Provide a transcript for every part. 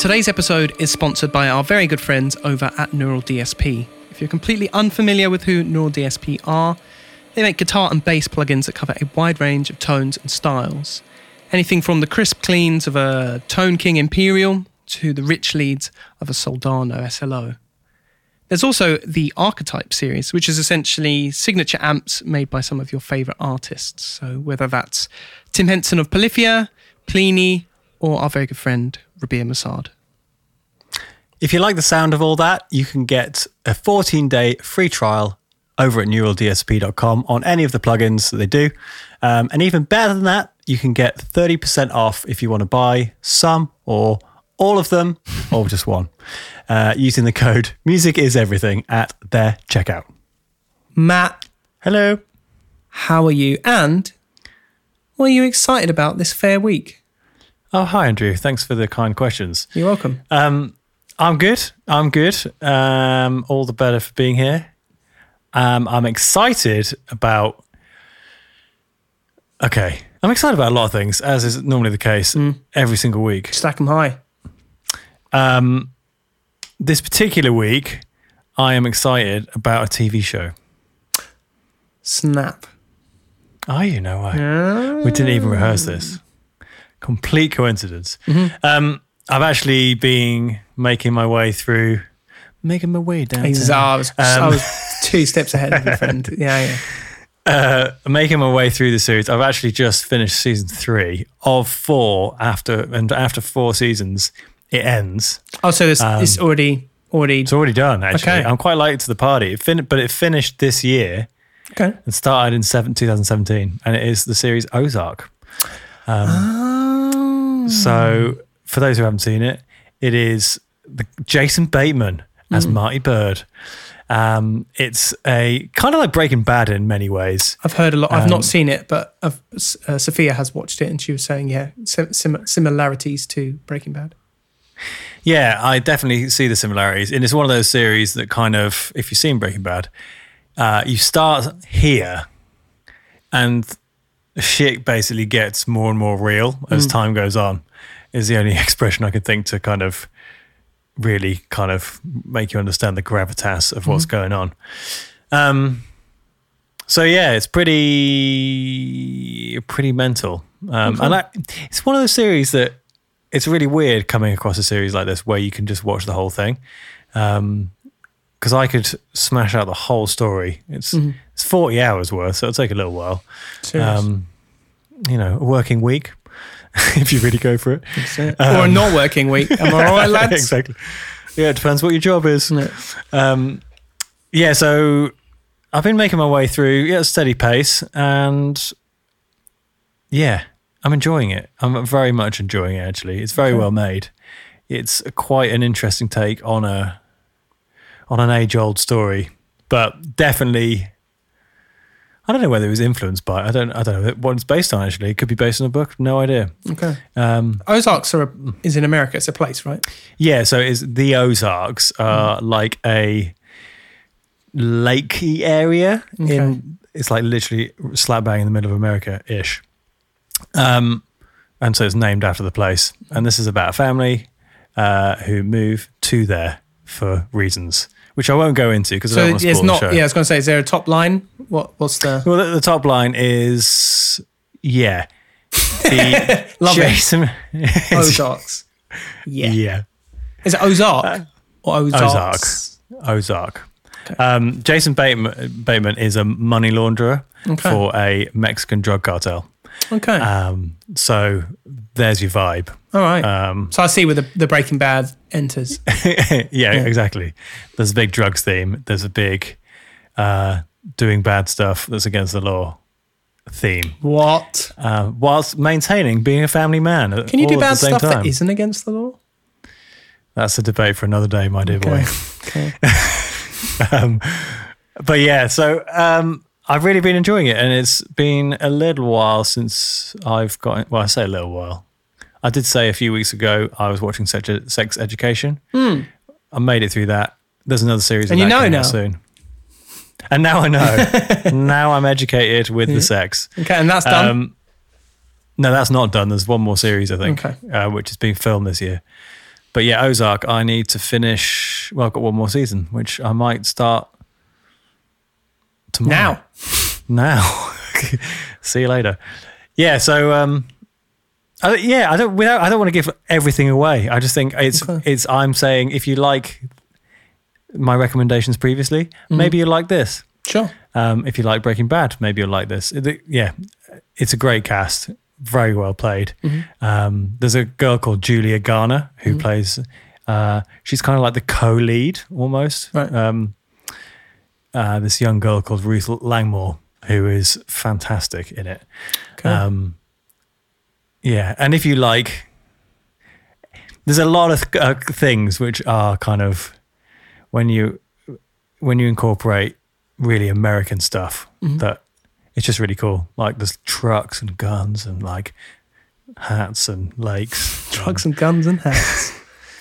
Today's episode is sponsored by our very good friends over at Neural DSP. If you're completely unfamiliar with who Neural DSP are, they make guitar and bass plugins that cover a wide range of tones and styles. Anything from the crisp cleans of a Tone King Imperial to the rich leads of a Soldano SLO. There's also the Archetype series, which is essentially signature amps made by some of your favourite artists. So whether that's Tim Henson of Polyphia, Plini, or our very good friend Rabea Massaad. If you like the sound of all that, you can get a 14 day free trial over at neuraldsp.com on any of the plugins that they do. Um, and even better than that, you can get 30% off if you want to buy some or all of them or just one uh, using the code music is everything at their checkout. Matt, Hello. how are you? And are you excited about this fair week? Oh, hi, Andrew. Thanks for the kind questions. You're welcome. Um, I'm good. I'm good. Um, all the better for being here. Um, I'm excited about. Okay, I'm excited about a lot of things, as is normally the case every single week. Stack 'em high. Um, this particular week, I am excited about a TV show. Snap. Oh, you know why? We didn't even rehearse this. Complete coincidence. Um, I've actually been making my way through, making my way down. I, was, I Um, was two steps ahead of your friend. Yeah, yeah. uh, making my way through the series. I've actually just finished season three of four. After and after four seasons, it ends. Oh, so it's, it's already already It's already done. Actually, Okay. I'm quite late to the party. It fin- but it finished this year okay. and started in seven, 2017, and it is the series Ozark. So, for those who haven't seen it, it is the Jason Bateman as Mm. Marty Byrde. Um, it's a kind of like Breaking Bad in many ways. I've heard a lot. I've Um, not seen it, but uh, Sophia has watched it, and she was saying, yeah, sim- sim- similarities to Breaking Bad. Yeah, I definitely see the similarities. And it's one of those series that kind of, if you've seen Breaking Bad, uh, you start here and shit basically gets more and more real as time goes on, is the only expression I could think to kind of really kind of make you understand the gravitas of what's going on. Um, so yeah, it's pretty pretty mental, um, and I, it's one of those series that it's really weird coming across a series like this where you can just watch the whole thing. Um, Because I could smash out the whole story. It's it's forty hours worth, so it'll take a little while. Um, you know, a working week if you really go for it. That's it. or a not working week. Am I right, lads? exactly. Yeah, it depends what your job is. Yeah. Um, yeah, so I've been making my way through yeah, a steady pace, and yeah, I'm enjoying it. I'm very much enjoying it. Actually, it's very well made. It's quite an interesting take on a on an age old story, but definitely. I don't know whether it was influenced by. I don't. I don't know what it's based on. Actually, it could be based on a book. No idea. Okay. Um, Ozarks are a, is in America. It's a place, right? Yeah, so it's the Ozarks are like a lakey area in it's like literally slap bang in the middle of America ish. Um and so it's named after the place. And this is about a family uh, who move to there for reasons, which I won't go into because I don't want to it's spoil not. the show. Yeah, I was going to say, is there a top line? What What's the? Well, the, the top line is yeah. The Love it. Jason, it. Ozarks. Yeah. yeah. Is it Ozark or Ozark. Ozarks? Ozark. Um, Jason Bateman, Bateman is a money launderer Okay. for a Mexican drug cartel. Okay. Um, so there's your vibe. All right. Um, so I see where the, the Breaking Bad enters. yeah, exactly. There's a big drugs theme. There's a big uh, doing bad stuff that's against the law theme, What? uh, whilst maintaining being a family man. Can you do bad stuff time. that isn't against the law? That's a debate for another day, my dear boy. Okay. um, but yeah, so um, I've really been enjoying it, and it's been a little while since I've got. Well, I say a little while. I did say a few weeks ago I was watching Sex, Sex Education. I made it through that. There's another series. And you that know now. soon. And now I know. now I'm educated with the sex. Okay, and that's done. Um, no, that's not done. There's one more series, I think, Okay. uh, which is being filmed this year. but yeah, Ozark. I need to finish. Well, I've got one more season, which I might start tomorrow. Now. Now. See you later. Yeah. So, um, I, yeah, I don't. Without, I don't want to give everything away. I just think it's Okay. it's. I'm saying if you like my recommendations previously, Mm-hmm. maybe you like this. Sure. Um, if you like Breaking Bad, maybe you'll like this. It- yeah, it's a great cast, very well played. Mm-hmm. Um, there's a girl called Julia Garner who plays. Uh, she's kind of like the co-lead almost. Right. Um, uh, this young girl called Ruth Langmore who is fantastic in it. Okay. Um, yeah, and if you like, there's a lot of uh, things which are kind of when you when you incorporate really American stuff that it's just really cool. Like there's trucks and guns and like hats and lakes. trucks and guns and hats.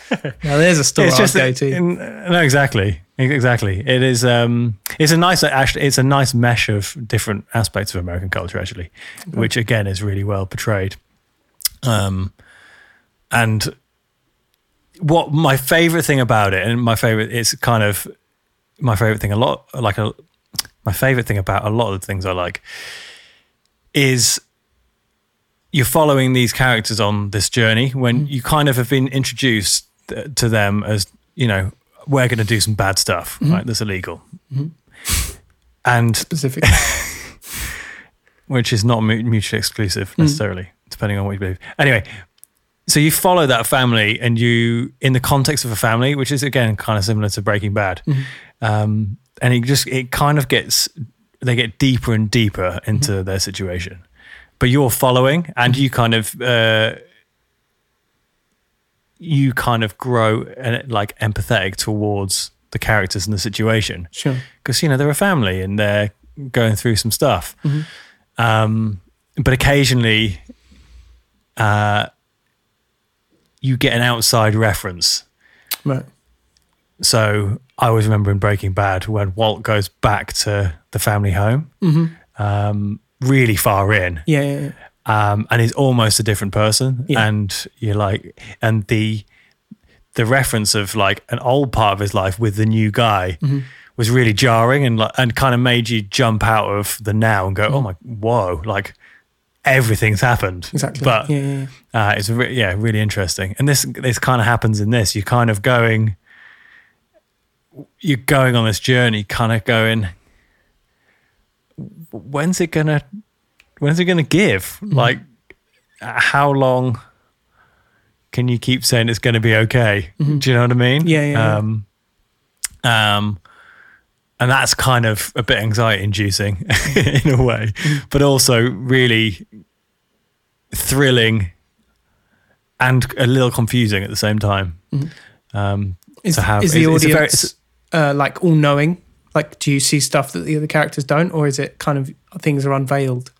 now there's a store it's I'd go to. in- no, exactly, exactly. It is. Um, it's a nice actually. It's a nice mesh of different aspects of American culture actually, which again is really well portrayed. Um, and what my favorite thing about it, and my favorite, it's kind of my favorite thing a lot. Like a my favorite thing about a lot of the things I like is you're following these characters on this journey when you kind of have been introduced th- to them as you know we're going to do some bad stuff mm-hmm. right that's illegal. Mm-hmm. And Specific. which is not mutually exclusive mm. necessarily depending on what you believe. Anyway so you follow that family and you in the context of a family which is again kind of similar to breaking bad mm-hmm. um, and it just it kind of gets they get deeper and deeper into their situation. But you're following and you kind of uh, you kind of grow uh, like empathetic towards the characters and the situation Sure. because you know they're a family and they're going through some stuff. Um, but occasionally, uh, you get an outside reference. Right. So I always remember in Breaking Bad when Walt goes back to the family home, um, really far in, Yeah, yeah, yeah. Um, and he's almost a different person. Yeah. And you're like, and the the reference of like an old part of his life with the new guy Mm-hmm. was really jarring and like and kind of made you jump out of the now and go, Mm-hmm. oh my, whoa, like everything's happened. Exactly. But yeah, yeah, yeah. uh, it's re- yeah, really interesting. And this this kind of happens in this. You're kind of going, you're going on this journey, kind of going. When's it gonna? When's it gonna give? Mm-hmm. Like, uh, how long can you keep saying it's going to be okay? Do you know what I mean? Mm-hmm. Yeah, yeah, yeah. Um, um, and that's kind of a bit anxiety inducing in a way, Mm-hmm. but also really thrilling and a little confusing at the same time. Um, Is, to have is the it's- it's very- audience uh, like all knowing? Like, do you see stuff that the other characters don't, or is it kind of things are unveiled?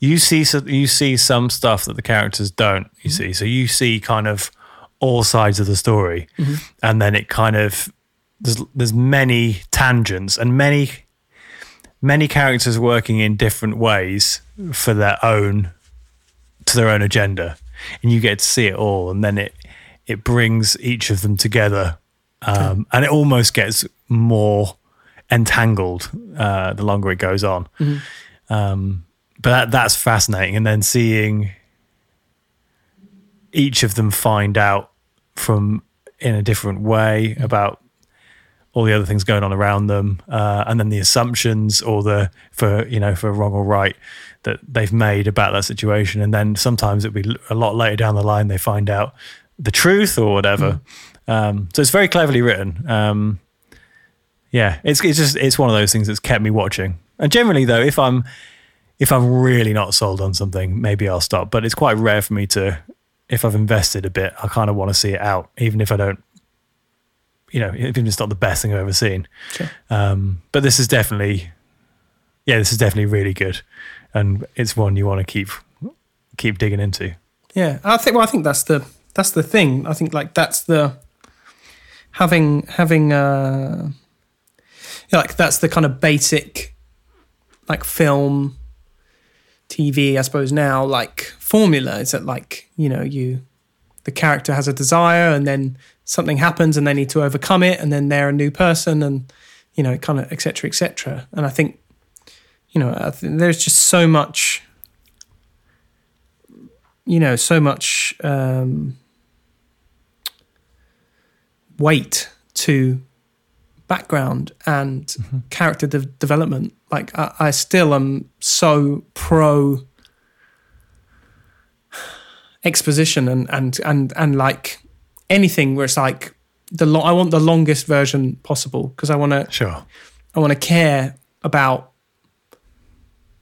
You see so you see some stuff that the characters don't you see. So you see kind of all sides of the story and then it kind of there's there's many tangents and many many characters working in different ways for their own to their own agenda. And you get to see it all and then it it brings each of them together um, and it almost gets more entangled uh, the longer it goes on. Um, but that, that's fascinating. And then seeing each of them find out from in a different way about all the other things going on around them, uh, and then the assumptions or the for you know for wrong or right that they've made about that situation, and then sometimes it'll be a lot later down the line they find out the truth or whatever. Um, so it's very cleverly written. Um, yeah, it's it's just it's one of those things that's kept me watching. And generally, though, if I'm if I'm really not sold on something, maybe I'll stop. But it's quite rare for me to, if I've invested a bit, I kind of want to see it out, even if I don't, you know, even if it's not the best thing I've ever seen. Sure. Um, but this is definitely, yeah, this is definitely really good, and it's one you want to keep keep digging into. Yeah, I think. Well, I think that's the that's the thing. I think like that's the having having uh, like that's the kind of basic like film, TV. I suppose now like formula? Is that like you know you the character has a desire and then something happens and they need to overcome it and then they're a new person and you know kind of etc etc and i think you know I think there's just so much you know so much um, weight to background and character de- development like I, I still am so pro exposition and and and and like anything where it's like the lo- I want the longest version possible because I want to Sure. I want to care about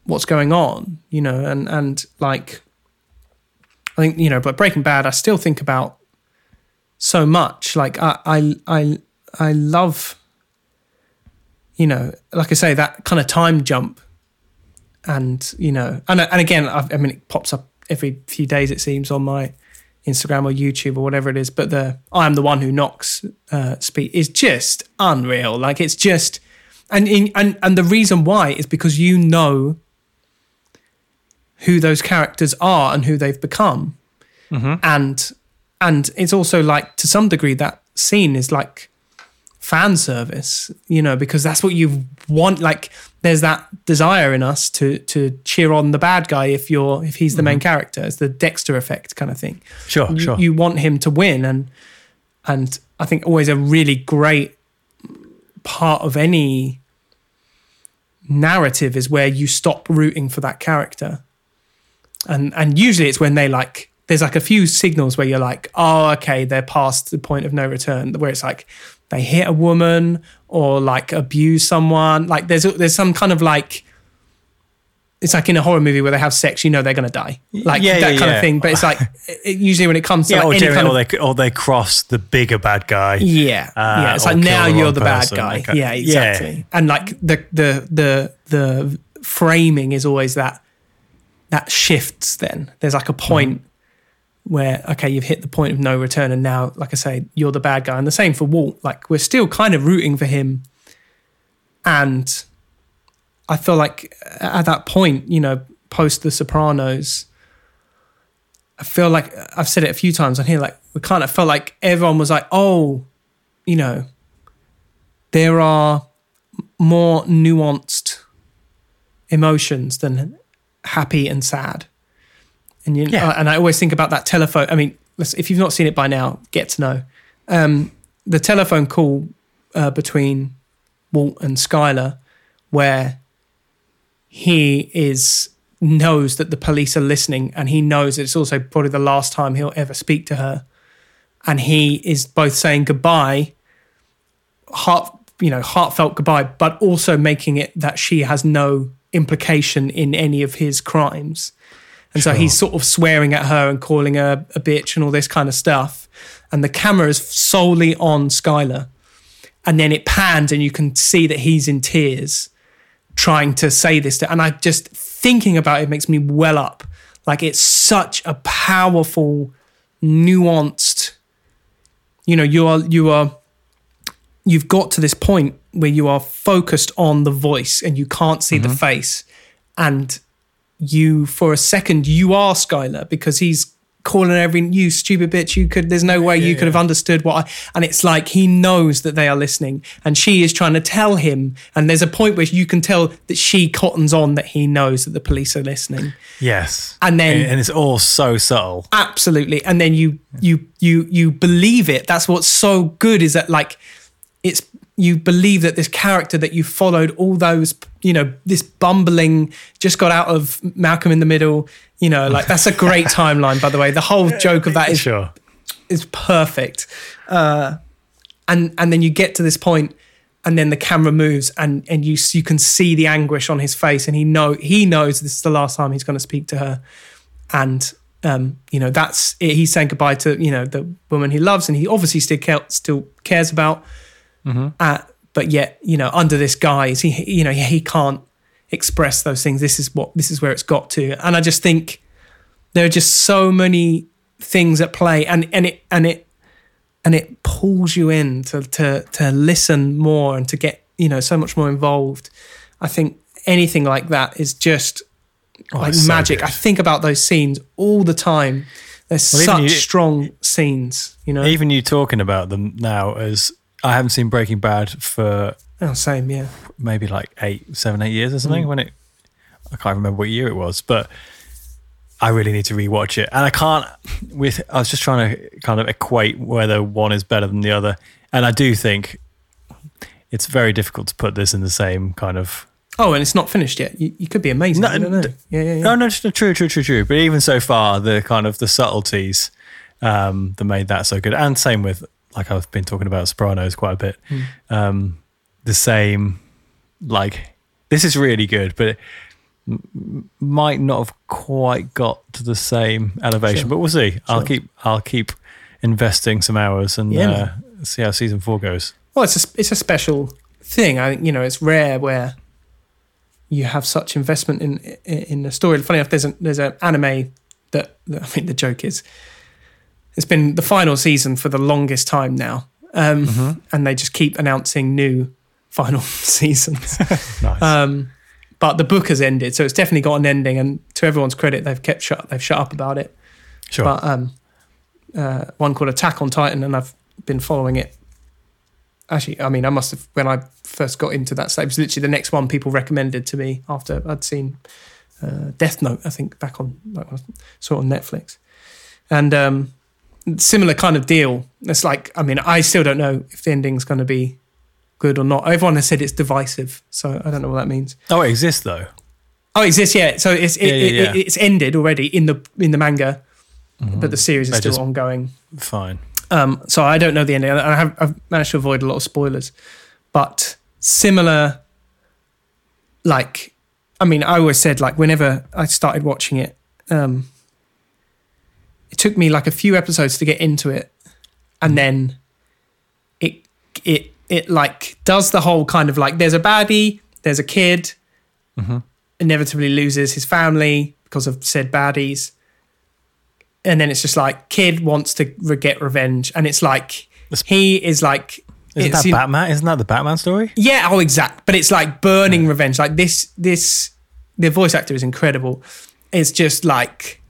what's going on, you know, and and like I think you know, but Breaking Bad, I still think about so much. Like I I I I love, you know, like I say, that kind of time jump, and you know, and and again, I've, I mean, it pops up every few days it seems on my Instagram or YouTube or whatever it is. But the I am the one who knocks uh, speech is just unreal. Like it's just, and in, and and the reason why is because you know who those characters are and who they've become, and and it's also like to some degree that scene is like fan service, you know, because that's what you want. Like, there's that desire in us to to cheer on the bad guy if you're if he's the main mm-hmm. character. It's the Dexter effect kind of thing. Sure, You, sure. you want him to win, and and I think always a really great part of any narrative is where you stop rooting for that character, and and usually it's when they like. There's like a few signals where you're like, oh, okay, they're past the point of no return. Where it's like they hit a woman or like abuse someone. Like there's there's some kind of like it's like in a horror movie where they have sex, you know they're gonna die, like Yeah, that yeah, kind yeah. of thing. But it's like it, usually when it comes to Yeah, like or, generally, kind or, they, or they cross the bigger bad guy. yeah, uh, yeah. It's like now the you're the bad guy. Okay. Yeah, Yeah. exactly. And like the the the the framing is always that that shifts. Then there's like a point where okay, you've hit the point of no return, and now, like I say, you're the bad guy. And the same for Walt. Like we're still kind of rooting for him, and I feel like at that point, you know, post The Sopranos. I feel like I've said it a few times on here. Like we kind of felt like everyone was like, "Oh, you know, there are more nuanced emotions than happy and sad." And you, Yeah. and I always think about that telephone. I mean, if you've not seen it by now, get to know um, the telephone call uh, between Walt and Skyler, where he is knows that the police are listening, and he knows that it's also probably the last time he'll ever speak to her, and he is both saying goodbye, heart you know heartfelt goodbye, but also making it that she has no implication in any of his crimes. And so he's sort of swearing at her and calling her a bitch and all this kind of stuff. And the camera is solely on Skyler. And then it pans and you can see that he's in tears trying to say this. To, and I just thinking about it makes me well up. Like it's such a powerful, nuanced, you know, you are, you are, you've got to this point where you are focused on the voice and you can't see the mm-hmm. face. And you for a second you are Skyler because he's calling every you stupid bitch you could there's no way you could have understood what I and it's like he knows that they are listening and she is trying to tell him and there's a point where you can tell that she cottons on that he knows that the police are listening Yes. And then- and, it's all so subtle. absolutely and then you you you you believe it that's what's so good is that like it's you believe that this character that you followed all those you know this bumbling just got out of malcolm in the middle you know like that's a great timeline by the way the whole joke of that is Sure. is perfect. Uh, and and then you get to this point, and then the camera moves, and and you you can see the anguish on his face, and he know he knows this is the last time he's going to speak to her, and um, you know that's it. he's saying goodbye to you know the woman he loves, and he obviously still still cares about. Uh, but yet, you know, under this guise, he you know he can't express those things. This is what this is where it's got to, and I just think there are just so many things at play and and it and it and it pulls you in to to to listen more and to get you know so much more involved. I think anything like that is just like it's so magic. I think about those scenes all the time. There's Well, such you- strong scenes, you know. Even you talking about them now, as I haven't seen Breaking Bad for oh, same, yeah. maybe like eight, seven, eight years or something. Mm. When it, I can't remember what year it was, but I really need to rewatch it. And I can't. With I was just trying to kind of equate whether one is better than the other, and I do think it's very difficult to put this in the same kind of. Oh, and it's not finished yet. You, you could be amazing. No, know. d- Yeah, yeah, yeah. No, no, true, true, true, true. But even so far, the kind of the subtleties um, that made that so good, and same with like I've been talking about Sopranos quite a bit. Mm. Um, the same, like this is really good, but it m- might not have quite got to the same elevation. Sure. But we'll see. I'll keep, I'll keep investing some hours and Yeah, uh, see how season four goes. Well, it's a, it's a special thing. I think you know it's rare where you have such investment in in, in the story. Funny enough, there's a there's an anime that, that I think the joke is it's been the final season for the longest time now, um, Mm-hmm. and they just keep announcing new final seasons. Nice. um, but the book has ended, so it's definitely got an ending. And to everyone's credit, they've kept shut they've shut up about it. sure. But um, uh, one called Attack on Titan, and I've been following it. Actually, I mean, I must have when I first got into that. So it was literally the next one people recommended to me after I'd seen uh, Death Note. I think back on like, saw it on Netflix, and um, similar kind of deal. It's like I mean, I still don't know if the ending's going to be good or not. Everyone has said it's divisive, so I don't know what that means. oh, it exists though. Oh, it exists, yeah. So it's it, Yeah, yeah, it- it's ended already in the in the manga, but the series is They still ongoing. Fine. Um, so I don't know the ending. I have I've managed to avoid a lot of spoilers, but similar. Like, I mean, I always said like whenever I started watching it, um, it took me like a few episodes to get into it, and mm. then it it it like does the whole kind of like there's a baddie, there's a kid, mm-hmm. inevitably loses his family because of said baddies. And then it's just like kid wants to re- get revenge. And it's like he is like Isn't it's that Batman? Isn't that the Batman story? yeah oh exact but it's like burning revenge. Like this this the voice actor is incredible. It's just like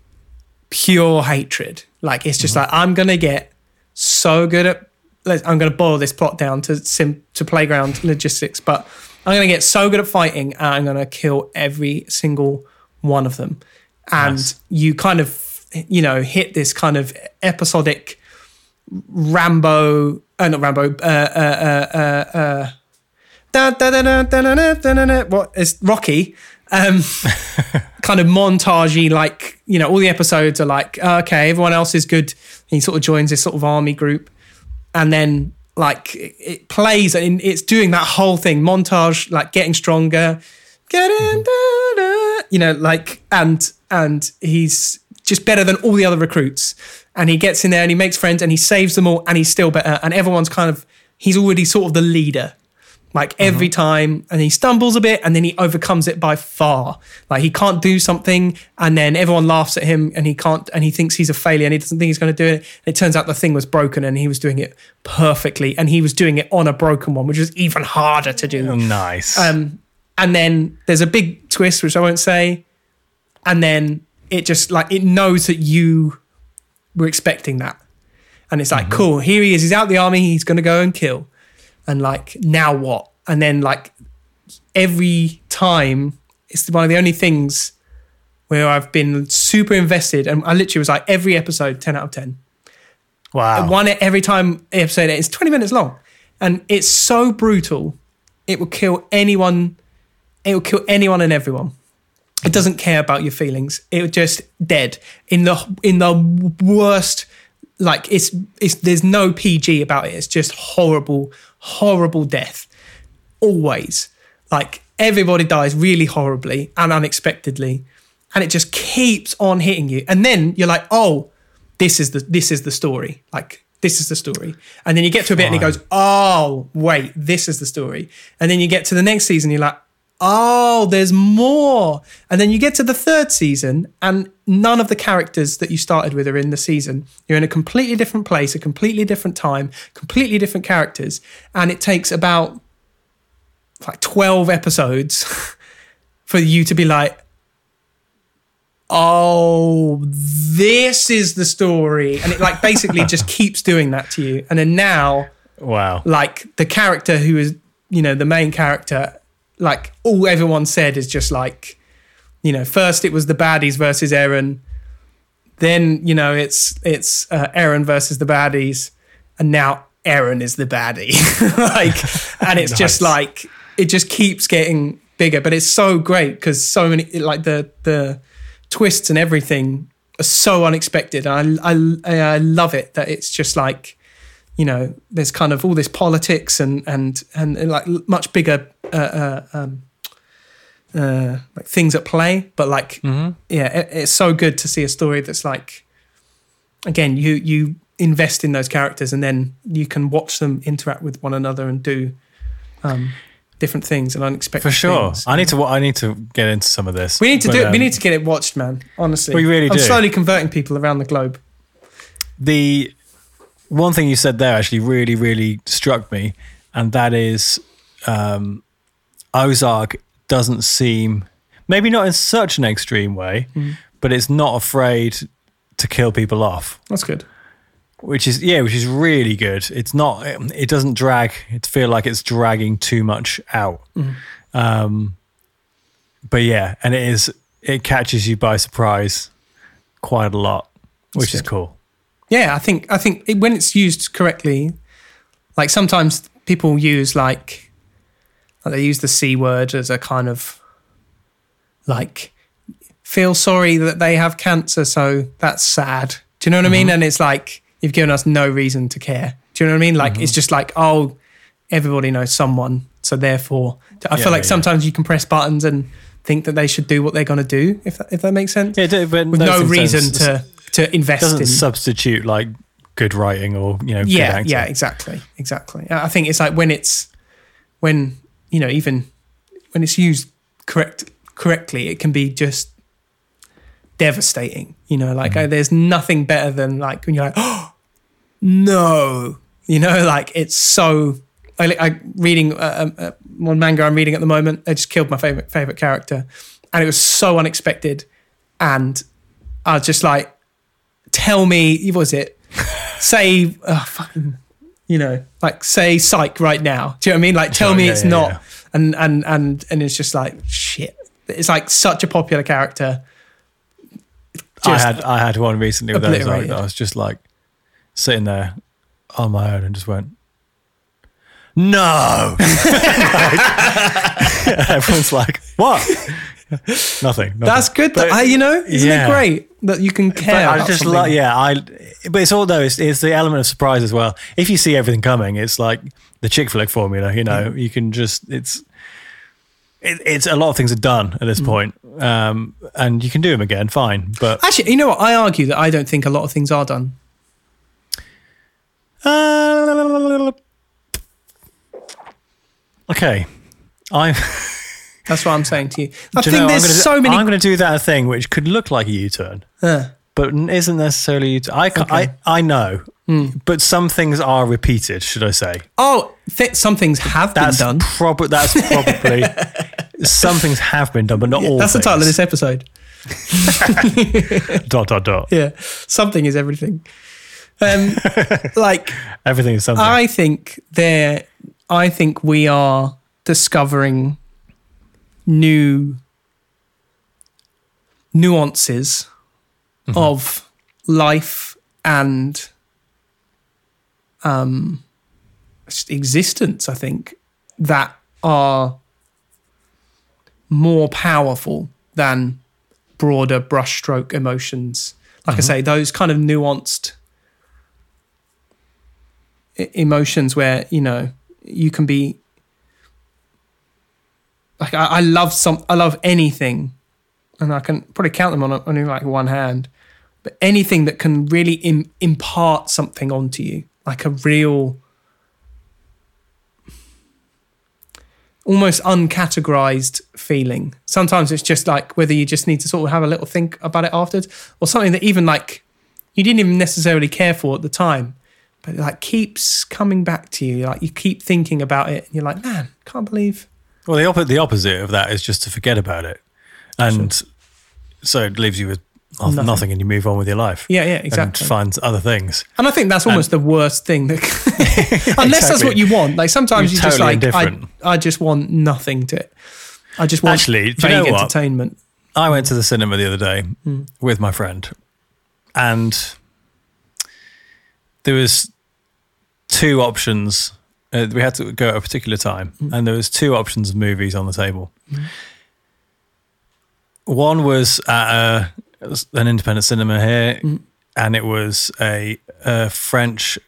pure hatred like it's just like i'm gonna get so good at let's- i'm gonna boil this plot down to sim to playground logistics but i'm gonna get so good at fighting and i'm gonna kill every single one of them and Nice. you kind of you know hit this kind of episodic rambo uh, not rambo uh uh uh uh, uh da, da, da, da, da, da, da, da, da, what is Rocky? Um, kind of montagey, like you know, all the episodes are like, uh, okay, everyone else is good. He sort of joins this sort of army group, and then like it, it plays and it's doing that whole thing montage, like getting stronger, getting, da, you know, like and and he's just better than all the other recruits, and he gets in there and he makes friends and he saves them all, and he's still better, and everyone's kind of he's already sort of the leader like every time and he stumbles a bit and then he overcomes it by far like he can't do something and then everyone laughs at him and he can't and he thinks he's a failure and he doesn't think he's going to do it and it turns out the thing was broken and he was doing it perfectly and he was doing it on a broken one which is even harder to do Oh, nice. um, and then there's a big twist, which I won't say. And then it just like it knows that you were expecting that. And it's like, cool, here he is. He's out the army. He's going to go and kill. And like, now what? And then like every time, it's one of the only things where I've been super invested. And I literally was like, every episode, 10 out of 10 wow. one every time episode it's 20 minutes long and it's so brutal it will kill anyone it will kill anyone and everyone it doesn't care about your feelings it just dead in the in the worst like it's it's there's no pg about it it's just horrible horrible death. Always. Like everybody dies really horribly and unexpectedly and it just keeps on hitting you. And then you're like oh this is the this is the story. Like this is the story. And then you get to a bit and it goes oh wait this is the story. And then you get to the next season you're like oh there's more and then you get to the third season and none of the characters that you started with are in the season you're in a completely different place a completely different time completely different characters and it takes about like 12 episodes for you to be like oh, this is the story. And it like basically just keeps doing that to you. And then now, Wow. like the character who is, you know, the main character, like all everyone said is just like, you know, first it was the baddies versus Eren. Then, you know, it's it's uh, Eren versus the baddies. And now Eren is the baddie. like, and it's just like, it just keeps getting bigger. But it's so great because so many, like the, the, twists and everything are so unexpected. And I, I, I love it that it's just like, you know, there's kind of all this politics and and and, and like much bigger uh, uh, um, uh, like things at play. But like, yeah, it, it's so good to see a story that's like, again, you you invest in those characters and then you can watch them interact with one another and do um, different things and unexpected. For sure. things. I need to. I need to get into some of this. We need to But, do it. We um, need to get it watched, man. Honestly, We really I'm do. slowly converting people around the globe. the one thing you said there actually really, really struck me, and that is um, Ozark doesn't seem maybe not in such an extreme way, Mm. but it's not afraid to kill people off, That's good. which is yeah, which is really good. It's not. It doesn't drag. It feel like it's dragging too much out. Mm. Um, but yeah, and it is. It catches you by surprise quite a lot, which is good. cool. Yeah, I think I think it, when it's used correctly, like sometimes people use like, like they use the c word as a kind of like feel sorry that they have cancer, so that's sad. Do you know what I mean? And it's like you've given us no reason to care. Do you know what I mean? Like it's just like oh, everybody knows someone, so therefore I Yeah, feel like yeah. sometimes you can press buttons and think that they should do what they're going to do. If that, if that makes sense, Yeah, but with no reason don't- to to invest doesn't in. substitute like good writing or you know yeah yeah exactly exactly. I think it's like when it's when you know even when it's used correct correctly it can be just devastating you know like uh, there's nothing better than like when you're like oh no you know like it's so I, I reading uh, uh, one manga i'm reading at the moment they just killed my favorite favorite character. And it was so unexpected and i was just like tell me what was it say uh, fucking you know like say psych right now do you know what i mean like tell Sure, me yeah, it's yeah, not yeah. and and and and it's just like shit it's like such a popular character I had I had one recently with those. obliterated. I was just like sitting there on my own and just went, "No!" Everyone's like, "What?" nothing, nothing. that's good But- I, you know isn't yeah. it great that you can But care I just like, yeah, I. But it's all though. It's, it's the element of surprise as well. If you see everything coming, it's like the Chick Fil A formula. You know, you can just it's. It, it's a lot of things are done at Mm. this point, um, and you can do them again, fine. But actually you know what i argue that i don't think a lot of things are done Uh, okay. I'm. that's what i'm saying to you i do think you know, I'm there's gonna, so many I'm going to do that thing which could look like a U-turn, Uh, but isn't necessarily. a U-turn. I, ca- Okay. I I know, Hmm. but some things are repeated. Should I say? oh th- some things have That's been done prob- That's probably some things have been done, but not all. that's the title of this episode Dot dot dot. yeah something is everything um like Everything is something. I think there. I think we are discovering new nuances of life and um, existence. I think that are more powerful than broader brushstroke emotions. Like I say, those kind of nuanced emotions where you know you can be like I, I love some I love anything. And I can probably count them on only like one hand. But anything that can really Im- impart something onto you. Like a real almost uncategorized feeling. Sometimes it's just like whether you just need to sort of have a little think about it afterwards or something that even like you didn't even necessarily care for at the time. But it like keeps coming back to you. Like you keep thinking about it and you're like man can't believe Well, the, oppo- the opposite of that is just to forget about it. And so it leaves you with nothing, Nothing. and you move on with your life. Yeah, yeah, And exactly. find other things. And I think that's almost the worst thing that, unless that's what you want. Like sometimes You're you just like, I. I just want nothing to. I just want Actually, do you know entertainment. I went to the cinema the other day Hmm. with my friend, and there was two options. Uh, we had to go at a particular time, Hmm. and there was two options of movies on the table. One was at a, an independent cinema here, Hmm. and it was a, a French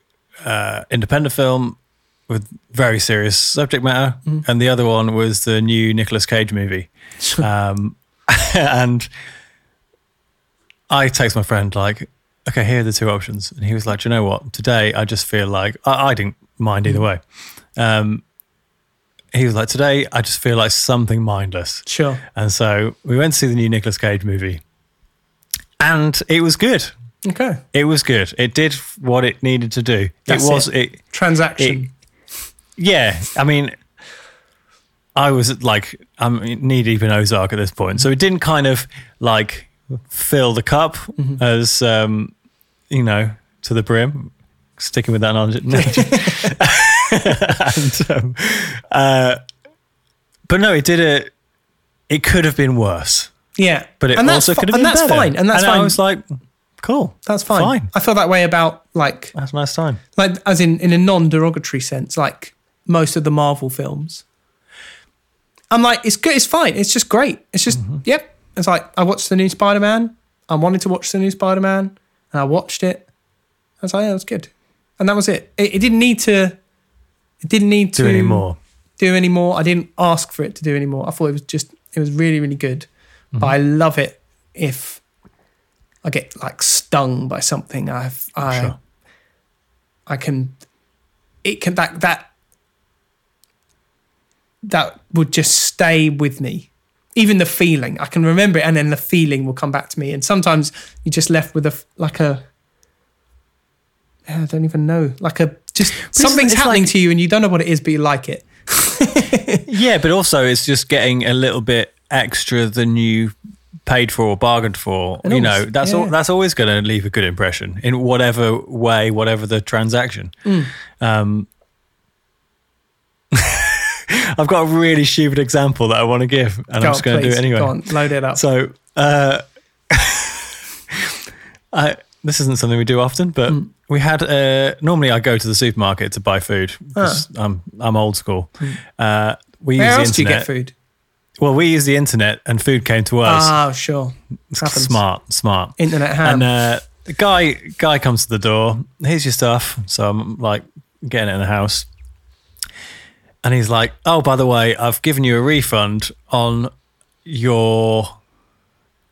uh, independent film with very serious subject matter, Hmm. and the other one was the new Nicolas Cage movie. Um, and I text my friend like, okay, here are the two options, and he was like, Do you know what? Today I just feel like I, I didn't mind either way. Um, he was like, today I just feel like something mindless, Sure. and so we went to see the new Nicolas Cage movie, and it was good. Okay. It was good. It did what it needed to do. That's it was it. it Transaction. yeah, I mean, I was like, I'm knee deep in Ozark at this point, so it didn't kind of like fill the cup Mm-hmm. as um, you know to the brim. Sticking with that analogy, and, um, uh, but no, it did it. It could have been worse, yeah. but it and also could have been and that's better. fine. And that's fine. I was like, cool, that's fine. fine. I feel that way about like That's a nice time. like as in in a non-derogatory sense like most of the marvel films i'm like it's good it's fine it's just great it's just Mm-hmm. yep it's like i watched the new spider-man i wanted to watch the new spider-man and i watched it i was like yeah that's good and that was it it, it didn't need to it didn't need Do to any more? do any more i didn't ask for it to do any more i thought it was just it was really really good Mm-hmm. but i love it if i get like stung by something i've i Sure. I can it can that that that would just stay with me. Even the feeling, I can remember it, and then the feeling will come back to me. And sometimes you're just left with a like a I don't even know, like a just something's happening like- to you, and you don't know what it is, but you like it. Yeah, but also it's just getting a little bit extra than you paid for or bargained for. And you always- know, that's yeah. all, that's always going to leave a good impression in whatever way, whatever the transaction. Mm. Um, I've got a really stupid example that I want to give, and Go I'm just going to do it anyway. Go on, load it up. So, uh, I, this isn't something we do often, but Mm. we had. Uh, normally, I go to the supermarket to buy food. 'cause I'm I'm old school. Uh, we Ah. Where use else the do you get food? Well, we use the internet, and food came to us. Ah, sure. Happens. smart, smart. Internet ham. And uh, the guy guy comes to the door. Here's your stuff. So I'm like getting it in the house, and he's like, "Oh, by the way, I've given you a refund on your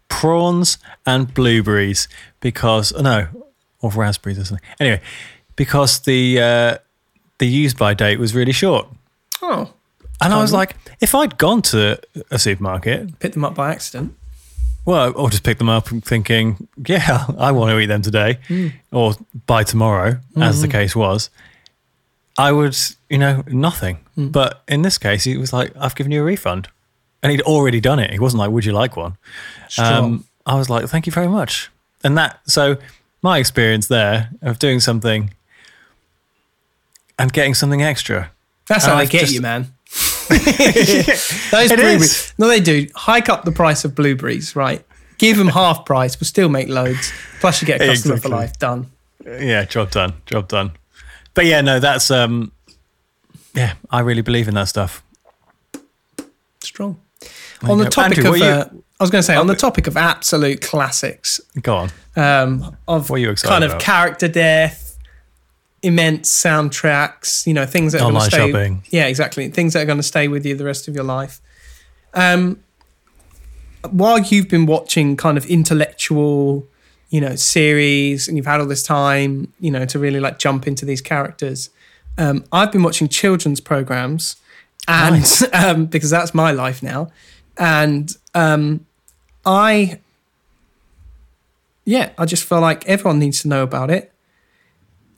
prawns and blueberries because oh, no, or raspberries or something. Anyway, because the uh, the use by date was really short." oh, And I was like, if I'd gone to a supermarket, picked them up by accident. well, or just pick them up and thinking, yeah, I want to eat them today hmm. or by tomorrow, as the hmm. case was, I would, you know, nothing. Hmm. But in this case, he was like, I've given you a refund. And he'd already done it. He wasn't like, would you like one? Strong. Um, I was like, thank you very much. And that, so my experience there of doing something and getting something extra. That's how And I've get just- you, man. Those blueberries. No, they do. Hike up the price of blueberries, right? Give them half price. We'll still make loads. Plus, you get a customer Exactly. for life. Done. Yeah, job done. Job done. But yeah, no, that's um yeah, I really believe in that stuff. Strong. On the go. topic Andrew, of, you- uh, I was going to say, on the topic of absolute classics, Go on. um, of What are you excited kind of about? character death, immense soundtracks, you know, things that are going to Online stay. shopping. Yeah, exactly. Things that are going to stay with you the rest of your life. Um, while you've been watching kind of intellectual, you know, series, and you've had all this time, you know, to really like jump into these characters, um, I've been watching children's programs, and um, because that's my life now, and um, I, yeah, I just feel like everyone needs to know about it,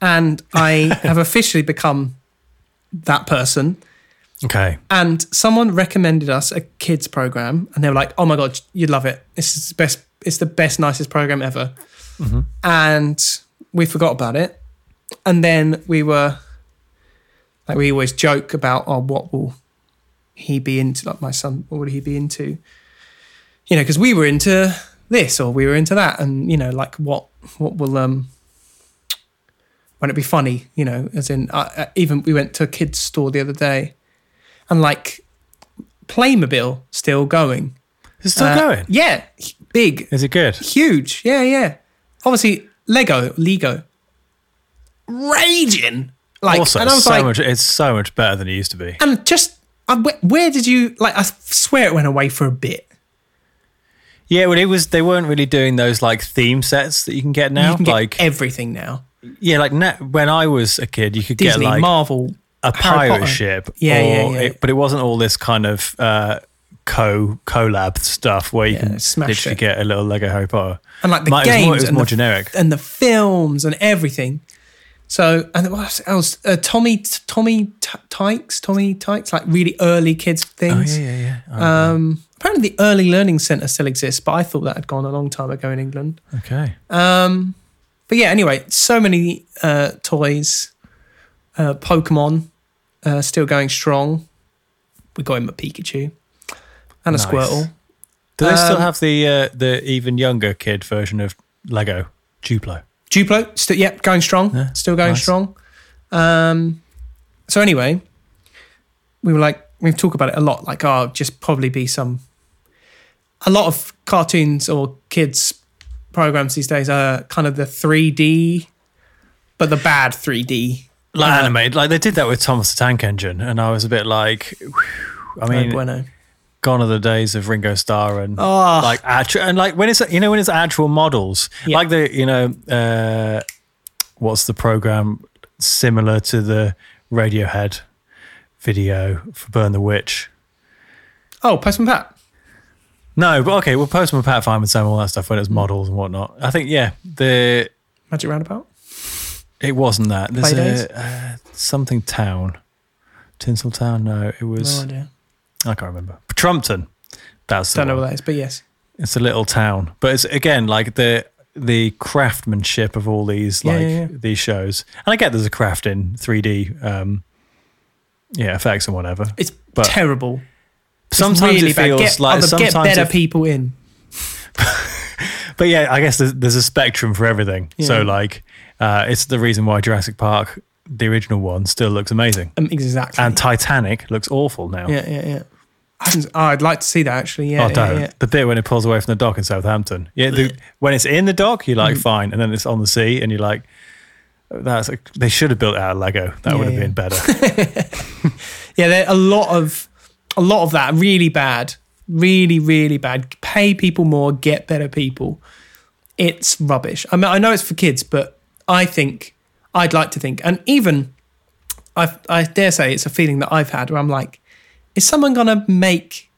and I have officially become that person. Okay. And someone recommended us a kids program, and they were like, "Oh my god, you'd love it. This is the best it's the best, nicest program ever. Mm-hmm. And we forgot about it. And then we were like we always joke about oh what will he be into like my son what would he be into you know because we were into this or we were into that and you know like what what will um won't it be funny you know as in uh, uh, even we went to a kids store the other day and like playmobil still going It's still Uh, going. yeah big Is it good? huge yeah yeah obviously lego lego raging like also, and i was so like much. It's so much better than it used to be. and just where, where did you like i swear it went away for a bit Yeah, well, it was. They weren't really doing those like theme sets that you can get now. you can get like, everything now yeah, like na- when I was a kid, you could disney get like marvel a Harry pirate Potter. ship. Yeah, or yeah, yeah. It, but it wasn't all this kind of uh, co collab stuff where you Yeah, can smash literally it. get a little Lego Harry Potter. and like the Might- it was games more, it was and, more the, generic. and the films and everything so and what else uh, tommy tommy T- tykes tommy tykes like really early kids Oh things yeah, yeah, yeah. Oh, um apparently the early learning center still exists but i thought that had gone a long time ago in england okay. Um, but yeah, anyway, so many uh, toys. Uh, Pokemon uh, still going strong. We got him a Pikachu and a Nice. Squirtle. Do they still Um, have the uh, the even younger kid version of Lego Duplo? Duplo, still yeah, going strong. Yeah, still going nice. strong. Um, so anyway, we were like we've talked about it a lot. Like, oh, just probably be some. A lot of cartoons or kids programs these days are kind of the 3D, but the bad 3D. Like Uh, animated, like they did that with Thomas the Tank Engine, and I was a bit like, whew, I mean, bueno. gone are the days of Ringo Starr and Oh, like actual and like when it's you know when it's actual models Yeah. like the you know uh what's the program similar to the radiohead video for burn the witch oh, Postman Pat. No but okay well postman pat Sam and some all that stuff when it's models and whatnot i think yeah the Magic Roundabout. it wasn't that there's Playdays? a uh, something town tinsel town no it No was idea. i can't remember trumpton that's the Don't know one. what that is, but yes. It's a little town, but it's again like the the craftsmanship of all these Yeah, like yeah, yeah. these shows. And I get there's a craft in 3D, um, yeah, effects and whatever. It's But terrible. Sometimes really it feels get, like other- sometimes, get better it- people in. but yeah, I guess there's, there's a spectrum for everything. So like, uh, it's the reason why Jurassic Park, the original one, still looks amazing, Um, exactly. and Titanic looks awful now. yeah, yeah, yeah. Oh, I'd like to see that actually. Yeah, oh, yeah, don't. yeah. The bit when it pulls away from the dock in Southampton. Yeah, the, when it's in the dock, you're Mm. like fine, and then it's on the sea, and you're like, that's like, they should have built it out of Lego. That Yeah, would have yeah. been better. Yeah, there are a lot of a lot of that really bad, really really bad. Pay people more, get better people. It's rubbish. I mean, I know it's for kids, but I think I'd like to think, and even I I dare say it's a feeling that I've had where I'm like, is someone gonna make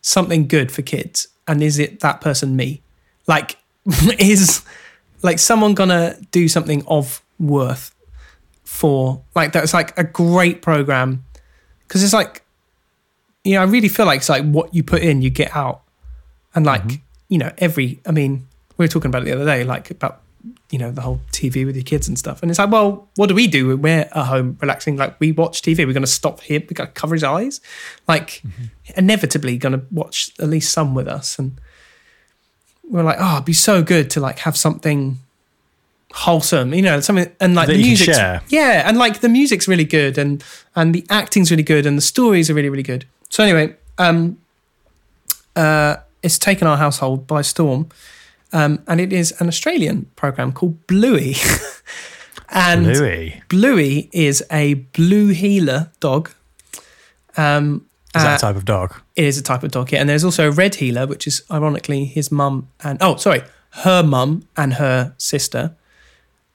something good for kids, and is it that person me? Like, is like someone gonna do something of worth for like that's like a great program because it's like you know i really feel like it's like what you put in you get out. And like you know every i mean we were talking about it the other day like about you know the whole tv with your kids and stuff. And it's like well what do we do when we're at home relaxing? Like we watch tv we're going to stop here we got to cover his eyes. Like inevitably going to watch at least some with us. And we're like oh it'd be so good to like have something wholesome you know something and like That the music yeah and like the music's really good and and the acting's really good and the stories are really really good so anyway um uh it's taken our household by storm um and it is an australian program called bluey and Louis. bluey is a blue heeler dog um Is that uh, a type of dog? it is a type of dog, yeah. And there's also a red heeler, which is ironically his mum and oh, sorry, her mum and her sister.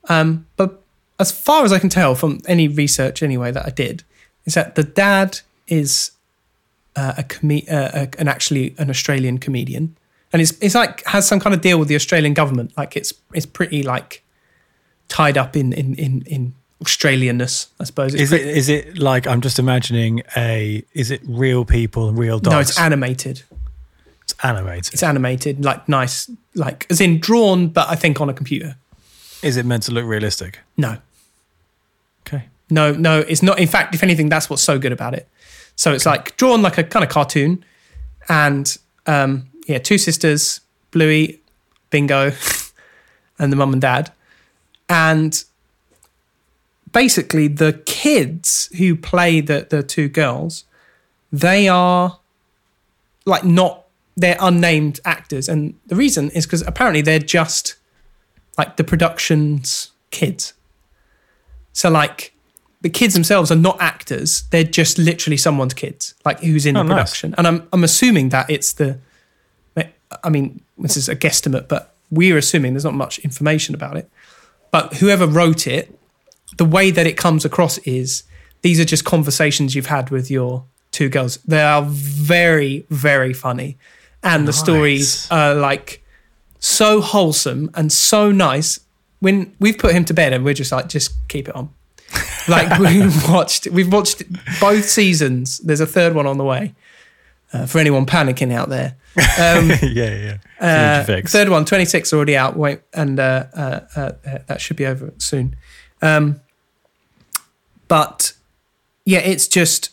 Um, but as far as I can tell from any research, anyway, that I did, is that the dad is uh, a, com- uh, a an actually an Australian comedian, and it's it's like has some kind of deal with the Australian government. Like it's it's pretty like tied up in in in in Australianness, I suppose. It's Is it is it like I'm just imagining a is it real people and real dogs? no, it's animated. It's animated. It's animated, like nice like as in drawn, but I think on a computer. Is it meant to look realistic? No, Okay. no, no. It's not. In fact, if anything, that's what's so good about it. So it's like drawn like a kind of cartoon, and um, yeah, two sisters, Bluey, Bingo, and the mum and dad, and basically the kids who play the the two girls, they are like not they're unnamed actors, and the reason is because apparently they're just like the production's kids. So like the kids themselves are not actors; they're just literally someone's kids, like who's in Oh, the nice. production. And I'm I'm assuming that it's the, I mean, this is a guesstimate, but we're assuming there's not much information about it. But whoever wrote it, the way that it comes across is these are just conversations you've had with your two girls. They are very, very funny. And the stories are like so wholesome and so nice. When we've put him to bed and we're just like, just keep it on. Like we've watched, we've watched both seasons. There's a third one on the way. Uh, for anyone panicking out there, um, yeah, yeah. uh, third one, 26 already out. Wait, and uh, uh, uh, uh, that should be over soon. Um, but yeah, it's just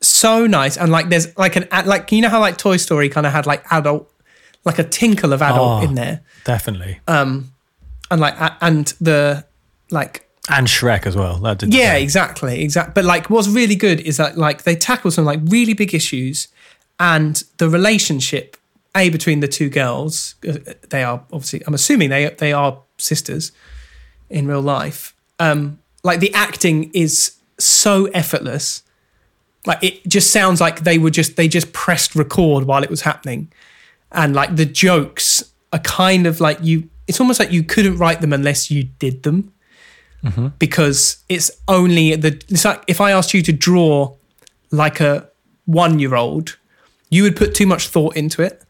so nice. And like, there's like an ad- like you know how like Toy Story kind of had like adult, like a tinkle of adult Oh. in there, Definitely. and like and the like and Shrek as well. That did. yeah, exactly, exactly. But like, what's really good is that like they tackle some like really big issues, and the relationship a between the two girls. uh, They are obviously. I'm assuming they they are sisters in real life. Um, like the acting is so effortless. Like it just sounds like they were just they just pressed record while it was happening, and like the jokes are kind of like you. It's almost like you couldn't write them unless you did them Mm-hmm. because it's only the it's like if I asked you to draw like a one year old, you would put too much thought into it.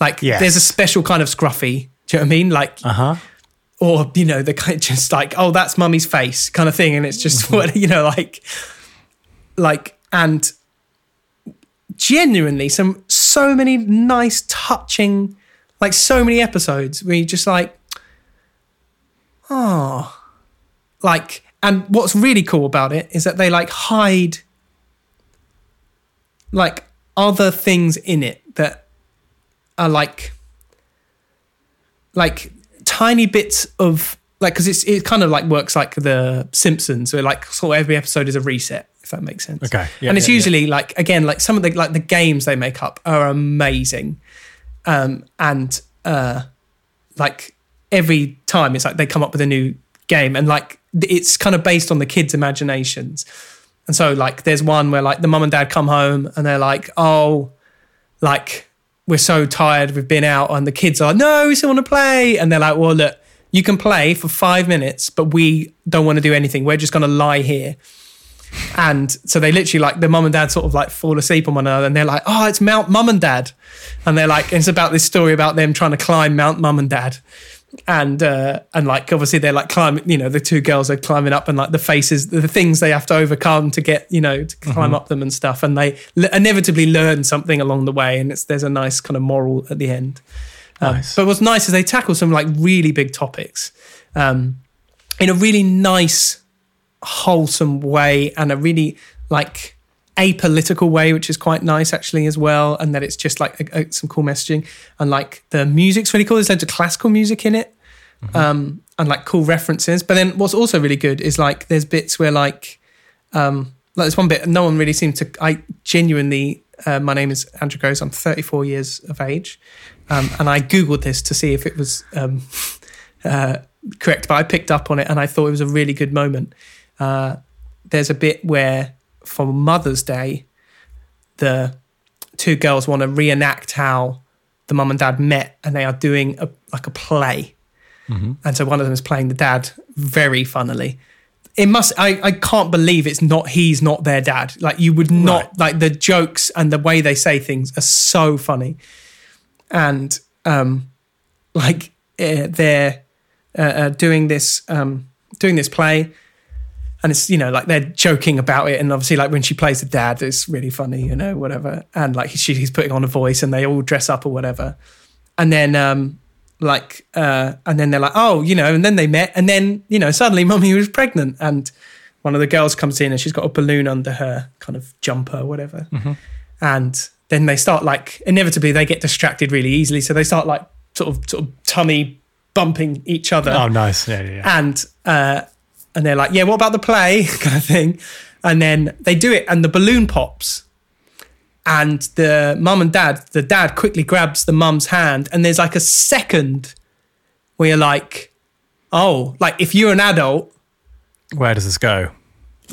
Like Yes. there's a special kind of scruffy. Do you know what I mean? Like Uh huh. or you know the kind of just like oh that's mummy's face kind of thing, and it's just mm-hmm. what you know like like and genuinely some so many nice touching like so many episodes where you just like oh like and what's really cool about it is that they like hide like other things in it that are like like tiny bits of like because it's it kind of like works like the Simpsons where like sort of every episode is a reset if that makes sense. Okay. Yeah, and it's yeah, yeah. usually like again like some of the like the games they make up are amazing, um and uh like every time it's like they come up with a new game and like it's kind of based on the kids' imaginations. And so like there's one where like the mum and dad come home and they're like, oh, like we're so tired, we've been out, and the kids are like, no, we still want to play. And they're like, well, look, you can play for five minutes, but we don't want to do anything. We're just gonna lie here. And so they literally like the mum and dad sort of like fall asleep on one another and they're like, oh, it's Mount Mum and Dad. And they're like, it's about this story about them trying to climb Mount Mum and Dad. And uh, and like obviously they're like climbing, you know, the two girls are climbing up and like the faces, the things they have to overcome to get, you know, to climb up them and stuff. And they l- inevitably learn something along the way. And it's there's a nice kind of moral at the end. Um, Nice. But what's nice is they tackle some like really big topics um, in a really nice, wholesome way and a really like apolitical way, which is quite nice actually as well. And that it's just like a, a- some cool messaging and like the music's really cool. There's loads of classical music in it um, and like cool references. But then what's also really good is like there's bits where like um, like there's one bit no one really seemed to. I genuinely, uh, my name is Andrew Groves. I'm 34 years of age, um, and I googled this to see if it was um, uh, correct. But I picked up on it, and I thought it was a really good moment. Uh, there's a bit where for Mother's Day, the two girls want to reenact how the mum and dad met, and they are doing a, like a play. And so one of them is playing the dad very funnily. It must. I, I can't believe it's not. He's not their dad. Like you would not Right. like the jokes and the way they say things are so funny, and um, like uh, they're uh, uh, doing this um doing this play, and it's you know like they're joking about it, and obviously like when she plays the dad, it's really funny, you know, whatever, and like she, he's putting on a voice, and they all dress up or whatever, and then um like, uh, and then they're like, oh, you know, and then they met, and then you know, suddenly mummy was pregnant, and one of the girls comes in and she's got a balloon under her kind of jumper, or whatever, and then they start like inevitably they get distracted really easily, so they start like sort of sort of tummy bumping each other. Oh, nice. Yeah, yeah. yeah. and uh, and they're like, yeah, what about the play? kind of thing, and then they do it, and the balloon pops, and the mum and dad, the dad quickly grabs the mum's hand, and there's like a second where you're like, oh, like if you're an adult, Where does this go?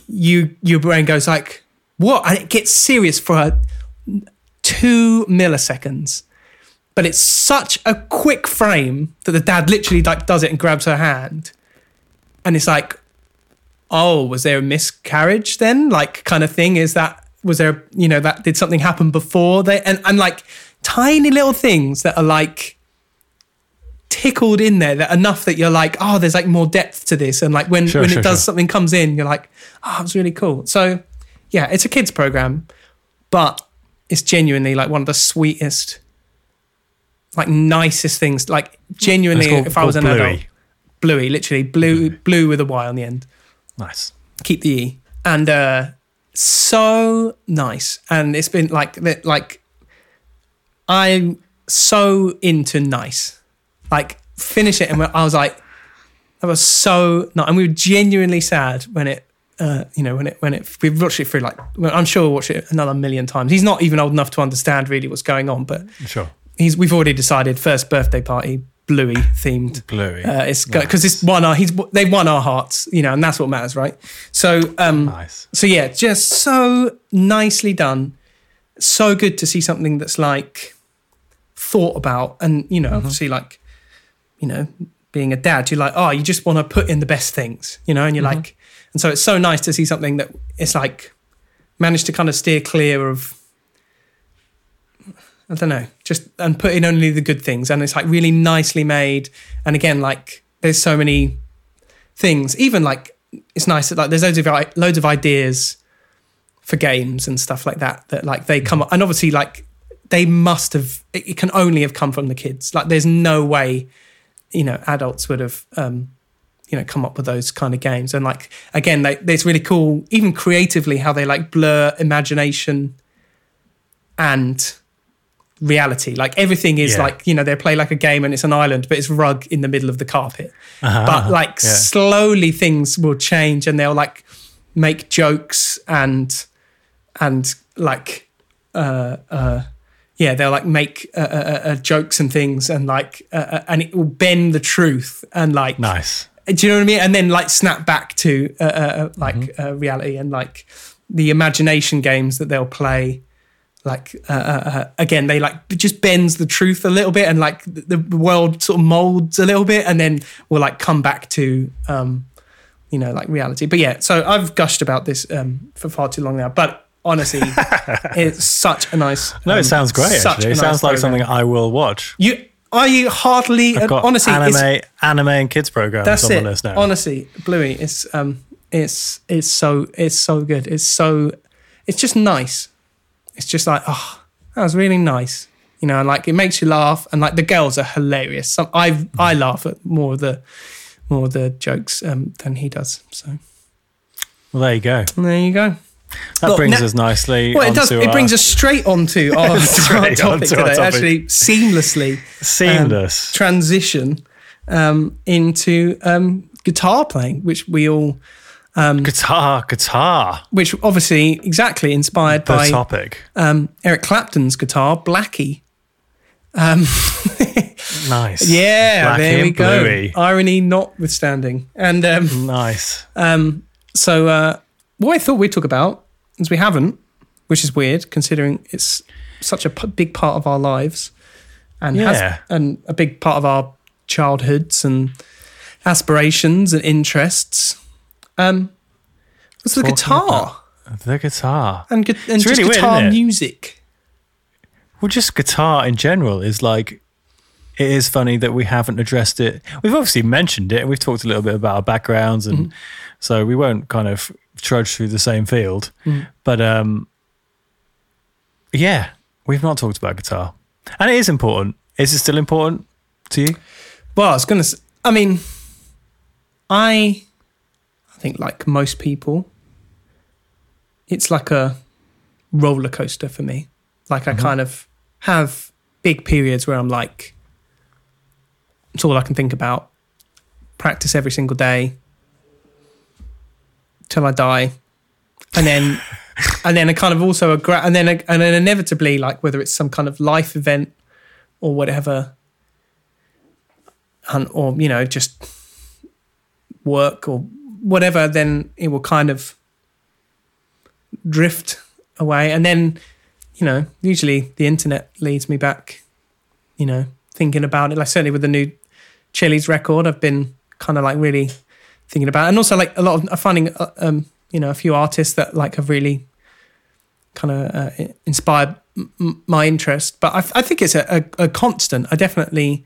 you your brain goes like, what, and it gets serious for a, two milliseconds. But it's such a quick frame that the dad literally like does it and grabs her hand, and it's like, oh, was there a miscarriage then? Like, kind of thing. Is that was there? You know, that did something happen before they? And and like tiny little things that are like tickled in there that enough that you're like, oh, there's like more depth to this. And like when Sure, when sure, it does sure. something comes in, you're like, oh, it's really cool. So yeah, it's a kids program, but it's genuinely like one of the sweetest, like nicest things. Like genuinely, called- if I was an called adult, bluey, literally blue, blue with a Y on the end. Nice. Keep the E, and uh, so nice. And it's been like that. Like I'm so into nice. Like finish it, and I was like, that was so nice. And we were genuinely sad when it. Uh, you know when it when it we've watched it through like well, I'm sure we'll watch it another million times. He's not even old enough to understand really what's going on, but Sure. he's we've already decided first birthday party bluey themed. Bluey. uh, it's because it's won our he's they've won our hearts you know and that's what matters right? So um nice. so yeah just so nicely done. So good to see something that's like thought about and you know obviously like you know being a dad you're like oh you just want to put in the best things you know and you're like and so it's so nice to see something that it's like managed to kind of steer clear of I don't know, just and put in only the good things, and it's like really nicely made. And again, like there's so many things. Even like it's nice that like there's loads of loads of ideas for games and stuff like that that like they come up, and obviously like they must have. It, it can only have come from the kids. Like there's no way, you know, adults would have. um you know, come up with those kind of games, and like again, they, it's really cool, even creatively, how they like blur imagination and reality. Like everything is Yeah. like you know they play like a game and it's an island, but it's rug in the middle of the carpet. Uh-huh, But like yeah. slowly things will change and they'll like make jokes and and like uh uh yeah they'll like make uh, uh, uh, jokes and things and like uh, uh, and it will bend the truth and like Nice. do you know what I mean? And then like snap back to uh, uh, uh, like Mm-hmm. uh, reality and like the imagination games that they'll play. Like uh, uh, uh, again, they like just bends the truth a little bit, and like the, the world sort of molds a little bit, and then we'll like come back to um, you know like reality. But yeah, so I've gushed about this um, for far too long now. But honestly, it's such a nice. No, um, it sounds great. Actually, it sounds like program. something I will watch. you are you hardly I've got honestly anime, anime and kids programs that's on it. the list now. Honestly, Bluey, it's um, it's it's so it's so good. It's so it's just nice. It's just like oh, that was really nice. You know, and like it makes you laugh, and like the girls are hilarious. Some I I laugh at more of the more of the jokes um, than he does. So Well, there you go. there you go. That brings us nicely. Well, it does. It our brings us straight onto our, our Straight topic onto our today. topic. Actually, seamlessly seamless. transition um, into um, guitar playing, which we all guitar, guitar. which obviously exactly inspired The by topic. um, Eric Clapton's guitar, Blackie. Nice. Yeah, there we go. Bluey. Irony notwithstanding. And um, Nice. um, so, uh, what I thought we'd talk about is we haven't, which is weird considering it's such a p- big part of our lives and Yeah. has and a big part of our childhoods and aspirations and interests. Um, was the guitar The guitar. and, gu- and It's just really guitar isn't music. Well, just guitar in general is like, it is funny that we haven't addressed it. We've obviously mentioned it. And we've talked a little bit about our backgrounds, and Mm-hmm. so we won't kind of trudge through the same field. Mm. But um, yeah, we've not talked about guitar, and it is important. Is it still important? to you? Well, I was gonna. I mean, I, I think like most people, it's like a roller coaster for me. Like I mm-hmm. kind of have big periods where I'm like, it's all I can think about. Practice every single day till I die, and then, and then a kind of also a gra- and then a, and then inevitably like whether it's some kind of life event or whatever and or you know just work or whatever then it will kind of drift away. And then you know usually the internet leads me back you know thinking about it. Like certainly with the new chili's record i've been kind of like really thinking about it. and also like a lot of i'm finding uh, um you know a few artists that like have really kind of uh, inspired m- my interest. But i, I think it's a, a, a constant. I definitely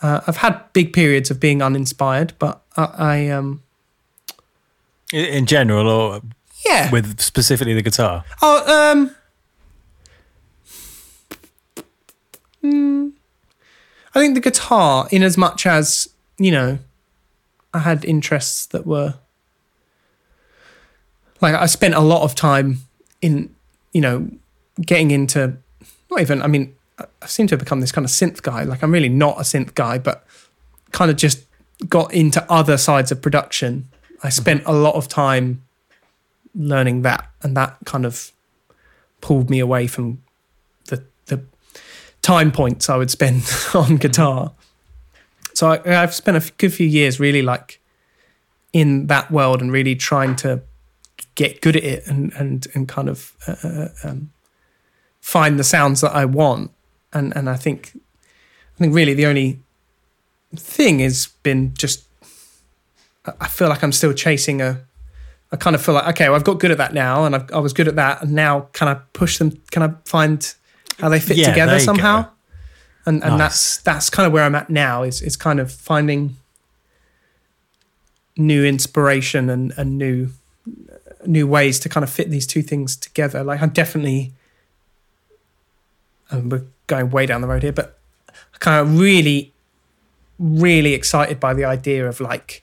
uh, I've had big periods of being uninspired, but I, I um In, general, or yeah. with specifically the guitar? oh um. mm, I think the guitar, in as much as you know, I had interests that were like I spent a lot of time in you know getting into not even I mean I seem to have become this kind of synth guy. Like I'm really not a synth guy, but kind of just got into other sides of production. I spent a lot of time learning that, and that kind of pulled me away from the the time points I would spend on guitar. So I, I've spent a good few years really like in that world and really trying to get good at it and and and kind of uh, uh, um, find the sounds that I want. And and I think I think really the only thing has been just I- feel like I'm still chasing a. I kind of feel like okay, well, I've got good at that now, and I've, I was good at that, and now can I push them? Can I find how they fit Yeah, together somehow? go. And and Nice. that's that's kind of where I'm at now. Is is kind of finding new inspiration and and new new ways to kind of fit these two things together. Like I'm definitely, and we're going way down the road here, but kind of really, really excited by the idea of like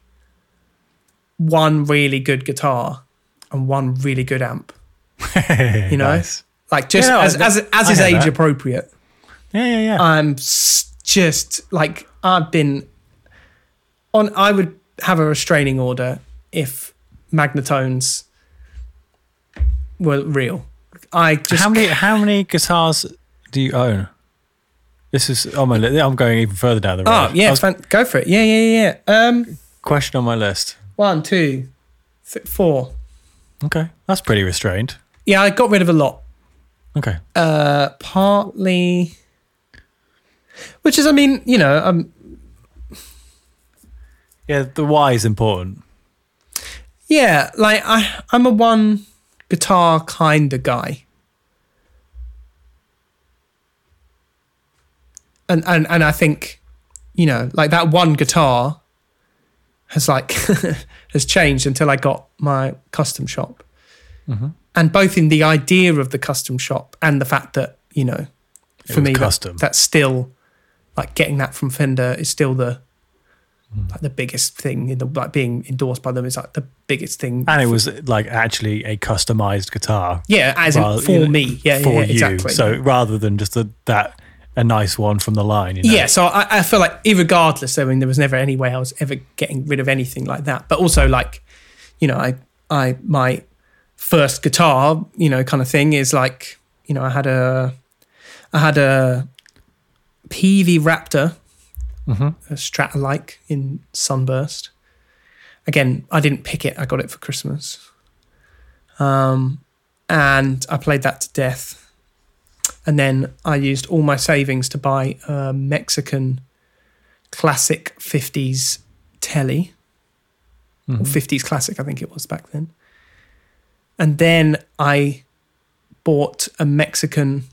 one really good guitar and one really good amp. you know? nice. Like just Yeah, no, as, as as is age that. appropriate. Yeah, yeah, yeah. I'm just like I've been on. I would have a restraining order if Magnatones were real. I just how many how many guitars do you own? This is on my list. I'm going even further down the road. Oh yeah, was- fan- go for it. Yeah, yeah, yeah. Um, question on my list. One, two, th- four. Okay, that's pretty restrained. Yeah, I got rid of a lot. Okay, Uh, partly, which is, I mean, you know, um, yeah, the why is important. yeah, like I, I'm a one guitar kind of guy. And, and and I think, you know, like that one guitar has like has changed until I got my custom shop. Mm-hmm. And both in the idea of the custom shop and the fact that, you know, for me that- that's still like getting that from Fender is still the mm. like the biggest thing in the like being endorsed by them is like the biggest thing. And it was like actually a customized guitar yeah, as rather- in for you know, me. Yeah, for yeah, you. exactly. So rather than just a, that a nice one from the line. You know? Yeah, so I, I feel like, regardless, I mean, there was never any way I was ever getting rid of anything like that. But also, like, you know, I, I, my first guitar, you know, kind of thing is like, you know, I had a, I had a PV Raptor, Mhm. a Strat-alike in Sunburst. Again, I didn't pick it; I got it for Christmas. Um, and I played that to death and then I used all my savings to buy a Mexican classic 50s telly, or mm-hmm. 50s classic, I think it was back then. And then I bought a Mexican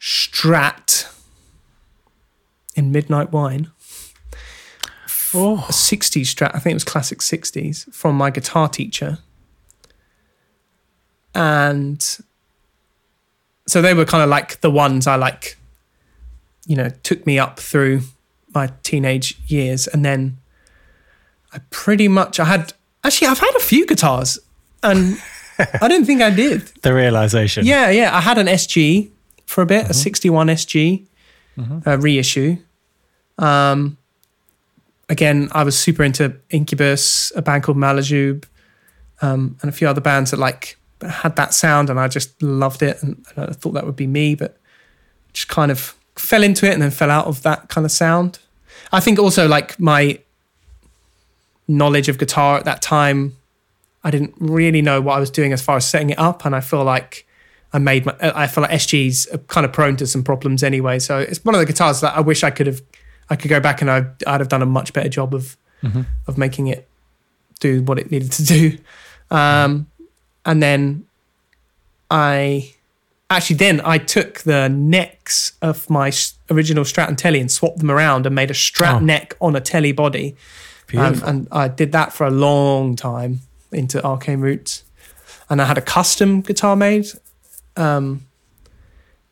Strat in Midnight Wine, Oh, a 60s Strat, I think it was classic 60s, from my guitar teacher. And so they were kind of like the ones I like you know, took me up through my teenage years, and then I pretty much I had actually I've had a few guitars, and I didn't think I did. The realization. Yeah, yeah. I had an SG for a bit, a 61 SG uh, reissue. Um, again, I was super into Incubus, a band called Malajube, um, and a few other bands that like had that sound, and I just loved it, and, and I thought that would be me, but just kind of fell into it and then fell out of that kind of sound. I think also like my knowledge of guitar at that time, I didn't really know what I was doing as far as setting it up, and I feel like I made my. I feel like SG's are kind of prone to some problems anyway. So it's one of the guitars that I wish I could have. I could go back and I, I'd have done a much better job of of making it do what it needed to do. Um, and then I actually then I took the necks of my original Strat and Telly and swapped them around and made a Strat Oh. neck on a Telly body. Um, and I did that for a long time into Arcane Roots. And I had a custom guitar made. Um,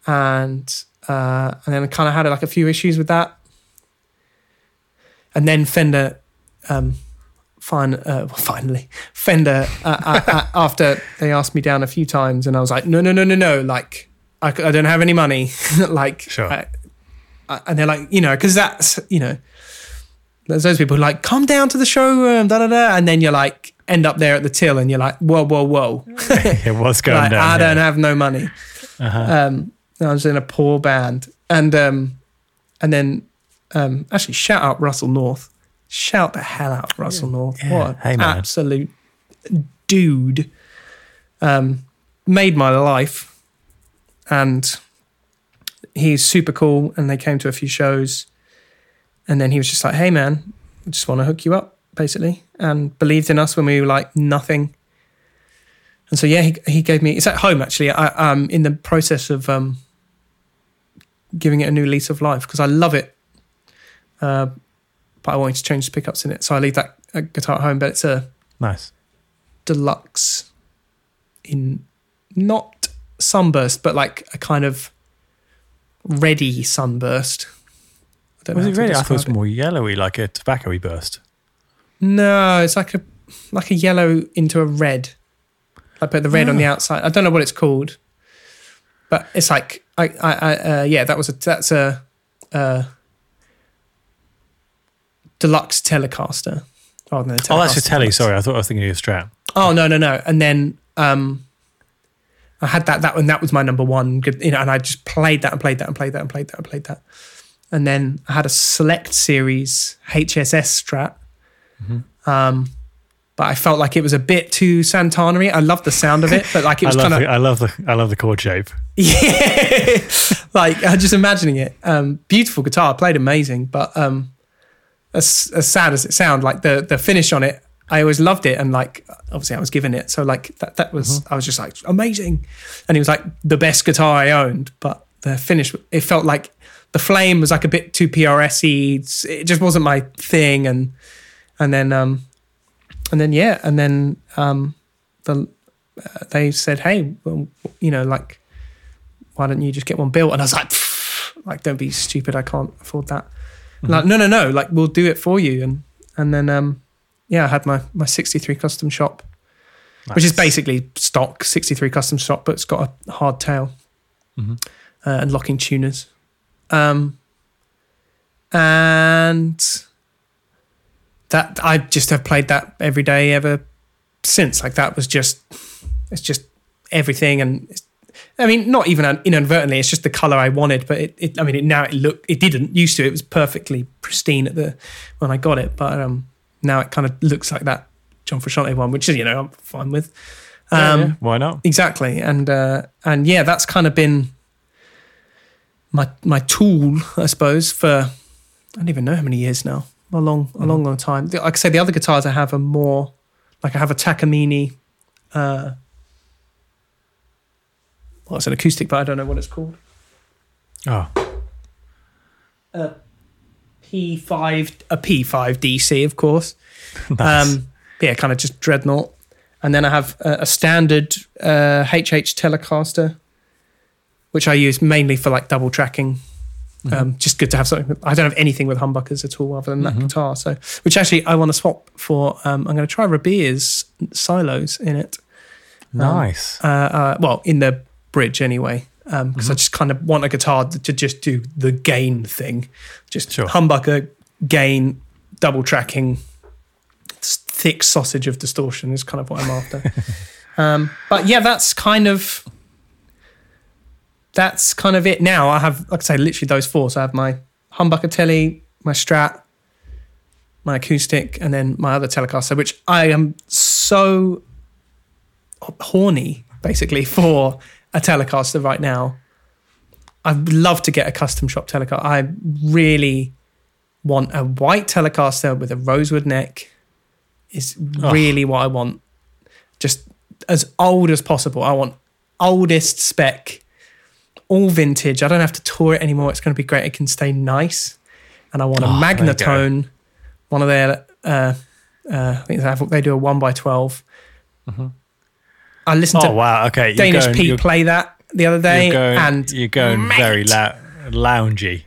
and uh, and then I kind of had like a few issues with that. And then Fender, um, fin- uh, well, finally, Fender, uh, uh, uh, after they asked me down a few times, and I was like, no, no, no, no, no, like, I don't have any money. like, Sure. I- I- and they're like, you know, because that's, you know, there's those people who like, come down to the showroom, da da da. And then you're like, end up there at the till and you're like, whoa, whoa, whoa. yeah, what's going like, down? I don't have no money. Uh-huh. Um, I was in a poor band. And, um, and then, um, actually, shout out Russell North. Shout the hell out Russell North. Yeah. What an Hey, man. absolute dude. Um, made my life. And he's super cool. And they came to a few shows. And then he was just like, hey, man, I just want to hook you up, basically. And believed in us when we were like nothing. And so, yeah, he, he gave me, it's at home actually. I, I'm in the process of um, giving it a new lease of life because I love it. Uh, but I wanted to change the pickups in it. So I leave that uh, guitar at home, but it's a Nice. deluxe in not sunburst, but like a kind of ready sunburst. I don't Was know it really? I thought it was more yellowy, like a tobacco burst. No, it's like a like a yellow into a red. I put the red on the Ah. outside. I don't know what it's called, but it's like I, I, I uh, yeah, that was a that's a, uh deluxe Telecaster rather than a Telecaster. Oh, that's a telly. Deluxe. Sorry, I thought I was thinking of a strap. Oh no no no! And then um, I had that that and that was my number one. Good, you know, and I just played that and played that and played that and played that and played that. And then I had a select series HSS Strat. Um, but I felt like it was a bit too Santana-y. I loved the sound of it, but like it was kind of I love the I love the chord shape. yeah, like I'm just imagining it. Um, beautiful guitar, played amazing, but um, as, as sad as it sounds, like the the finish on it, I always loved it, and like obviously I was given it, so like that that was I was just like amazing, and it was like the best guitar I owned, but the finish it felt like the flame was like a bit too PRS-y. It just wasn't my thing, and and then um and then yeah, and then um the uh, they said, hey, well, you know, like why don't you just get one built? And I was like, like, don't be stupid. I can't afford that. Like, no, no, no. Like, we'll do it for you. And and then, um, yeah, I had my my 63 custom shop, which is basically stock 63 custom shop, but it's got a hard tail Mhm. uh, and locking tuners. Um, and that I just have played that every day ever since. Like that was just, it's just everything and. It's, I mean, not even inadvertently. It's just the color I wanted, but it. it I mean, it, now it look. It didn't used to. It was perfectly pristine at the when I got it, but um, now it kind of looks like that John Frusciante one, which is you know I'm fine with. Yeah, Um, yeah. Why not? Exactly, and uh, and yeah, that's kind of been my my tool, I suppose. For I don't even know how many years now. A long, a long, long time. Like I say, the other guitars I have are more like I have a Takamine. Uh, well, it's an acoustic, but I don't know what it's called. Oh, P5, a P5 DC, of course. nice. Um, yeah, kind of just dreadnought. And then I have a, a standard uh, HH Telecaster, which I use mainly for like double tracking Um, just good to have something. I don't have anything with humbuckers at all other than that guitar. So, which actually I want to swap for. Um, I'm going to try Rabea's silos in it. Nice. Uh, uh, well, in the bridge anyway, because I just kind of want a guitar to, to just do the gain thing, just Sure. humbucker, gain, double tracking, thick sausage of distortion is kind of what I'm after. um, but yeah, that's kind of that's kind of it. Now I have, like I say, literally those four. So I have my humbucker telly, my Strat, my acoustic, and then my other Telecaster, which I am so horny basically for a Telecaster right now. I'd love to get a custom shop Telecaster. I really want a white Telecaster with a rosewood neck. Is really what I want. Just as old as possible. I want oldest spec, all vintage. I don't have to tour it anymore. It's going to be great. It can stay nice. And I want a Oh, go. Magnatone, one of their, uh, uh, I think they they do a one by 12. I listened Oh to wow. Okay. You're Danish going- Pete play that the other day, You're going, and you're going very lou- loungy.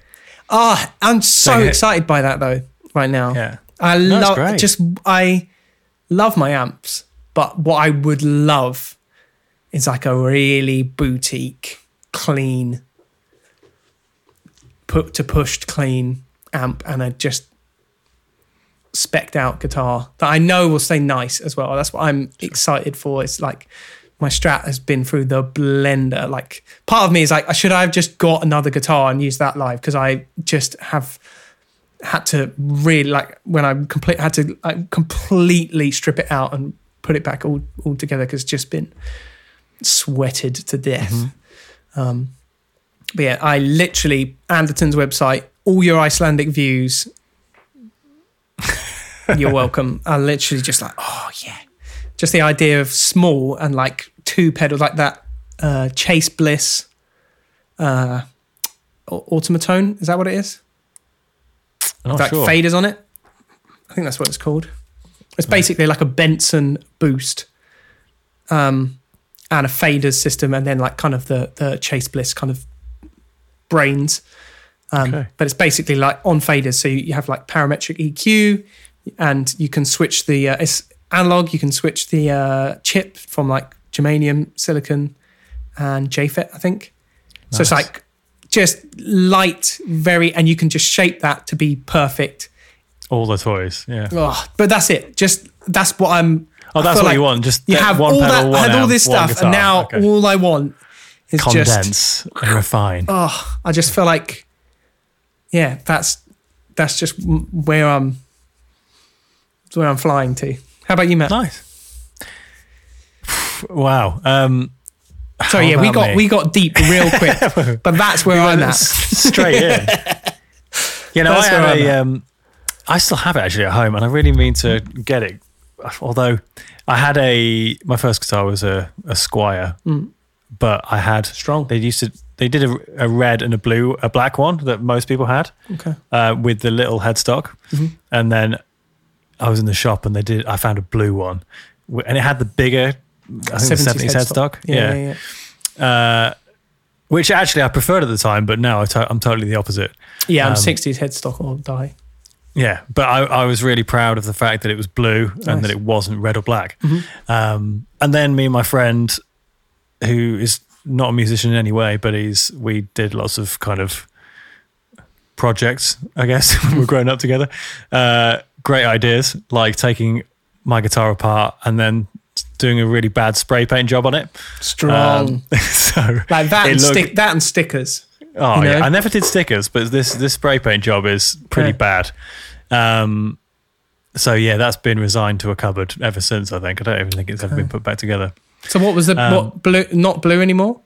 oh, I'm so So- excited by that though. Right now, Yeah. I No, love just I love my amps, but what I would love is like a really boutique, clean, put to pushed clean amp and a just specked out guitar that I know will stay nice as well. That's what I'm excited for. It's like my strat has been through the blender. Like part of me is like, should I have just got another guitar and used that live? Because I just have had to really like when I complete had to like, completely strip it out and put it back all all together because it's just been sweated to death. Um, but yeah, I literally Anderton's website, all your Icelandic views. You're welcome. I literally just like, oh yeah, just the idea of small and like two pedals like that. Uh, Chase Bliss, uh, au- automatone. Is that what it is? Not like sure. faders on it. I think that's what it's called. It's basically like a Benson boost, um, and a faders system, and then like kind of the the Chase Bliss kind of brains. Um, Okay. But it's basically like on faders, so you, you have like parametric EQ, and you can switch the uh, it's analog. You can switch the uh, chip from like germanium, silicon, and JFET. I think. So it's like just light, very, and you can just shape that to be perfect. All the toys. Yeah. Oh, but that's it. Just that's what I'm. Oh, that's what like you want. Just You have one all pedal, that. one I had all this stuff, and now Okay. all I want is just. condense and refine. Oh, I just feel like, yeah, that's that's just where I'm. That's Where I'm flying to. How about you, Matt? Nice. Wow. Um, Sorry, yeah, we got me? we got deep real quick, but that's where I'm at. straight in. You know, That's I where had a, um, I still have it actually at home, and I really mean to get it. Although I had a, my first guitar was a, a Squier, but I had Mm. Strong. They used to, they did a, a red and a blue, a black one that most people had Okay. uh, with the little headstock, Mm-hmm. and then I was in the shop and they did. I found a blue one, and it had the bigger, I think the 70s seventies headstock. Yeah, yeah, yeah. Uh, which actually I preferred at the time, but now I to- I'm totally the opposite. Yeah, I'm Um, 60s headstock or die. Yeah, but I, I was really proud of the fact that it was blue Nice. and that it wasn't red or black. Mm-hmm. Um, and then me and my friend, who is not a musician in any way, but he's we did lots of kind of projects, I guess, when we're growing up together. Uh, great ideas, like taking my guitar apart and then doing a really bad spray paint job on it. Strong. Um, so like that and, looked- stick, that and stickers. Oh you know? yeah, I never did stickers, but this this spray paint job is pretty Yeah. bad. Um, so yeah, that's been resigned to a cupboard ever since. I think I don't even think it's ever been put back together. So what was the Um, what blue? Not blue anymore.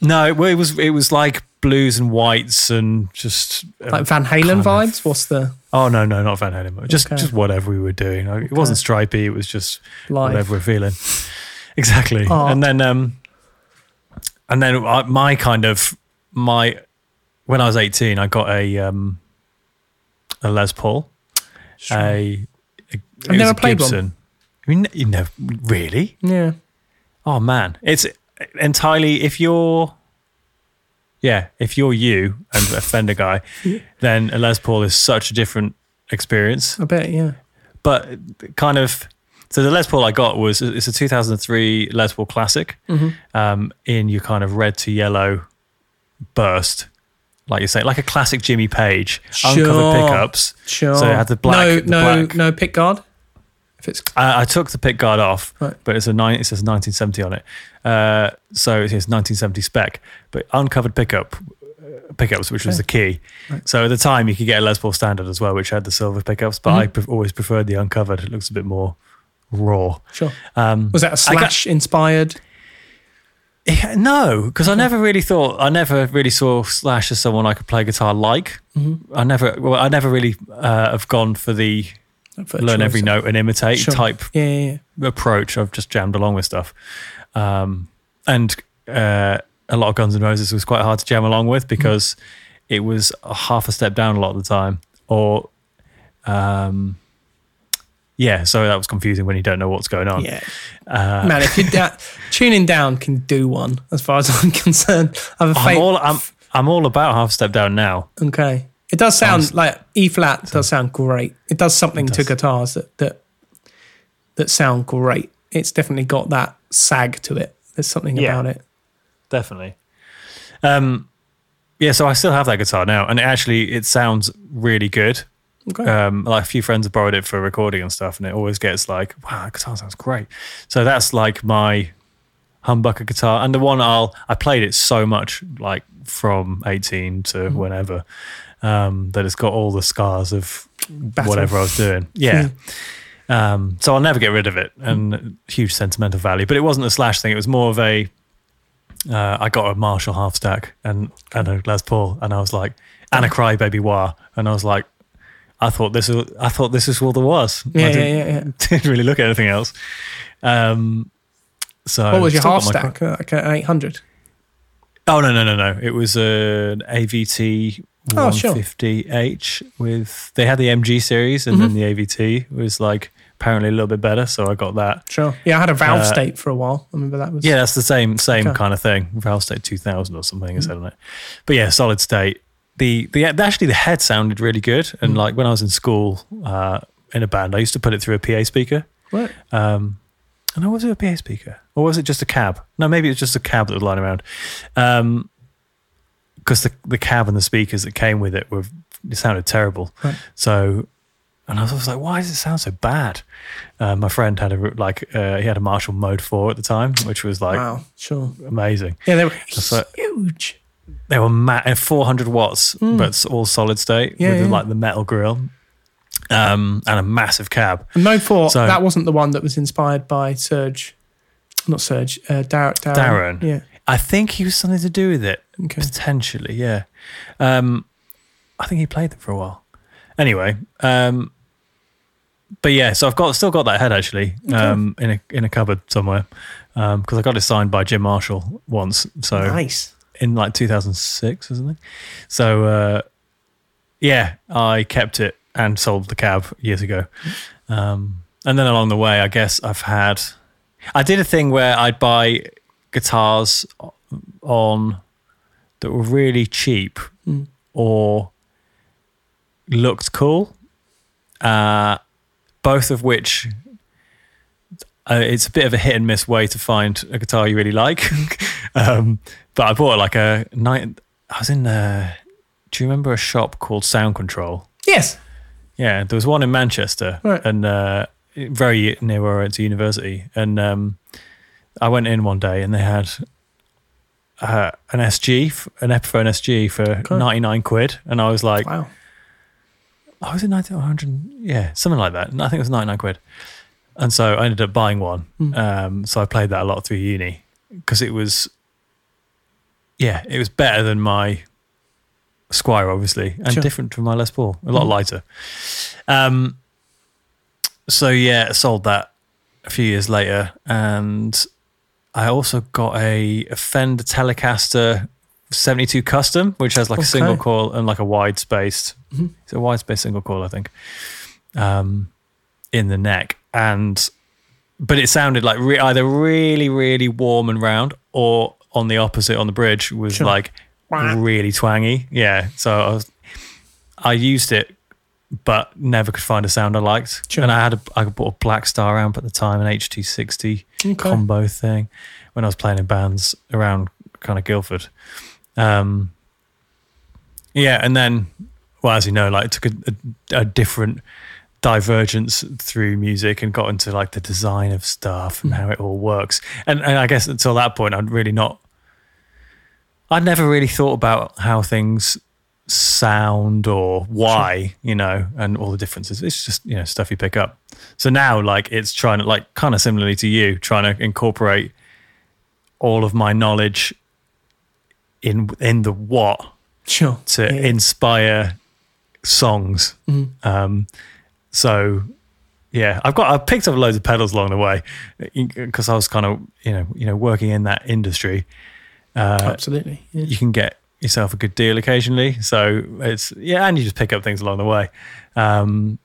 No, it, it was it was like blues and whites and just Like Van Halen kind of- vibes. What's the oh no no not Van Halen, just Okay. just whatever we were doing. It wasn't stripy. It was just live? whatever we're feeling. Exactly. Oh. And then um and then I- my kind of my when I was 18 I got a um a Les Paul a, a it was never a played one. Gibson. I mean you never really Yeah. oh man it's entirely if you're yeah, if you're you and a Fender guy, then a Les Paul is such a different experience. I bet, yeah. But kind of, so the Les Paul I got was it's a 2003 Les Paul Classic um, in your kind of red to yellow burst, like you say, like a classic Jimmy Page, uncovered pickups. Sure. So it had the black. No, the no, black. no pick guard. If it's I, I took the pick guard off, Right. but it's a nine. It says 1970 on it, uh, so it's 1970 spec. But uncovered pickup uh, pickups, which was the key. Right. So at the time, you could get a Les Paul standard as well, which had the silver pickups. But I pre- always preferred the uncovered. It looks a bit more raw. sure. Um, Was that a I got- slash inspired? Yeah, no, because I never really thought I never really saw Slash as someone I could play guitar like. Mm-hmm. I never, well, I never really uh, have gone for the learn every note and imitate Sure. type Yeah, yeah, yeah. approach. I've just jammed along with stuff, um, and uh, a lot of Guns N' Roses was quite hard to jam along with because it was a half a step down a lot of the time, or um, yeah. So that was confusing when you don't know what's going on. Yeah. Uh, Man, if you da- tuning down can do one, as far as I'm concerned. I have a I'm all I'm I'm all about half a step down now. okay. It does sound like E flat does sound great. It does something to does. guitars that, that that sound great. It's definitely got that sag to it. There's something Yeah. about it. definitely. Um, yeah, so I still have that guitar now, and it actually it sounds really good. Okay. Um, like a few friends have borrowed it for recording and stuff, and it always gets like, "Wow, that guitar sounds great." So that's like my humbucker guitar, and the one I'll I played it so much, like from eighteen to whenever, um, that it's got all the scars of Battle. whatever I was doing. Yeah. Um, so I'll never get rid of it, and huge sentimental value. But it wasn't a slash thing; it was more of a. Uh, I got a Marshall half stack and and a Les Paul, and I was like, and a Crybaby Wah, and I was like, I thought this was I thought this was all there was. Yeah, I yeah, didn't, yeah, yeah. didn't really look at anything else. Um, so What was your half stack? Uh, Like an 800? Oh no no no no! It was an AVT Oh, sure. 150H with they had the MG series and Mm-hmm. then the AVT was like apparently a little bit better, so I got that. Sure. Yeah, I had a valve Uh, state for a while. I remember that was. Yeah, that's the same same Okay. kind of thing. Valve State 2000 or something I said on it. But yeah, solid state. The the actually the head sounded really good, and like when I was in school uh, in a band, I used to put it through a PA speaker. What? Um, and was it a PA speaker or was it just a cab? No, maybe it was just a cab that was lying around. Um, because the the cab and the speakers that came with it were it sounded terrible. Right. So, and I was like, why does it sound so bad? Uh, my friend had a like uh, he had a Marshall Mode Four at the time, which was like wow. Sure. amazing. Yeah, they were like- huge. They were ma- uh, 400 watts, but all solid state. Yeah, with yeah. like the metal grill. Um, and a massive cab. And Mode 4, So- that wasn't the one that was inspired by Serge. Not Serge, uh, Dar- Darren. Darren. Yeah. I think he was something to do with it. Okay. Potentially, yeah. Um, I think he played them for a while. Anyway, um, but yeah, so I've got still got that head actually um, in a in a cupboard somewhere because I got it signed by Jim Marshall once. So Nice. in like 2006 or something. So uh, yeah, I kept it and sold the cab years ago. Um, and then along the way, I guess I've had. I did a thing where I'd buy guitars on that were really cheap or looked cool. Uh, both of which uh, it's a bit of a hit and miss way to find a guitar you really like. um, but I bought like a night. I was in. Uh, do you remember a shop called Sound Control? Yes. Yeah, there was one in Manchester, Right. and uh, very near where I went to university. And um, I went in one day, and they had uh, an SG, an Epiphone SG for Okay. ninety nine quid, and I was like, Wow. I was in 1900, Yeah, something like that. I think it was 99 quid. And so I ended up buying one. Hmm. Um, so I played that a lot through uni because it was, yeah, it was better than my Squier, obviously, and Sure. different from my Les Paul, a lot Mhm. lighter. Um, so yeah, I sold that a few years later. And I also got a, a Fender Telecaster 72 Custom, which has like a single coil and like a wide spaced Mhm. it's a wide space single coil, I think, um, in the neck, and but it sounded like re- either really, really warm and round, or on the opposite on the bridge was Sure. like really twangy. Yeah, so I was, I used it, but never could find a sound I liked. Sure. And I had a I bought a Blackstar amp at the time, an HT60 Okay. combo thing, when I was playing in bands around kind of Guildford. Um, yeah, and then, well, as you know, like it took a, a, a different divergence through music and got into like the design of stuff and how it all works. And, and I guess until that point, I'd really not. I'd never really thought about how things sound or why, you know, and all the differences. It's just you know stuff you pick up. So now, like, it's trying to like kind of similarly to you, trying to incorporate all of my knowledge in in the what Sure. to Yeah. inspire songs. Mhm. Um, so yeah, I've got I picked up loads of pedals along the way because I was kind of you know you know working in that industry. Uh, Absolutely. Yeah. you can get yourself a good deal occasionally. So it's yeah, and you just pick up things along the way. Um,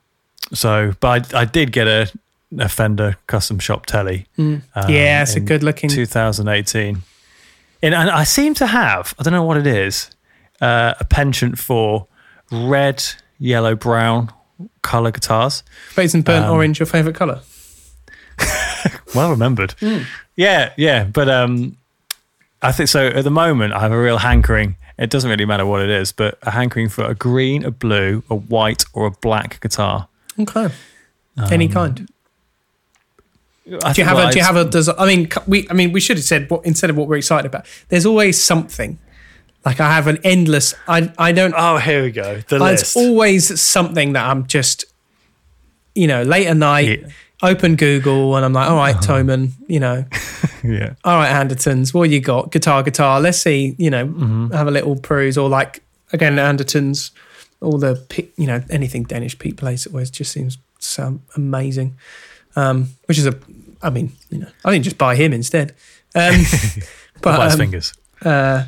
so, but I, I did get a, a Fender custom shop telly. Mm. um, yeah, it's a good looking. 2018. And, and I seem to have, I don't know what it is, uh, a penchant for red, yellow, brown color guitars. But isn't burnt um, orange your favourite colour? Well remembered. Yeah, yeah. But um, I think so. At the moment, I have a real hankering. It doesn't really matter what it is, but a hankering for a green, a blue, a white, or a black guitar. Okay. Any Um, kind. I Do you have a? Do you have a? Does I mean we? I mean we should have said what instead of what we're excited about. There's always something. Like I have an endless. I I don't. Oh, here we go. The It's list. always something that I'm just, you know, late at night, Yeah. Uh-huh. open Google, and I'm like, all right, Thomann, you know, yeah. all right, Andertons, what you got? Guitar, guitar. Let's see, you know, Mm-hmm. have a little peruse, or like again, Andertons, all the you know anything Danish Pete plays. It always just seems sound amazing. Um, which is a, I mean, you know, I think just buy him instead. Um, but But, um, fingers. uh,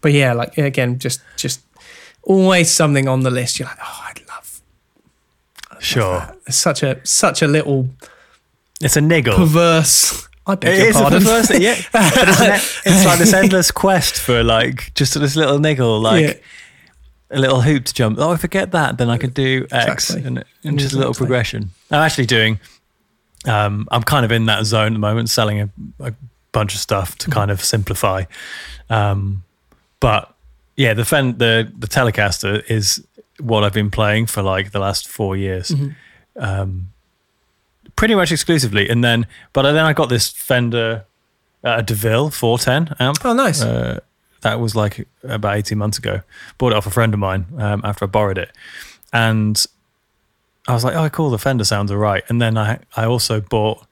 but yeah, like again, just just always something on the list. You're like, oh, I'd. Sure. It's such a such a little It's a niggle. perverse. I beg It your is a pardon. perverse thing, yeah. It's, an- it's like this endless quest for like just this little niggle, like Yeah. a little hoop to jump. Oh, I forget that. Then I could do X Exactly. and, and just a little progression. I'm actually doing. Um, I'm kind of in that zone at the moment, selling a, a bunch of stuff to kind of simplify. Um, but yeah, the Fen, the the Telecaster is what I've been playing for like the last four years. Um, pretty much exclusively, and then but then I got this Fender uh, DeVille 410 amp. Oh, nice. Uh, that was like about 18 months ago. Bought it off a friend of mine um, after I borrowed it. And I was like, oh, cool, the Fender sounds all right. And then I, I also bought,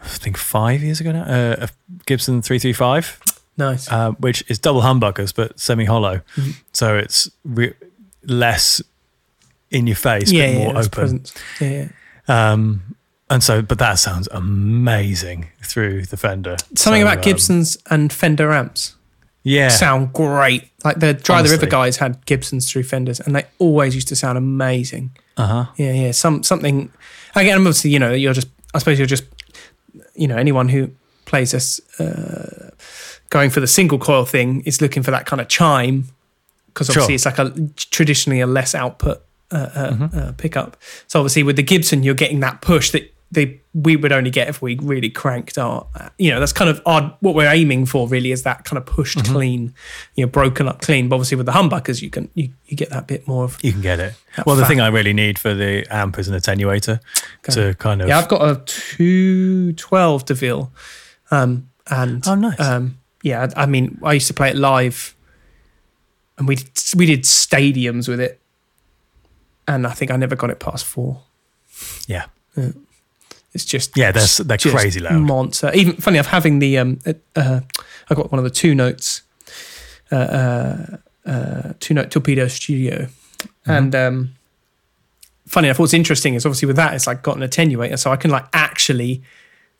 I think five years ago now, uh, a Gibson 335, nice. uh, which is double humbuckers, but semi hollow. Mm-hmm. So it's re- less in your face, yeah, but more it's open. Yeah, yeah. Um, and so, but that sounds amazing through the Fender. Something So, about um, Gibsons and Fender amps yeah, sound great. Like the Dry the River guys had Gibsons through Fenders, and they always used to sound amazing. uh huh. Yeah, yeah. Some something. Again, obviously, you know, you're just. I suppose you're just. You know, anyone who plays this, uh, going for the single coil thing is looking for that kind of chime, because obviously Sure. it's like a traditionally a less output uh, uh, Mm-hmm. uh, pickup. So obviously with the Gibson, you're getting that push that they we would only get if we really cranked our. You know, that's kind of odd. What we're aiming for really is that kind of pushed Mm-hmm. clean, you know, broken up clean. But obviously with the humbuckers, you can you, you get that bit more of You can get it. Well, the thing I really need for the amp is an attenuator to kind of. Yeah, I've got a two twelve Deville, um, and Oh, nice. Um, yeah, I mean, I used to play it live, and we did, we did stadiums with it, and I think I never got it past four. yeah. It's just Yeah, they're- they're just crazy loud. monster. Even funny enough, having the um, uh, uh, I got one of the two notes, uh, uh, uh, two note torpedo studio, Mm-hmm. and um, funny enough, what's interesting is obviously with that it's like got an attenuator, so I can like actually.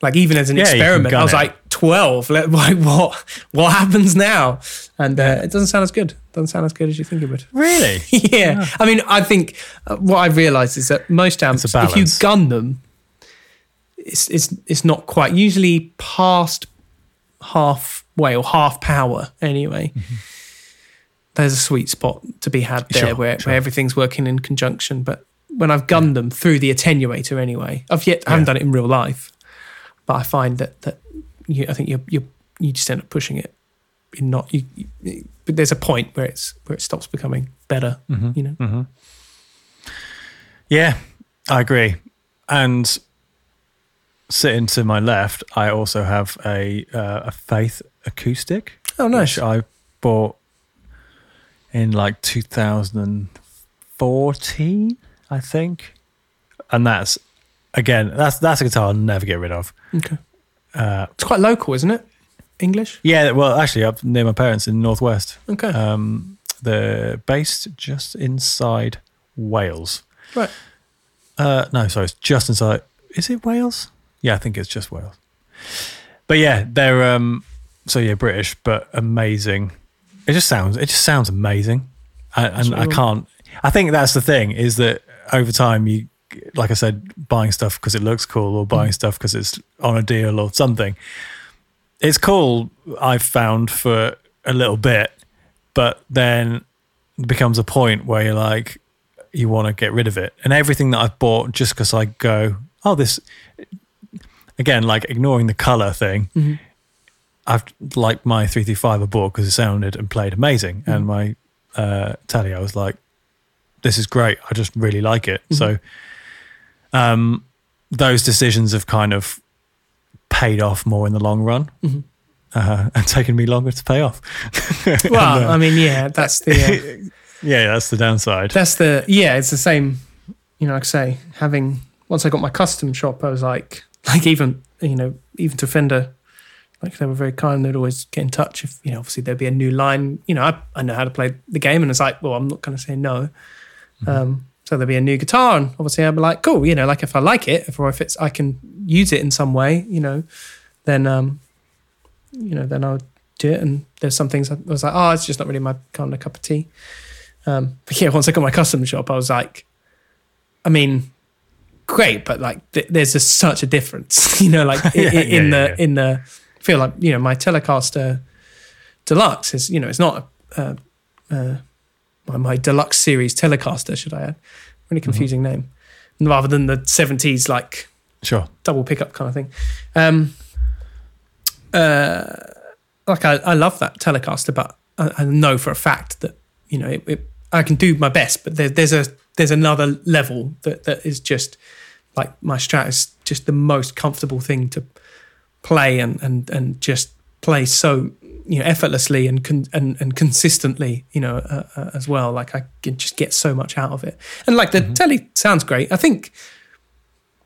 Like even as an Yeah, experiment, I was it. like twelve. Like what? What happens now? And uh, it doesn't sound as good. Doesn't sound as good as you think it would. Really? yeah. I mean, I think uh, what I've realised is that most amps, if you gun them, it's it's it's not quite. Usually past halfway or half power anyway. There's a sweet spot to be had there Sure, where, sure. where everything's working in conjunction. But when I've gunned them through the attenuator anyway, I've yet I haven't Yeah. done it in real life, but I find that that you, I think you you you just end up pushing it in not you, you. But there's a point where it's where it stops becoming better. Mhm. You know. hmm Yeah, I agree. And sitting to my left, I also have a uh, a Faith acoustic, Oh, nice. which I bought in like 2014, I think. And that's again, that's that's a guitar I'll never get rid of. Okay. Uh, It's quite local, isn't it? English. yeah, well, actually, up near my parents in Northwest. Okay. Um, they're based just inside Wales. right. Uh, no, sorry, it's just inside. Is it Wales? Yeah, I think it's just Wales. But yeah, they're um. So yeah, British, but amazing. It just sounds. It just sounds amazing, I, and I can't. I think that's the thing is that over time you, like I said, buying stuff because it looks cool or buying stuff because it's on a deal or something. It's cool. I've found for a little bit, but then it becomes a point where you're like, you want to get rid of it. And everything that I've bought just because I go, oh, this, again, like ignoring the color thing, Mhm. I've like my 335 I bought because it sounded and played amazing. And my uh, Telly, I was like, this is great. I just really like it. So um, those decisions have kind of paid off more in the long run. Mhm. Uh, and taken me longer to pay off. Well, And, uh, I mean, yeah, that's the uh, yeah, that's the downside. that's the yeah. It's the same. You know, like I say, having once I got my custom shop, I was like, like even you know, even to Fender, like they were very kind. They'd always get in touch if you know, obviously there'd be a new line. You know, I, I know how to play the game, and it's like, well, I'm not going to say no. Um, so there'll be a new guitar, and obviously I'd be like, cool. You know, like if I like it, if or if it's I can use it in some way, you know, then um, you know, then I'll do it. And there's some things I was like, oh, it's just not really my kind of cup of tea. Um, but yeah, once I got my custom shop, I was like, I mean, great, but like, th- there's just such a difference, you know, like Yeah, i- yeah, in yeah, the yeah. in the I feel like you know my Telecaster Deluxe is you know it's not a uh, uh, my, my Deluxe series Telecaster, should I add? Really Mm-hmm. confusing name, rather than the '70s like Sure. double pickup kind of thing. Um, uh, like I, I love that Telecaster, but I, I know for a fact that you know it, it, I can do my best, but there, there's a there's another level that that is just like my Strat is just the most comfortable thing to play and and and just play so you know effortlessly and con- and and consistently you know uh, uh, as well. Like I can just get so much out of it. And like the telly sounds great. I think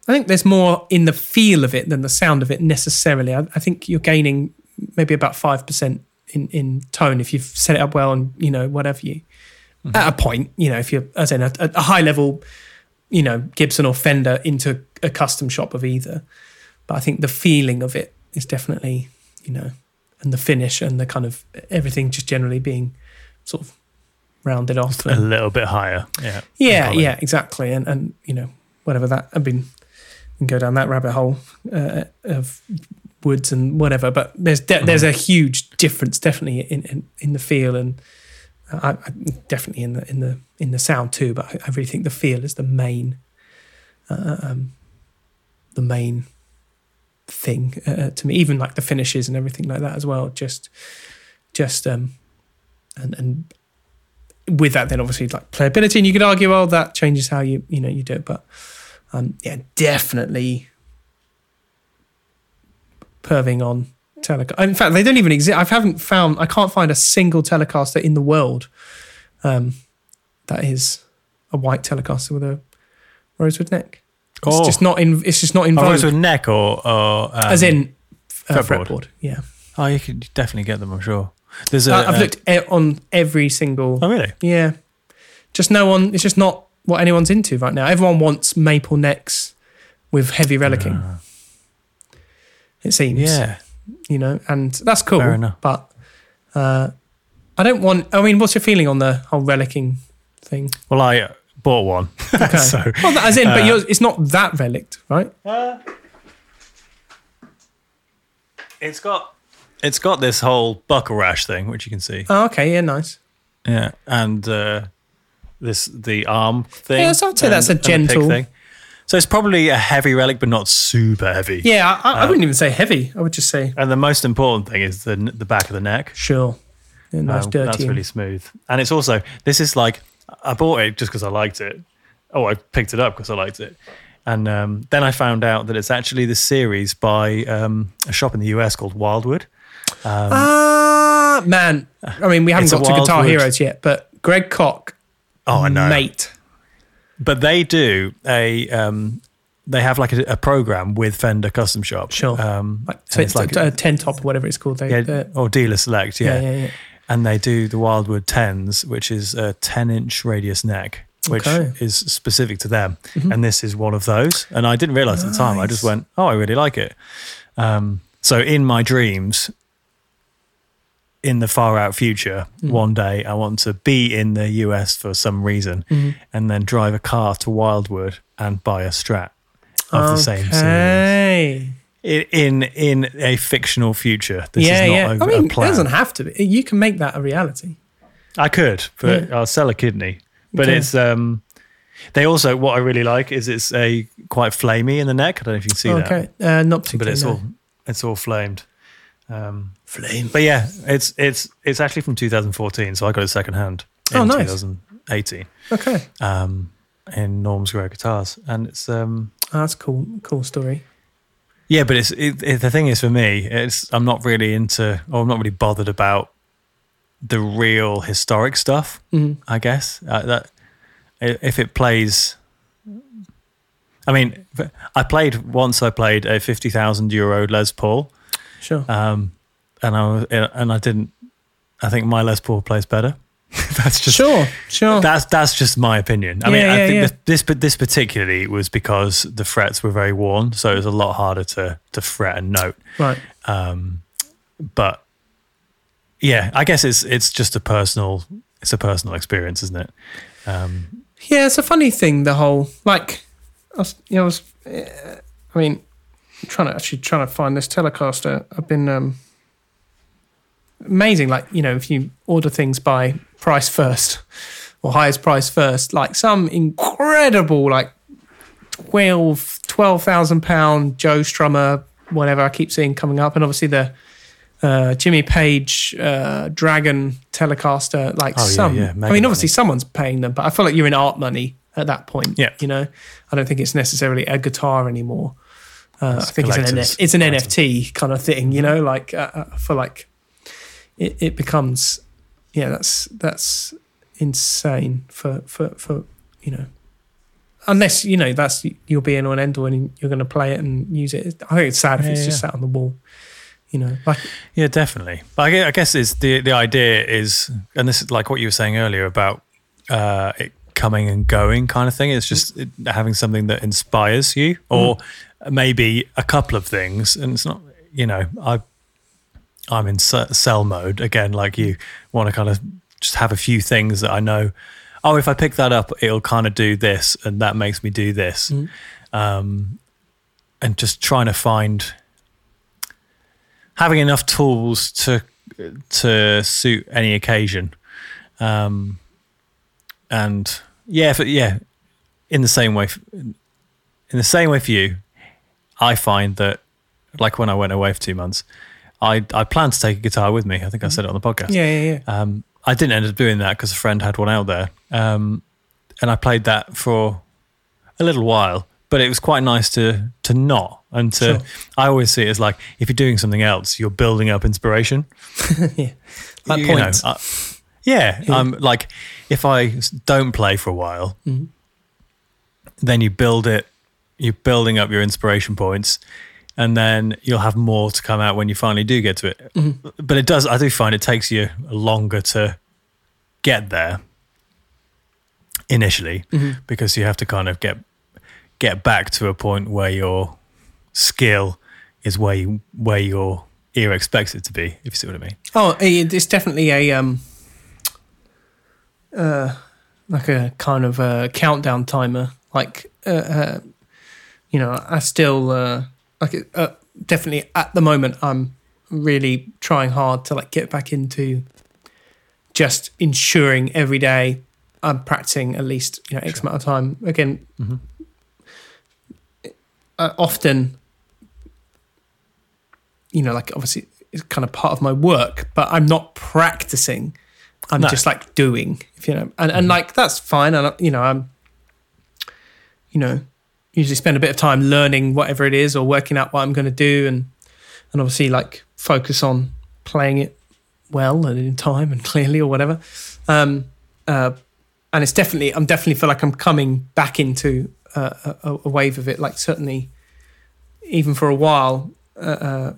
I think there's more in the feel of it than the sound of it necessarily. I, I think you're gaining maybe about 5% in in tone if you've set it up well and you know whatever you at a point you know if you're as in a, a high level you know Gibson or Fender into a custom shop of either. But I think the feeling of it is definitely you know and the finish and the kind of everything just generally being sort of rounded off A little bit higher. Yeah. yeah yeah exactly and and you know whatever that I've been can go down that rabbit hole uh, of woods and whatever but there's de- there's a huge difference definitely in in, in the feel and I, I definitely in the in the in the sound too but I, I really think the feel is the main uh, um, the main thing uh, to me even like the finishes and everything like that as well just just um and and with that then obviously like playability and you could argue well that changes how you you know you do it but um yeah definitely perving on Telecaster. In fact, they don't even exist. I haven't found. I can't find a single Telecaster in the world um, that is a white Telecaster with a rosewood neck. It's Oh. just not in. It's just not in vogue. rosewood neck or, or um, as in uh, fretboard. fretboard. Yeah, Oh, you could definitely get them. I'm sure. There's a. I, I've uh, looked e- on every single. Oh, really? Yeah, just no one. It's just not what anyone's into right now. Everyone wants maple necks with heavy relicking. it seems. Yeah. you know, and that's cool. Fair enough. But uh, I don't want. I mean, what's your feeling on the whole relicking thing? Well, I uh, bought one. Okay. so well, that- as in, but uh, yours, it's not that relict, right? it's got. it's got this whole buckle rash thing, which you can see. Oh, okay, yeah, nice. Yeah, and uh, this the arm thing. Yeah, so I'd say that's a and- and the pig gentle- So it's probably a heavy relic, but not super heavy. Yeah, I, I Um, wouldn't even say heavy. I would just say And the most important thing is the the back of the neck. sure. Yeah, nice, Um, dirty. That's really smooth. And it's also this is like I bought it just because I liked it. Oh, I picked it up because I liked it. And um, then I found out that it's actually the series by um, a shop in the US called Wildwood. Ah, man. I mean, we haven't got to Guitar Heroes yet, but Greg Koch, Oh, I know. mate. But they do a um, they have like a, a program with Fender Custom Shop. Sure. Um, Like, so it's it's like a, ten top or whatever it's called. They, yeah, or dealer select. Yeah. yeah, yeah, yeah. And they do the Wildwood tens, which is a ten inch radius neck, which Okay. Mm-hmm. is specific to them. And this is one of those. And I didn't realize at the time. I just went, oh, I really like it. Um, so in my dreams, in the far out future, Mm. one day I want to be in the US for some reason, Mm-hmm. and then drive a car to Wildwood and buy a Strat of the same series Okay. In in, a fictional future. This yeah, is not yeah. a, I mean, it doesn't have to be. You can make that a reality. I could, but Yeah. I'll sell a kidney. But Okay. it's um. They also what I really like is it's a quite flamey in the neck. I don't know if you can see that, okay, uh, not but it's no. all it's all flamed. Um, flame. but yeah, it's it's it's actually from 2014, so I got it secondhand hand in Oh, nice. 2018 Okay, um, in Norm's Rare Guitars, and it's um oh, that's cool. Cool story. Yeah, but it's it, it, the thing is for me, it's I'm not really into or I'm not really bothered about the real historic stuff. Mhm. I guess uh, that if it plays. I mean, I played once. I played a fifty thousand euro Les Paul, Sure. um, and I was, and I didn't. I think my Les Paul plays better. that's just sure. Sure. that's that's just my opinion. I mean, Yeah, I think yeah. This, this but this particularly was because the frets were very worn, so it was a lot harder to to fret and note. right. Um, but yeah, I guess it's it's just a personal it's a personal experience, isn't it? Um, Yeah, it's a funny thing. The whole like, I was, you know, I was, uh, I mean, I'm trying to actually trying to find this Telecaster. I've been um, amazing. Like you know, if you order things by price first or highest price first, like some incredible like 12 12,000 pound Joe Strummer, whatever I keep seeing coming up, and obviously the. Uh, Jimmy Page uh, Dragon Telecaster, like Oh, some. yeah, I mean, obviously money. someone's paying them, but I feel like you're in art money at that point. Yeah. you know, I don't think it's necessarily a guitar anymore. Uh, I think it's an it's an. NFT kind of thing. You know, like uh, uh, I feel like it, it becomes, yeah, that's that's insane for for for you know. Unless you know that's your be and end all, and you're going to play it and use it. I think it's sad if Yeah, it's just sat on the wall. You know, like yeah, definitely. But I guess it's the the idea is, and this is like what you were saying earlier about uh, it coming and going kind of thing. It's just it, having something that inspires you, or maybe a couple of things. And it's not, you know, I I'm in se- sell mode again, like you want to kind of just have a few things that I know. Oh, if I pick that up, it'll kind of do this, and that makes me do this. Um, and just trying to find having enough tools to to suit any occasion. Um, and yeah, for, yeah, in the same way, in the same way for you, I find that like when I went away for two months, I I planned to take a guitar with me. I think I said it on the podcast. yeah, yeah, yeah. Um, I didn't end up doing that because a friend had one out there, um, and I played that for a little while. But it was quite nice to to not and to. Sure. I always see it as like if you're doing something else, you're building up inspiration. yeah. That You know, points. I- yeah, Yeah. I'm like if I don't play for a while, Mhm. then you build it. You're building up your inspiration points, and then you'll have more to come out when you finally do get to it. Mm-hmm. But it does. I do find it takes you longer to get there initially Mm-hmm. because you have to kind of get get back to a point where your skill is where you where your ear expects it to be. If you see what I mean. Oh, it's definitely a um, uh, like a kind of a countdown timer. Like, uh, uh you know, I still uh, like uh, definitely at the moment I'm really trying hard to like get back into just ensuring every day I'm practicing at least you know X amount of time. Again, Mhm. uh, often, you know, like obviously it's kind of part of my work, but I'm not practicing. I'm No. just like doing, if you know, and, and like that's fine. And you know, I'm, you know, usually spend a bit of time learning whatever it is or working out what I'm going to do, and and obviously like focus on playing it well and in time and clearly or whatever. Um, uh, and it's definitely, I'm definitely feel like I'm coming back into uh, a, a wave of it. Like certainly, even for a while, uh, uh,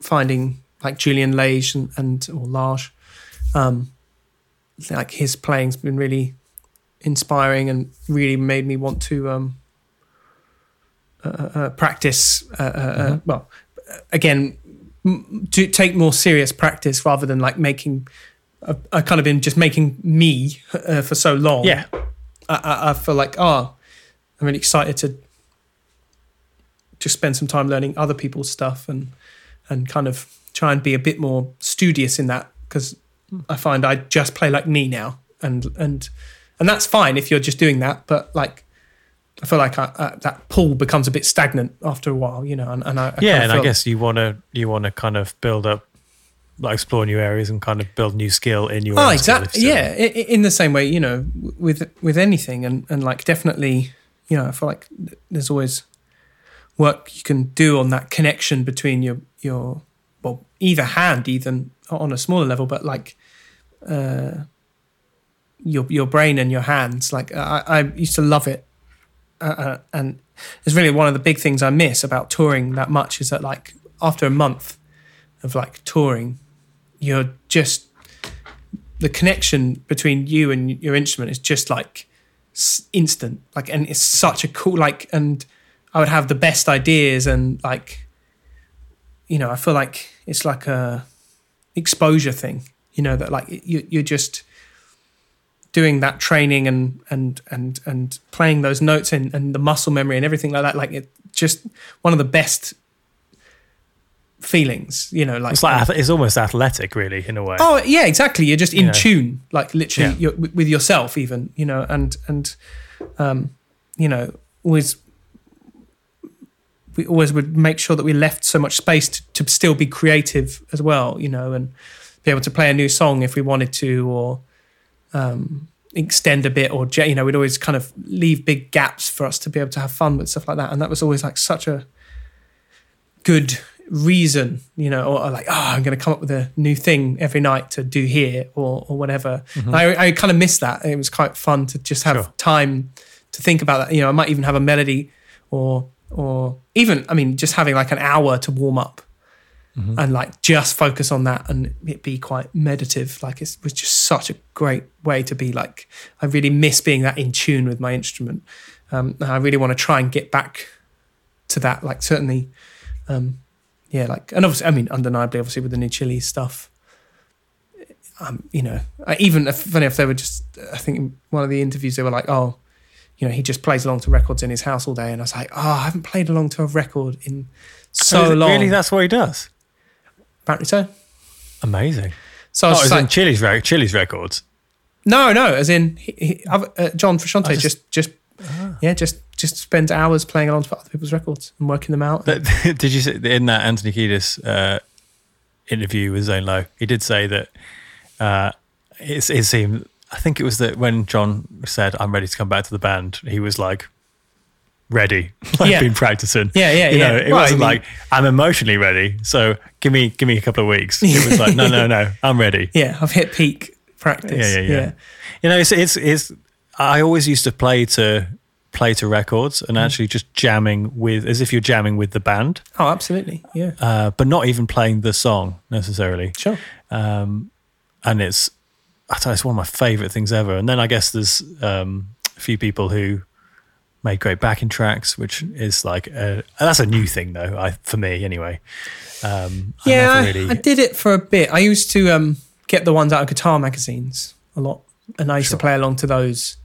finding like Julian Lage and, and or Lage, um, like his playing's been really inspiring and really made me want to um, uh, uh, practice. Uh, uh, uh, well, again, m- to take more serious practice rather than like making. I've kind of been just making me uh, for so long. Yeah. I, I, I feel like oh, I'm really excited to just spend some time learning other people's stuff and and kind of try and be a bit more studious in that because I find I just play like me now and and and that's fine if you're just doing that, but like. I feel like I, uh, that pool becomes a bit stagnant after a while, you know, and, and I, I yeah, and I guess you want to you want to kind of build up, like explore new areas and kind of build new skill in your. Oh, own exactly. Yeah, I- I- in the same way, you know, with with anything, and and like definitely, you know, I feel like there's always work you can do on that connection between your your well, either hand, even on a smaller level, but like uh, your your brain and your hands. Like I, I used to love it, uh, uh, and it's really one of the big things I miss about touring that much is that like after a month of like touring, you're just the connection between you and your instrument is just like instant. Like and it's such a cool like and i would have the best ideas and like you know i feel like it's like a exposure thing you know that like you, you're just doing that training and and and and playing those notes and, and the muscle memory and everything like that like it just one of the best feelings you know like It's like it's almost athletic, really, in a way. Oh yeah, exactly. You're just in Yeah. tune, like literally Yeah. with yourself, even you know, and and um, you know, always we always would make sure that we left so much space to, to still be creative as well, you know, and be able to play a new song if we wanted to, or um, extend a bit, or you know, we'd always kind of leave big gaps for us to be able to have fun with stuff like that, and that was always like such a good reason, you know, or, or like, oh, I'm going to come up with a new thing every night to do here or or whatever. I, I kind of miss that. It was quite fun to just have Sure. time to think about that. You know, I might even have a melody or or even, I mean, just having like an hour to warm up and like just focus on that and it be quite meditative. Like it was just such a great way to be like, I really miss being that in tune with my instrument. Um, I really want to try and get back to that. Like certainly, um, yeah, like, and obviously, I mean, undeniably, obviously with the new chili stuff, um, you know, I, even if, funny if they were just, I think one of the interviews they were like, oh, you know, he just plays along to records in his house all day, and I was like, oh, I haven't played along to a record in so long. Really, that's what he does. Apparently so. Amazing. So I Oh, was as just in Chili's, re- Chili's records. no, no, as in he, he, uh, John Frusciante just, just- just, yeah, just, just spends hours playing along to other people's records and working them out. That, did you say in that Anthony Kiedis uh, interview with Zane Lowe? He did say that uh, it, it seemed. I think it was that when John said, "I'm ready to come back to the band," he was like ready, like Yeah. been practicing. Yeah, yeah, you yeah. know, it Well, I wasn't mean- like I'm emotionally ready. So give me give me a couple of weeks. It was like no, no, no, I'm ready. yeah, I've hit peak practice. Yeah, yeah, yeah. You know, it's it's it's. I always used to play to play to records Mm. and actually just jamming with as if you're jamming with the band, Oh, absolutely. Yeah, uh, but not even playing the song necessarily. sure. Um, and it's I don't it's one of my favorite things ever. And then I guess there's um, a few people who made great backing tracks, which is like a, that's a new thing though. I for me anyway. Um, Yeah, I, really- I did it for a bit. I used to um, get the ones out of guitar magazines a lot, and I used Sure. to play along to those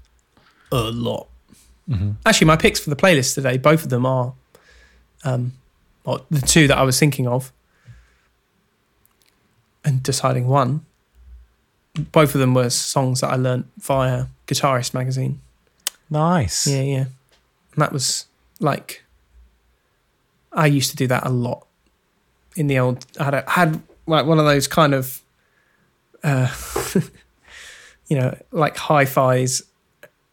a lot. Mhm. Actually, my picks for the playlist today, both of them are, um, well, the two that I was thinking of and deciding one. Both of them were songs that I learnt via Guitarist magazine. Nice. Yeah, yeah. And that was like I used to do that a lot in the old. I had a, had like one of those kind of, uh, you know, like hi-fis,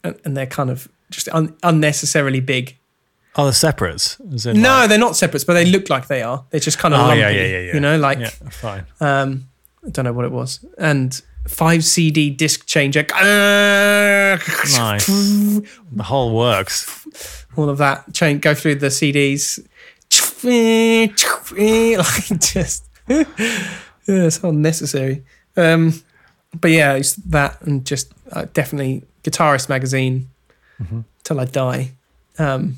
and, and they're kind of just un- unnecessarily big. Are the separates. No, like- they're not separates, but they look like they are. They're just kind of Oh, lumpy. yeah, yeah, yeah, yeah. You know, like yeah, fine. um, I don't know what it was, and five CD disc changer, Nice. The whole works. all of that. Chain go through the CDs, like just yeah, it's unnecessary. Um, but yeah, it's that and just uh, definitely Guitarist magazine Mhm. till I die. Um,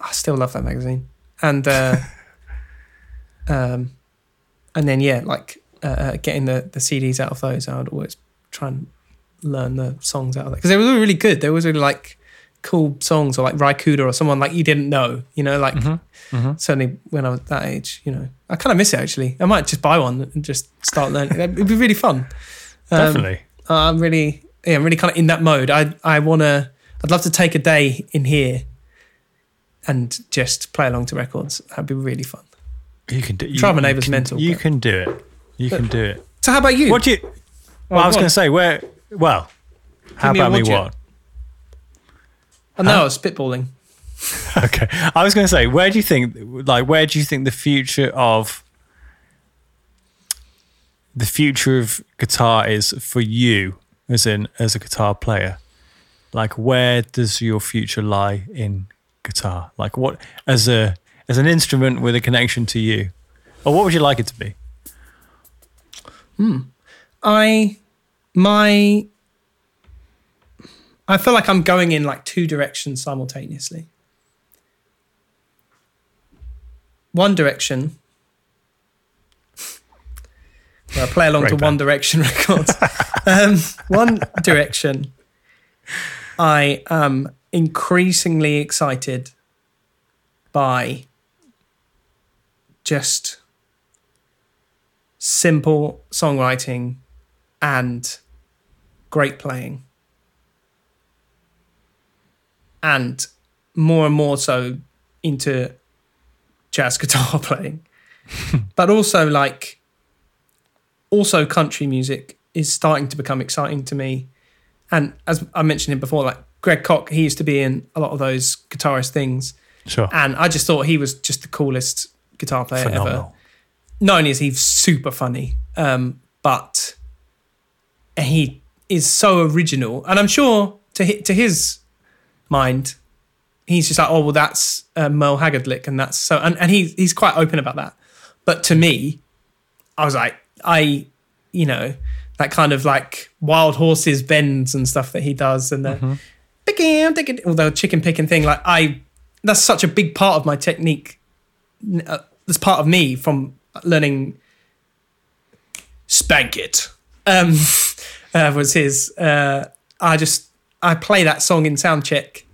I still love that magazine, and uh, um, and then yeah, like uh, uh, getting the the CDs out of those, I would always try and learn the songs out of that because they were really good. They were really like cool songs, or like Ry Cooder or someone like you didn't know, you know, like Mhm. Mhm. certainly when I was that age, you know, I kind of miss it actually. I might just buy one and just start learning. It'd be really fun. Um, Definitely. I'm really, yeah, I'm really kind of in that mode. I, I want to, I'd love to take a day in here and just play along to records. That'd be really fun. You can do. You, Try my you neighbour's mental, You but- can do it. You can do it. So how about you? What do you? Well, I was going to say where. Well, how me about me? What? Oh, no, I was spitballing. Okay, I was going to say, where do you think, like, where do you think the future of the future of guitar is for you, as in as a guitar player? Like, where does your future lie in guitar? Like, what as a as an instrument with a connection to you, or what would you like it to be? I, my, I feel like I'm going in like two directions simultaneously. One direction, where I play along Great to One. Direction records. um, one Direction, I am increasingly excited by just simple songwriting and great playing. And more and more so into jazz guitar playing. but also like also country music is starting to become exciting to me. And as I mentioned him before, like Greg Koch, he used to be in a lot of those guitarist things. Sure, And I just thought he was just the coolest guitar player ever phenomenal. Not only is he super funny, um, but he is so original, and I'm sure to hi- to his mind, he's just like, oh well, that's uh, Merle Haggard lick, and that's so, and, and he he's quite open about that. But to me, I was like, I, you know, that kind of like wild horses bends and stuff that he does, and the picking, picking, all the chicken picking thing. Like I, that's such a big part of my technique. Uh, that's part of me from learning spank it um uh, was his uh i just i play that song in sound check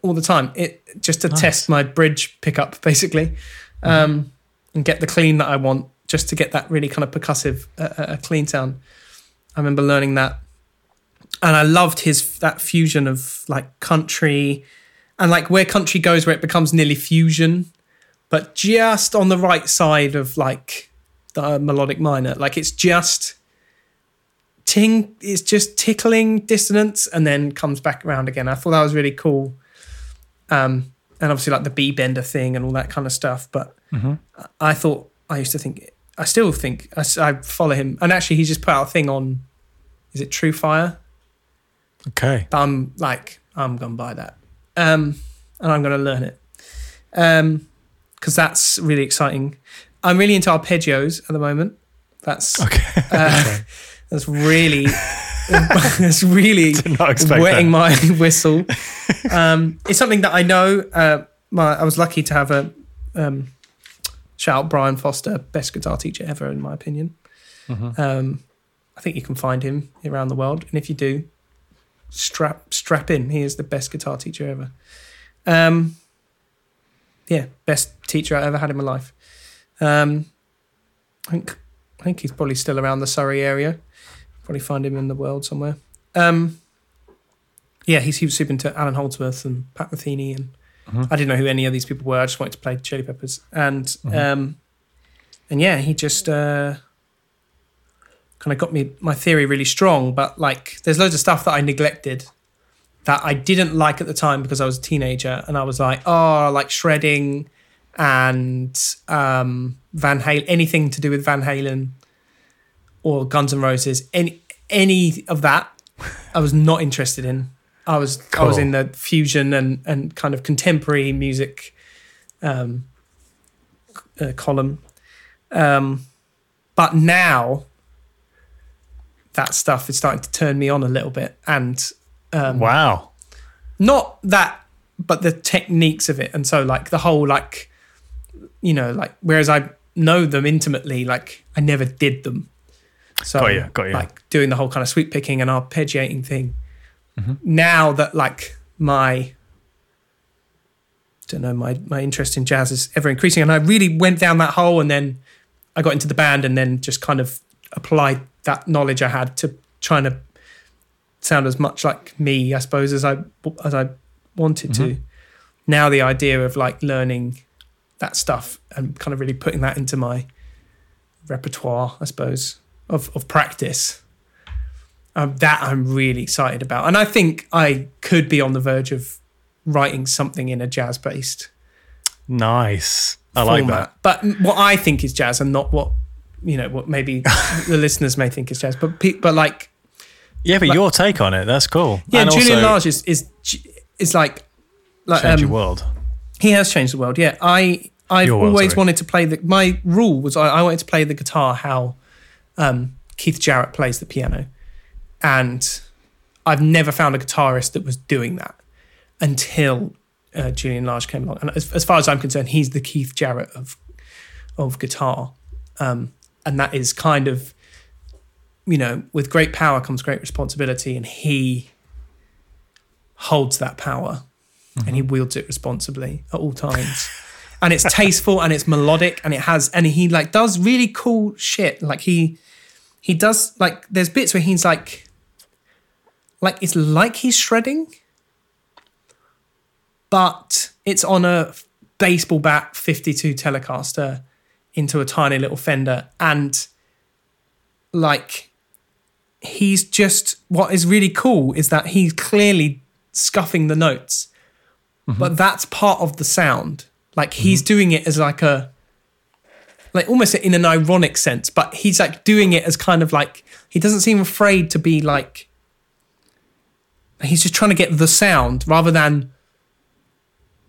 all the time. It just to Nice. test my bridge pickup basically um and get the clean that i want just to get that really kind of percussive uh, uh, clean sound. I remember learning that. And i loved his that fusion of like country. And like where country goes where it becomes nearly fusion but just on the right side of like the melodic minor. Like it's just ting, it's just tickling dissonance and then comes back around again. I thought that was really cool. Um, and obviously like the B bender thing and all that kind of stuff. But Mhm. I thought I used to think, I still think I follow him. And actually, he just put out a thing on, is it True Fire? Okay, But I'm like, I'm gonna buy that, um, and I'm gonna learn it, um, because that's really exciting. I'm really into arpeggios at the moment. That's okay. uh, that's really that's really Did not expect wetting that. my whistle. Um, it's something that I know. Uh, my I was lucky to have a um, shout out Brian Foster, best guitar teacher ever in my opinion. Mhm. Um, I think you can find him around the world, and if you do, strap strap in. He is the best guitar teacher ever. Um, yeah, best teacher I ever had in my life. Um, I think I think he's probably still around the Surrey area. Probably find him in the world somewhere. Um, yeah, he's he was super into Allan Holdsworth and Pat Metheny, and I didn't know who any of these people were. I just wanted to play Chili Peppers, and um, and yeah, he just uh, kind of got me my theory really strong. But like, there's loads of stuff that I neglected that I didn't like at the time because I was a teenager, and I was like, oh, like shredding and um, Van Halen, anything to do with Van Halen or Guns N' Roses, any any of that, I was not interested in. I was I was in the fusion and and kind of contemporary music um, uh, column, um, but now that stuff is starting to turn me on a little bit, and um, Wow. not that but the techniques of it and so like the whole like you know like whereas i know them intimately like i never did them so Got you, got you. like doing the whole kind of sweep picking and arpeggiating thing Mm-hmm. now that like my don't know my my interest in jazz is ever increasing and i really went down that hole and then i got into the band and then just kind of applied that knowledge i had to trying to sound as much like me i suppose as i as i wanted to now the idea of like learning that stuff and kind of really putting that into my repertoire i suppose of of practice um, that i'm really excited about and i think i could be on the verge of writing something in a jazz based Nice. I like that. but what I think is jazz, and not what you know, what maybe the listeners may think is jazz. But pe- but like, Yeah, but your take on it, that's cool. yeah, and Julian also Lage is is is like like change um, your world. he has changed the world. Yeah, I I've world, always sorry. wanted to play the. My rule was I, I wanted to play the guitar how um, Keith Jarrett plays the piano, and I've never found a guitarist that was doing that until uh, Julian Lage came along. And as, as far as I'm concerned, he's the Keith Jarrett of of guitar, um, and that is kind of you know with great power comes great responsibility, and he holds that power and he mm-hmm. wields it responsibly at all times. and it's tasteful and it's melodic and it has and he like does really cool shit. Like he he does like there's bits where he's like like it's like he's shredding, but it's on a baseball bat 52 Telecaster into a tiny little Fender and like he's just what is really cool is that he's clearly scuffing the notes. Mm-hmm. But that's part of the sound. Like he's mm-hmm. doing it as like a like almost in an ironic sense but he's like doing it as kind of like he doesn't seem afraid to be like he's just trying to get the sound rather than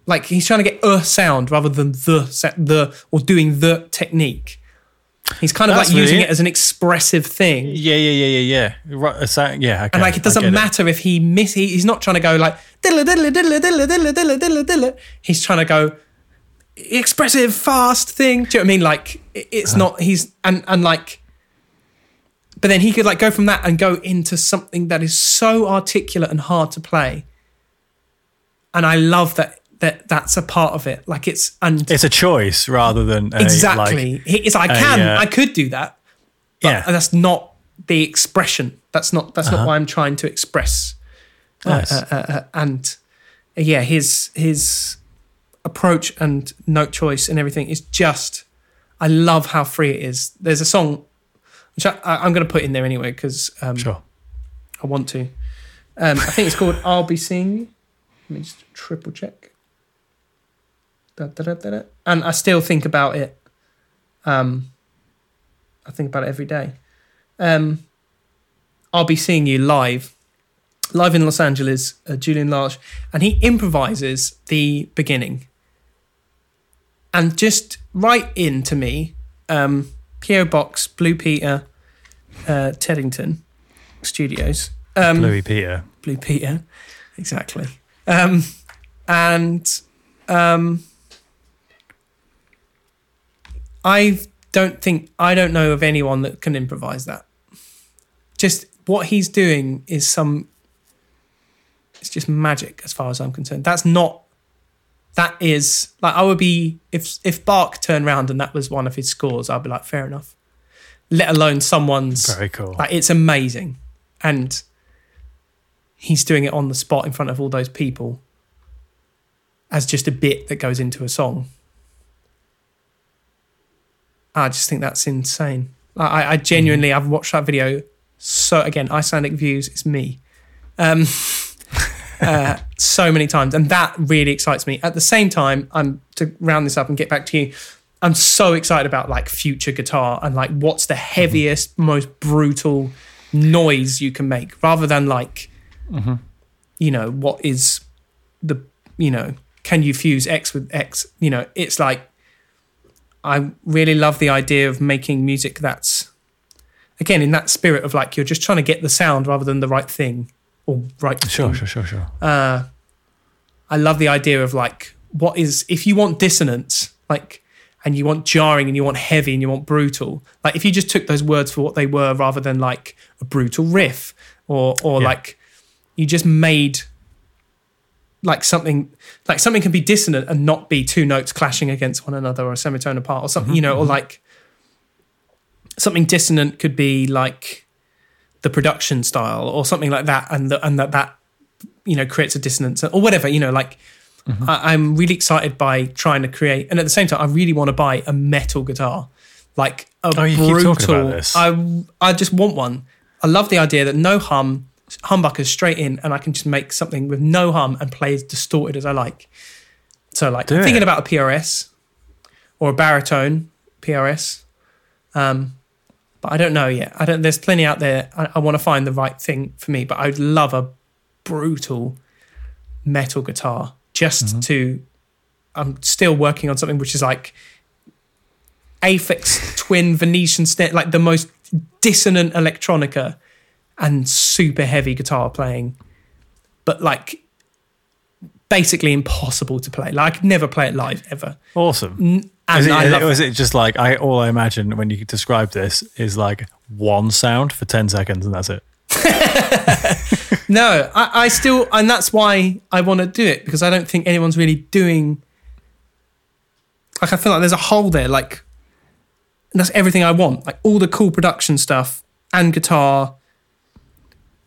like he's trying to get a sound rather than the the or doing the technique he's kind of That's like using really- it as an expressive thing Yeah, yeah, yeah, yeah, yeah. Right, so, yeah, okay. and like it doesn't get it. matter if he miss he, he's not trying to go like diddle diddle diddle diddle diddle diddle diddle diddle he's trying to go expressive fast thing do you know what I mean like it's Uh-huh. not he's and and like but then he could like go from that and go into something that is so articulate and hard to play and I love that that that's a part of it like it's and It's a choice rather than a, exactly Like, it's I a, can uh, I could do that but yeah, that's not the expression that's not that's not what I'm trying to express nice. uh, uh, uh, and uh, yeah, his his approach and note choice and everything is just. I love how free it is. There's a song which I, I'm going to put in there anyway because um, sure. I want to. Um, I think it's called "I'll Be Seeing You." Let me just triple check. Da, da, da, da, da. And I still think about it. Um, I think about it every day. Um, I'll be seeing you live, live in Los Angeles. Uh, Julian Lage, and he improvises the beginning, and just right into me, um, PO Box, Blue Peter, uh, Teddington Studios. Um, Louis Peter. Blue Peter, exactly. Um, and um, I don't think I don't know of anyone that can improvise that. Just what he's doing is some. It's just magic, as far as I'm concerned. That's not. That is like I would be if if Bach turned around and that was one of his scores, I'd be like, fair enough. let alone someone's. Very cool. Like it's amazing, and he's doing it on the spot in front of all those people as just a bit that goes into a song. I just think that's insane. I, I genuinely, I've watched that video. So again, Icelandic views is me. Um, uh, so many times, and that really excites me. At the same time, I'm to round this up and get back to you. I'm so excited about like future guitar and like what's the heaviest, most brutal noise you can make, rather than like, you know, what is the you know, can you fuse X with X? You know, it's like I really love the idea of making music that's again in that spirit of like you're just trying to get the sound rather than the right thing or right Sure, thing. sure, sure, sure. Uh, I love the idea of like what is if you want dissonance, like and you want jarring and you want heavy and you want brutal. Like if you just took those words for what they were rather than like a brutal riff or or Yeah. like you just made like something like something can be dissonant and not be two notes clashing against one another or a semitone apart or something, you know, or mm-hmm. like something dissonant could be like the production style or something like that and the, and that that you know creates a dissonance or whatever you know like mm-hmm. I, i'm really excited by trying to create and at the same time i really want to buy a metal guitar like a Oh, you keep brutal talking about this. i i just want one. I love the idea that no hum humbuckers straight in and i can just make something with no hum and play as distorted as i like so like Do i'm thinking it. about a prs or a baritone prs um but I don't know yet. I don't. There's plenty out there. I, I want to find the right thing for me, but I'd love a brutal metal guitar just Mm-hmm. to. I'm still working on something which is like Aphex Twin Venetian snare, like the most dissonant electronica and super heavy guitar playing, but like basically impossible to play. Like I could never play it live ever. Awesome. And Is it, I or is it just like I all I imagine when you describe this is like one sound for ten seconds and that's it? No, I, I still, and that's why I want to do it because I don't think anyone's really doing. Like, I feel like there's a hole there. Like, that's everything I want. Like, all the cool production stuff and guitar,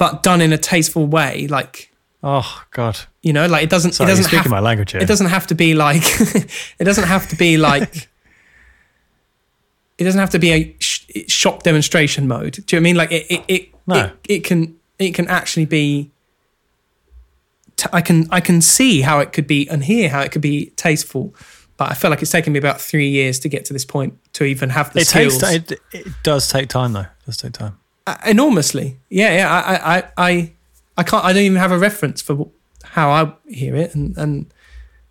but done in a tasteful way. Like, Oh God! you know, like it doesn't. Sorry, it doesn't speaking have. my language here. It doesn't have to be like. it doesn't have to be like. it doesn't have to be a sh- shop demonstration mode. Do you know what I mean? Like it. It. It, No. it, it can. It can actually be. T- I can. I can see how it could be and hear how it could be tasteful, but I feel like it's taken me about three years to get to this point to even have the It skills. takes. It, it does take time though. It does take time. Uh, enormously. Yeah, yeah. I, I, I, I, can't. I don't even have a reference for how I hear it, and and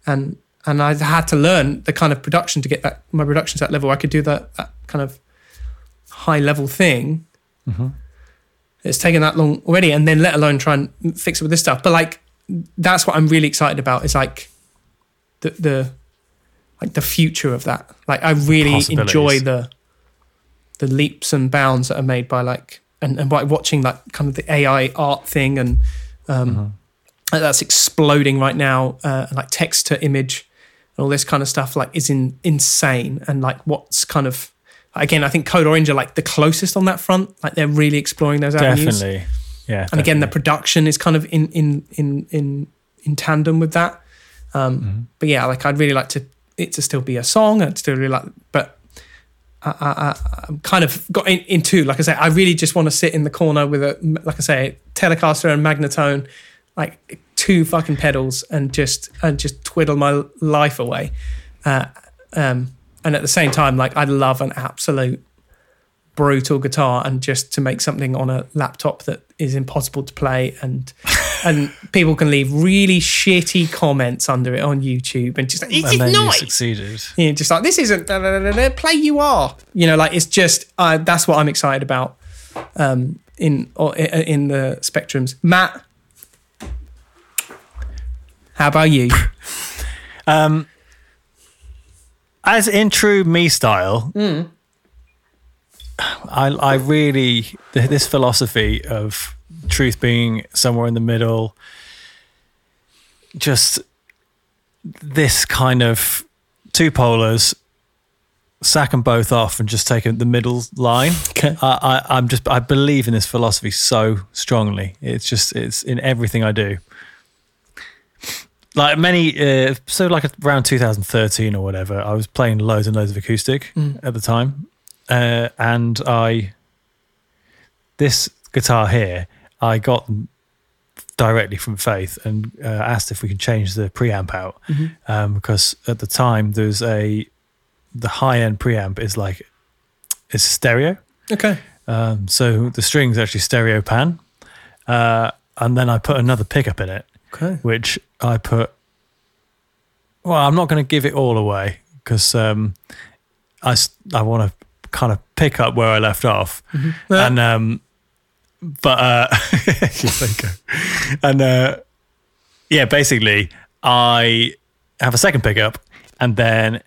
and and I had to learn the kind of production to get that my production to that level. I could do that that kind of high level thing. It's taken that long already, and then let alone try and fix it with this stuff. But like, that's what I'm really excited about. Is like the the like the future of that. Like, I really enjoy the the leaps and bounds that are made by like and, and by watching that kind of the AI art thing and um, that's exploding right now, uh, like text to image and all this kind of stuff like is in, insane and like what's kind of again I think Code Orange are like the closest on that front like they're really exploring those avenues Definitely. Yeah. and again the production is kind of in in in in in tandem with that um Mm-hmm. but yeah like i'd really like to it to still be a song i'd still really like but I, I, I- kind of got in, into like I say I really just want to sit in the corner with a like I say Telecaster and Magnatone like two fucking pedals and just and just twiddle my life away. Uh, um, and at the same time like I love an absolute brutal guitar and just to make something on a laptop that is impossible to play and and people can leave really shitty comments under it on YouTube and just like, it's and then you not succeeded. you know, just like this isn't da, da, da, play you are. You know like it's just uh, that's what I'm excited about um in or in the spectrums. Matt? How about you? Um, as in true me style, I I really this philosophy of truth being somewhere in the middle, just this kind of two polars sack them both off and just take the middle line. Okay. I, I, I'm just I believe in this philosophy so strongly. It's just it's in everything I do. Like many, uh, so like around 2013 or whatever, I was playing loads and loads of acoustic Mm. at the time, uh, and I this guitar here I got directly from Faith and uh, asked if we could change the preamp out Mhm. um, because at the time there's a the high end preamp is like it's stereo, Okay. um, so the strings actually stereo pan, uh, and then I put another pickup in it, Okay. which I put. Well, I'm not going to give it all away because um, I I want to kind of pick up where I left off, Yeah. and um, but uh, and uh, yeah, basically I have a second pickup, and then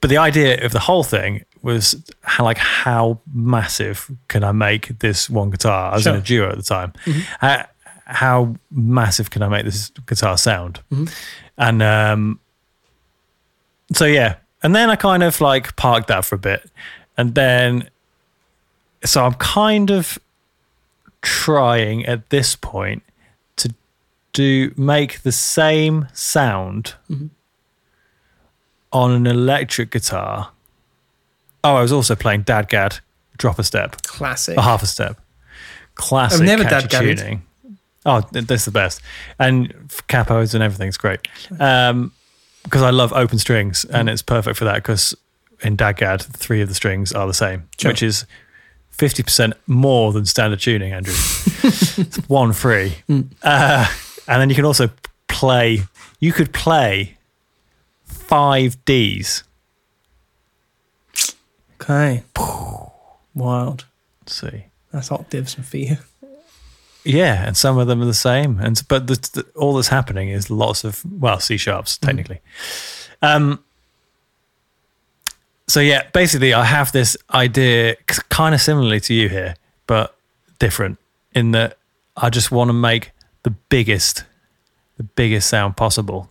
but the idea of the whole thing was how, like how massive can I make this one guitar? I was in a duo at the time. How, how massive can I make this guitar sound? And um, so yeah, and then I kind of like parked that for a bit, and then so I'm kind of trying at this point to do make the same sound on an electric guitar. Oh, I was also playing Dadgad, drop a step, Classic. a half a step. Classic I've never Dadgad tuning. Oh, th- that's the best. And capos and everything's great. Um, because I love open strings Mm. and it's perfect for that because in Dadgad, three of the strings are the same, Sure. which is 50% more than standard tuning, Andrew. it's one free. Mm. Uh, and then you can also play, you could play five Ds. Okay. Wild. Let's see. That's octaves for you. Yeah, and some of them are the same. And but the, the, all that's happening is lots of well C sharps technically. Um. So yeah, basically, I have this idea, kind of similarly to you here, but different in that I just want to make the biggest, the biggest sound possible.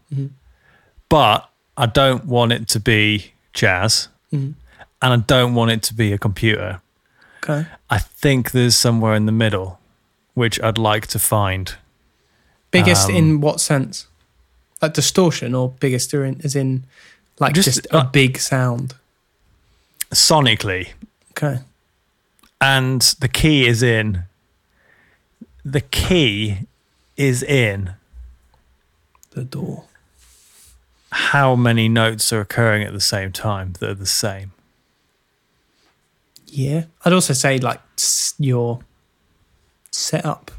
But I don't want it to be jazz, Mhm. and I don't want it to be a computer. Okay. I think there's somewhere in the middle, which I'd like to find. Biggest Um, in what sense? Like distortion or biggest in, as in like Just, just, a uh, big sound? Sonically. Okay. And the key is in. The key is in The door. how many notes are occurring at the same time that are the same. Yeah. I'd also say like your setup.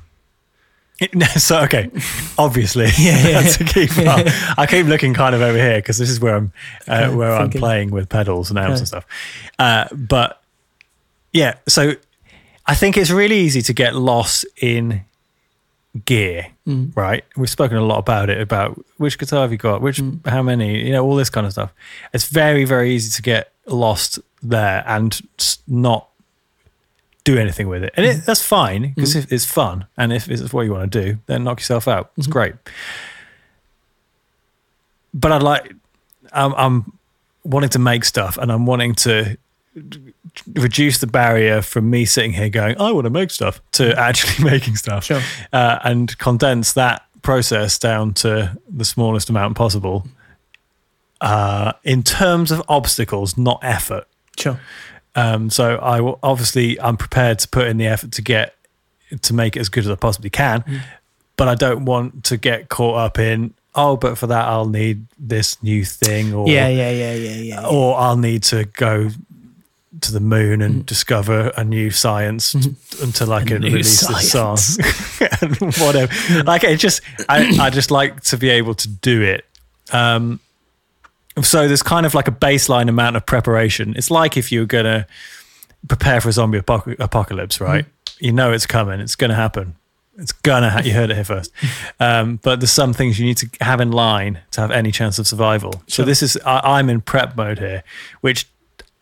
so okay, obviously, Yeah, yeah. that's a key part. I keep looking kind of over here because this is where I'm uh, where I'm playing with pedals and amps and stuff. Uh, but yeah, so I think it's really easy to get lost in gear, Mm. right? We've spoken a lot about it about which guitar have you got, which Mm. how many, you know, all this kind of stuff. It's very very easy to get lost there and not do anything with it, and it, that's fine because if it's fun and if it's what you want to do, then knock yourself out. Mm-hmm. It's great. But I'd like, I'm, I'm wanting to make stuff, and I'm wanting to reduce the barrier from me sitting here going, I want to make stuff, to actually making stuff, Sure. uh, and condense that process down to the smallest amount possible. Uh, in terms of obstacles, not effort. Sure. Um, so I will, obviously I'm prepared to put in the effort to get to make it as good as I possibly can, but I don't want to get caught up in oh, but for that I'll need this new thing, or Yeah, yeah, yeah, yeah, yeah. or I'll need to go to the moon and discover a new science until I can release this song science. and whatever. Like it just, I, I just like to be able to do it. Um, so there's kind of like a baseline amount of preparation. It's like if you're gonna prepare for a zombie apoc- apocalypse, right? You know it's coming. It's gonna happen. It's gonna. Ha- you heard it here first. Um, but there's some things you need to have in line to have any chance of survival. So this is. I, I'm in prep mode here, which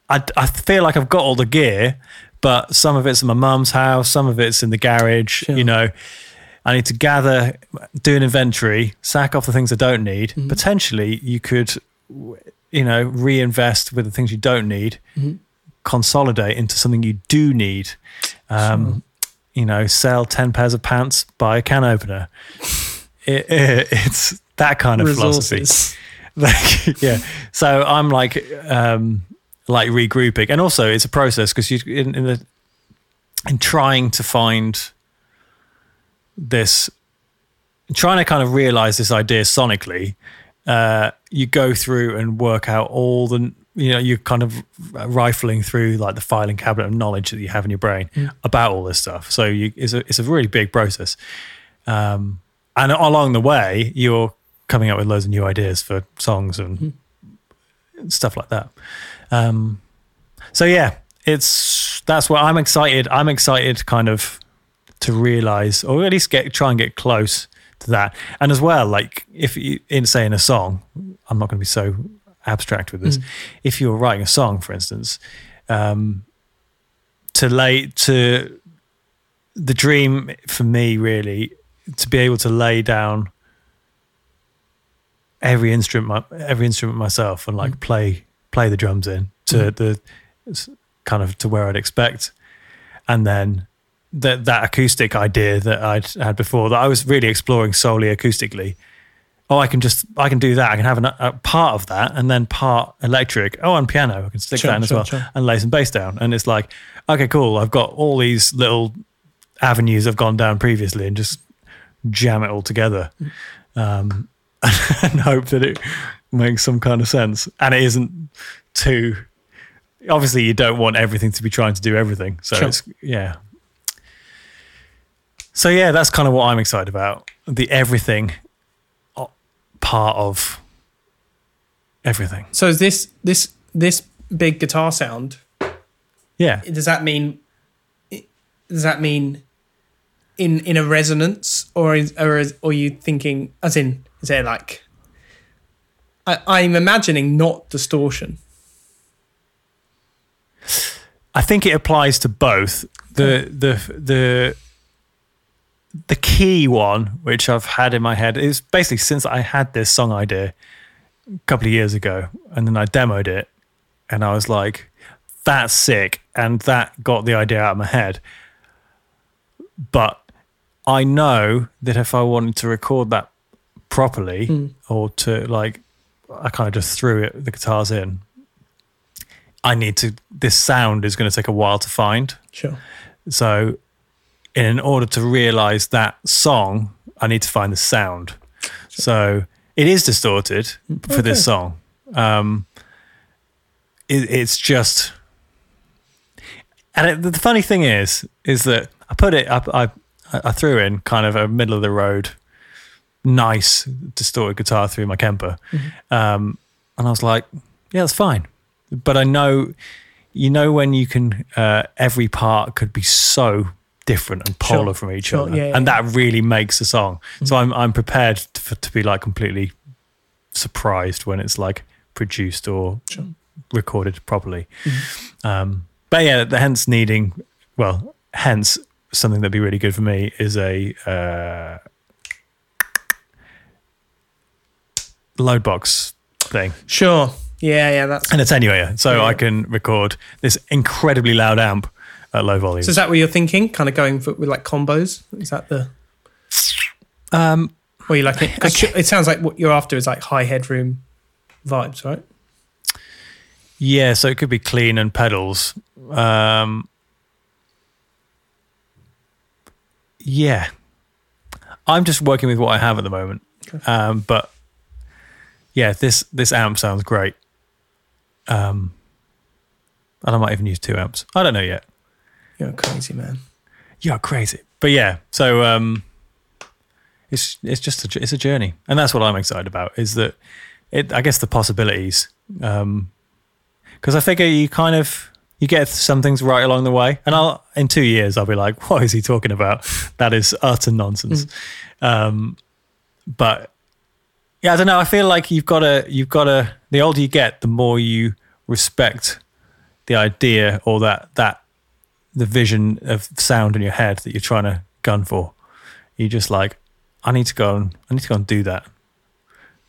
I, I feel like I've got all the gear, but some of it's in my mum's house, some of it's in the garage. Sure. You know, I need to gather, do an inventory, sack off the things I don't need. Mm-hmm. Potentially, you could, you know, reinvest with the things you don't need, consolidate into something you do need. Um, You know, sell 10 pairs of pants, buy a can opener. It, it, it's that kind of philosophy. Like, yeah. So I'm like, um, like regrouping, and also it's a process because you in, in the in trying to find this, trying to kind of realize this idea sonically. Uh, you go through and work out all the you know you're kind of rifling through like the filing cabinet of knowledge that you have in your brain about all this stuff. So you it's a it's a really big process. Um and along the way you're coming up with loads of new ideas for songs and stuff like that. Um so yeah it's that's what i'm excited i'm excited kind of to realize or at least get try and get close to that. And as well like if you in say in a song i'm not going to be so abstract with this. Mm. If you're writing a song for instance um to lay to the dream for me really to be able to lay down every instrument every instrument myself and like mm. play play the drums in to mm. the s- kind of to where I'd expect. And then that that acoustic idea that I'd had before that I was really exploring solely acoustically. Oh I can just I can do that. I can have an, a part of that and then part electric. Oh and piano. I can stick Sure, that in as well sure. and lay some bass down. And it's like okay cool. I've got all these little avenues I've gone down previously and just jam it all together um, and hope that it makes some kind of sense. And it isn't too obviously you don't want everything to be trying to do everything. So Sure. it's yeah so yeah that's kind of what i'm excited about the everything uh, part of everything So is this this this big guitar sound? yeah Does that mean? Does that mean in in a resonance, or is, or is, or are you thinking as in is there like? I, I'm imagining not distortion. I think it applies to both. The the the the key one, which I've had in my head, is basically since I had this song idea a couple of years ago, and then I demoed it, and I was like, "That's sick," and that got the idea out of my head. But I know that if I wanted to record that properly, hmm. or to like, I kind of just threw it the guitars in. I need to. This sound is going to take a while to find. Sure. So, in order to realize that song, I need to find the sound. So it is distorted for this song. Um, it, it's just, and it, the funny thing is, is that I put it up. I I threw in kind of a middle of the road, nice distorted guitar through my Kemper, um, and I was like, yeah, that's fine. But I know, you know, when you can, uh, every part could be so different and Sure, polar from each sure, other, yeah, yeah, and that really makes a song. So I'm I'm prepared to, to be like completely surprised when it's like produced or Sure. recorded properly. Mm-hmm. Um, but yeah, the hence needing, well, hence something that'd be really good for me is a uh, load box thing. Sure. Yeah, yeah. That's And it's anyway, so Yeah. I can record this incredibly loud amp at low volume. so. Is that what you're thinking? Kind of going for, with like combos? Is that the? um, Or you like it? 'cause it sounds like what you're after is like high headroom vibes, right? yeah, so it could be clean and pedals. Um, yeah, I'm just working with what I have at the moment. Um, but yeah, this this amp sounds great. Um, and I might even use two amps. I don't know yet. You're crazy man. You're crazy. But yeah, so um, it's it's just a, it's a journey, and that's what I'm excited about. Is that it? I guess the possibilities. Um, because I figure you kind of you get some things right along the way, and I'll in two years I'll be like, what is he talking about? That is utter nonsense. Um, but yeah, I don't know. I feel like you've got to you've got to the older you get, the more you respect the idea or that that the vision of sound in your head that you're trying to gun for. You're just like, I need to go and I need to go and do that.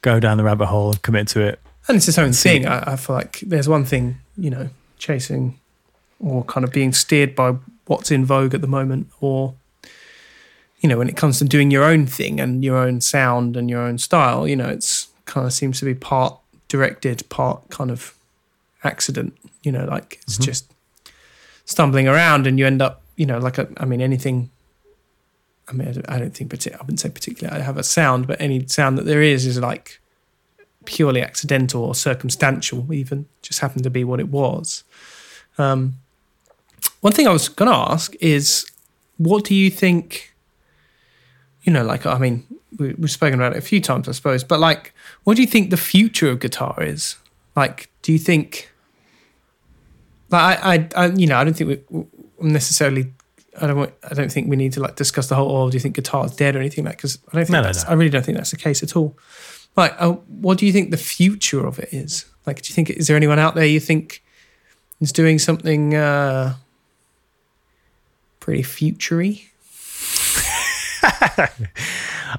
Go down the rabbit hole and commit to it and it's its own thing. I, I feel like there's one thing, you know, chasing or kind of being steered by what's in vogue at the moment, or you know, when it comes to doing your own thing and your own sound and your own style, you know, it's kind of seems to be part directed, part kind of accident. You know, like it's Mhm. just stumbling around, and you end up, you know, like a, I mean, anything. I mean, I don't, think I wouldn't say particularly I have a sound, but any sound that there is is like purely accidental or circumstantial, even just happened to be what it was. Um, one thing I was going to ask is, what do you think? You know, like I mean, we, we've spoken about it a few times, I suppose, but like, what do you think the future of guitar is? Like, do you think? Like, I, I, I you know, I don't think we necessarily. I don't. Want, I don't think we need to like discuss the whole. Oh, do you think guitar's dead or anything like? Because I don't think No, no, that's. no. I really don't think that's the case at all. Like, uh, what do you think the future of it is? Like, do you think is there anyone out there you think is doing something uh, pretty futury?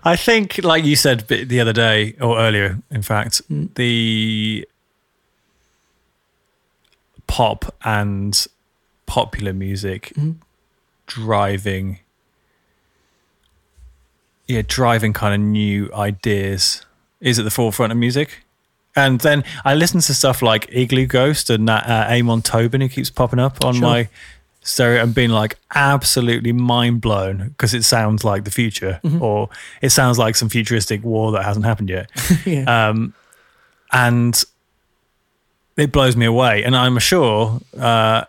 I think, like you said the other day or earlier, in fact, Mm. the pop and popular music Mhm. driving, yeah, driving kind of new ideas is at the forefront of music. And then I listen to stuff like Iglooghost and that uh, Amon Tobin who keeps popping up on Sure. my stereo and being like absolutely mind blown because it sounds like the future Mhm. or it sounds like some futuristic war that hasn't happened yet. yeah. Um, and it blows me away. And I'm sure, uh,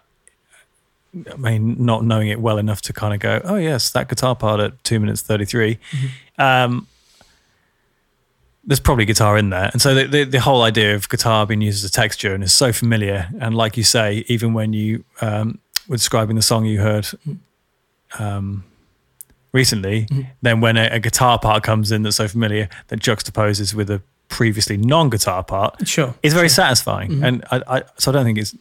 I mean, not knowing it well enough to kind of go, oh, yes, that guitar part at two minutes 33. Um, there's probably guitar in there. And so the, the, the whole idea of guitar being used as a texture and is so familiar. And like you say, even when you um, were describing the song you heard um, recently, Mhm. then when a, a guitar part comes in that's so familiar that juxtaposes with a previously non-guitar part, sure. it's very satisfying. Mhm. And I, I, so I don't think it's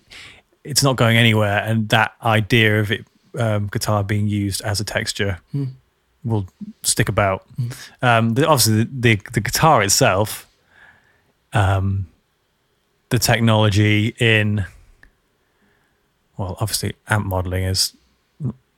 it's not going anywhere. And that idea of it um, guitar being used as a texture Mm. will stick about. Mm. Um, the, obviously, the, the the guitar itself, um, the technology in, well, obviously, amp modeling is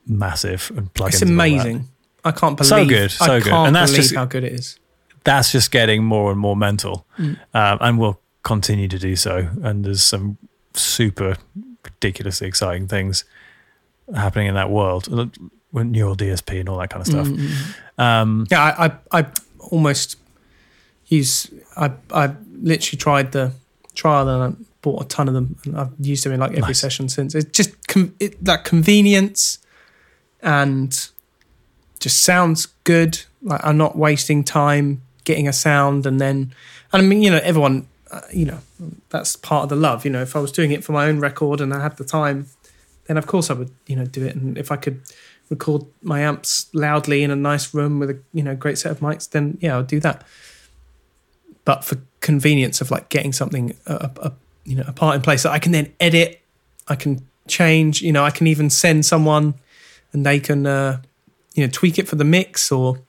massive and plugins. It's amazing. I can't believe So good, so I good. And that's just- how good it is. That's just getting more and more mental, Mm. um, and will continue to do so. And there's some super ridiculously exciting things happening in that world with neural DSP and all that kind of stuff. Mm, mm, mm. Um, Yeah, I, I, I almost use. I, I literally tried the trial and I bought a ton of them, and I've used them in like every Nice. session since. It's just com- it, that convenience, and just sounds good. Like I'm not wasting time getting a sound, and then, and I mean, you know, everyone, uh, you know, that's part of the love. You know, if I was doing it for my own record and I had the time, then of course I would, you know, do it. And if I could record my amps loudly in a nice room with a you know great set of mics, then yeah, I'll do that. But for convenience of like getting something a, a, you know a part in place that I can then edit, I can change. You know, I can even send someone, and they can uh, you know tweak it for the mix, or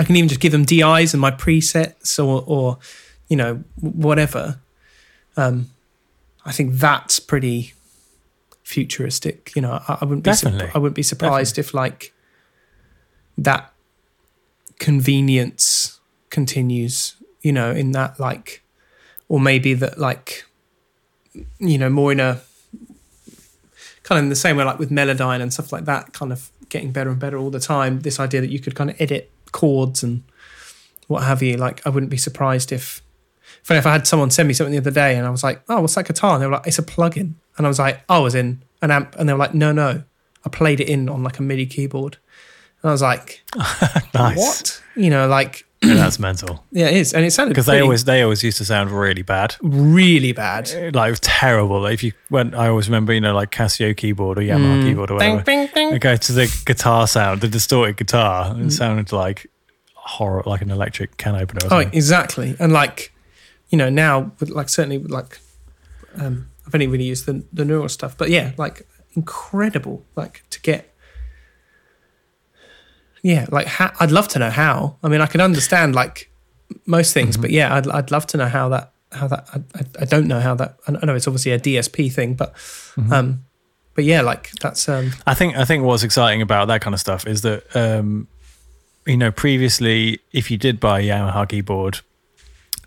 I can even just give them DIs and my presets, or or you know whatever. Um, I think that's pretty futuristic. You know, I, I wouldn't be Definitely. I wouldn't be surprised if like that convenience continues. You know, in that like, or maybe that like, you know, more in a kind of in the same way like with Melodyne and stuff like that, kind of getting better and better all the time. This idea that you could kind of edit chords and what have you. Like, I wouldn't be surprised if. Funny if I had someone send me something the other day and I was like, "Oh, what's that guitar?" And they were like, "It's a plugin," and I was like, "Oh, I was in an amp," and they were like, "No, no, I played it in on like a MIDI keyboard," and I was like, nice. "What?" You know, like, that's mental. yeah, it is, and it sounded Because they always they always used to sound really bad. really bad. like it was terrible. Like if you went, I always remember, you know, like Casio keyboard or Yamaha Mm. keyboard or whatever. bing, bing. I go to the guitar sound, the distorted guitar. Mm. It sounded like horror, like an electric can opener. Oh, exactly. And like, you know, now with like certainly with like, um, I've only really used the the neural stuff, but yeah, like incredible. Like to get, yeah, like how, I'd love to know how. I mean, I can understand like most things, Mhm. but yeah, I'd I'd love to know how that how that I, I- I don't know how that I know it's obviously a DSP thing, but Mm-hmm. um, but yeah, like that's um, I think I think what's exciting about that kind of stuff is that um, you know previously if you did buy a Yamaha keyboard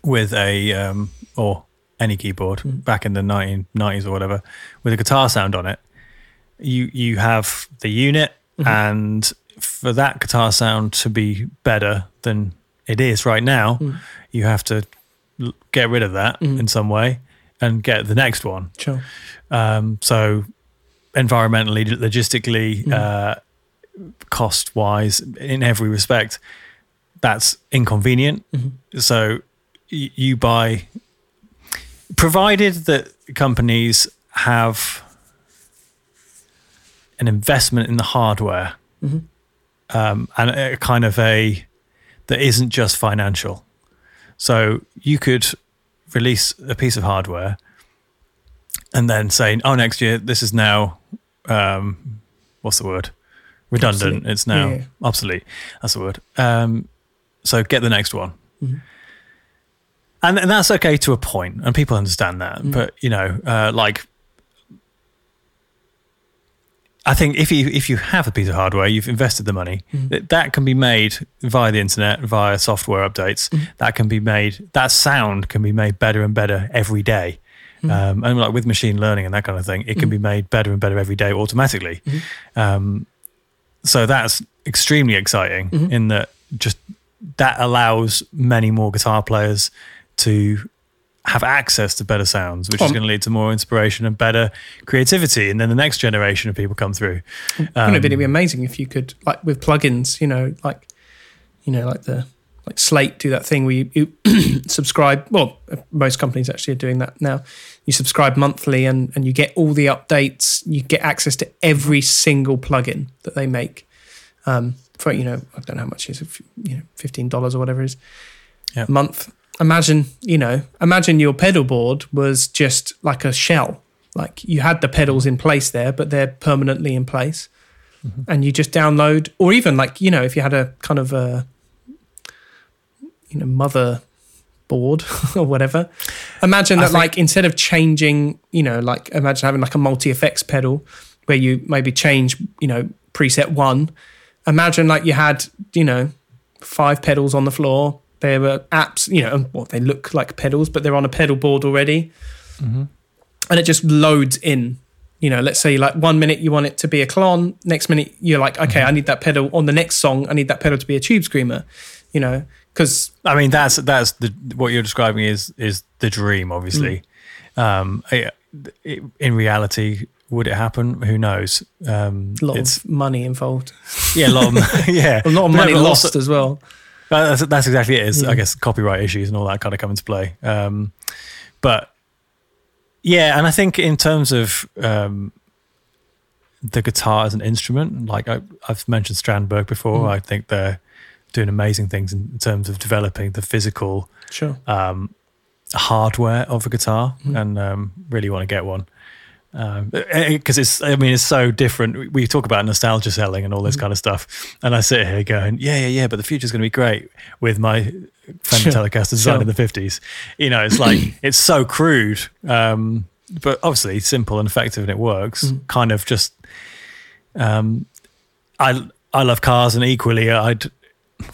with a um, or any keyboard back in the 1990s or whatever with a guitar sound on it, you you have the unit and for that guitar sound to be better than it is right now, mm. you have to get rid of that mm. in some way and get the next one. sure. Um, so environmentally, logistically, mm. uh, cost wise, in every respect, that's inconvenient. Mm-hmm. So y- you buy, provided that companies have an investment in the hardware mm-hmm. Um, and a kind of a that isn't just financial. So you could release a piece of hardware and then saying, "Oh, next year this is now um, what's the word? Redundant. Obsolete. It's now Yeah, obsolete. That's the word. Um, so get the next one." Mm-hmm. And, and that's okay to a point, and people understand that. Mm. But you know, uh, like, I think if you if you have a piece of hardware, you've invested the money. Mm. That, that can be made via the internet, via software updates. Mm. That can be made. That sound can be made better and better every day. Mm. Um, and like with machine learning and that kind of thing, it can be made better and better every day automatically. Mm-hmm. Um, so that's extremely exciting Mm-hmm. in that just that allows many more guitar players to have access to better sounds, which is Um, going to lead to more inspiration and better creativity. And then the next generation of people come through. Wouldn't Um, it be amazing if you could, like with plugins, you know, like, you know, like the like Slate do that thing where you, you subscribe. Well, most companies actually are doing that now. You subscribe monthly, and and you get all the updates. You get access to every single plugin that they make. Um, for you know, I don't know how much it is, you know, fifteen dollars or whatever it is Yeah. a month. Imagine, you know, imagine your pedal board was just like a shell. Like you had the pedals in place there, but they're permanently in place. Mm-hmm. And you just download or even like you know if you had a kind of a you know mother board or whatever. Imagine that think- like instead of changing you know like imagine having like a multi effects pedal where you maybe change you know preset one. Imagine like you had you know five pedals on the floor they were apps you know well they look like pedals but they're on a pedal board already and it just loads in you know let's say like one minute you want it to be a Klon next minute you're like okay i need that pedal on the next song i need that pedal to be a tube screamer you know because I mean, that's that's the what you're describing is is the dream. Obviously, Mm. um, it, it, in reality, would it happen? Who knows? Um, a lot it's of money involved yeah, a lot of yeah, a lot of money no, lost as well that's, that's exactly it. Is I guess copyright issues and all that kind of come into play. Um, but yeah, and I think in terms of um, the guitar as an instrument, like I, I've mentioned Strandberg before, Mm. I think they're doing amazing things in terms of developing the physical sure um, hardware of a guitar, Mm. and um, really want to get one. Because it's, I mean, it's so different. We talk about nostalgia selling and all this kind of stuff, and I sit here going, "Yeah, yeah, yeah," but the future's going to be great with my Fender Sure. Telecaster design Sure. in the fifties. You know, it's like it's so crude, um, but obviously simple and effective, and it works. Mm. Kind of just, um, I I love cars, and equally, I'd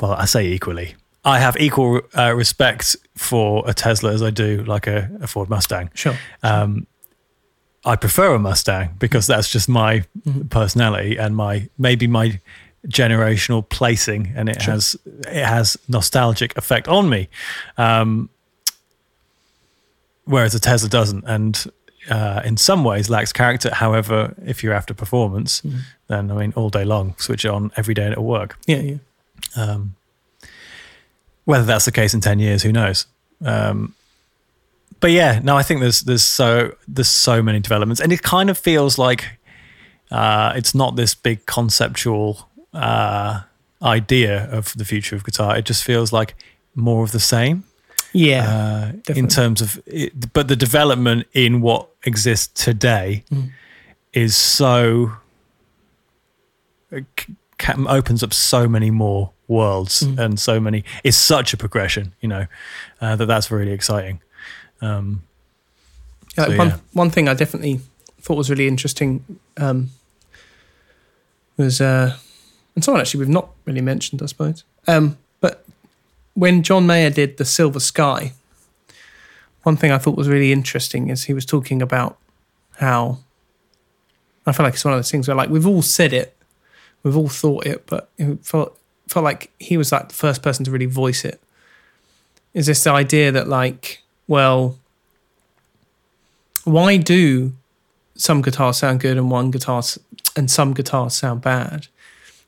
well, I say equally. I have equal uh, respect for a Tesla as I do like a, a Ford Mustang. sure Um, I prefer a Mustang because that's just my personality and my maybe my generational placing, and it Sure. has it has nostalgic effect on me. Um, whereas a Tesla doesn't, and uh, in some ways lacks character. However, if you're after performance, Mhm. then I mean, all day long, switch it on every day and it'll work. yeah yeah Um, whether that's the case in ten years, who knows? Um, but yeah, no, I think there's there's so there's so many developments, and it kind of feels like uh, it's not this big conceptual uh, idea of the future of guitar. It just feels like more of the same yeah uh, in terms of it, but the development in what exists today Mm. is so opens up so many more worlds Mm. and so many it's such a progression you know uh, that that's really exciting Um, Yeah, So, one, yeah. one thing I definitely thought was really interesting um, was, uh, and someone actually we've not really mentioned, I suppose. Um, but when John Mayer did the Silver Sky, one thing I thought was really interesting is he was talking about how I feel like it's one of those things where like we've all said it, we've all thought it, but it felt felt like he was like the first person to really voice it. Is this the idea that like, well, why do some guitars sound good and one guitar and some guitars sound bad?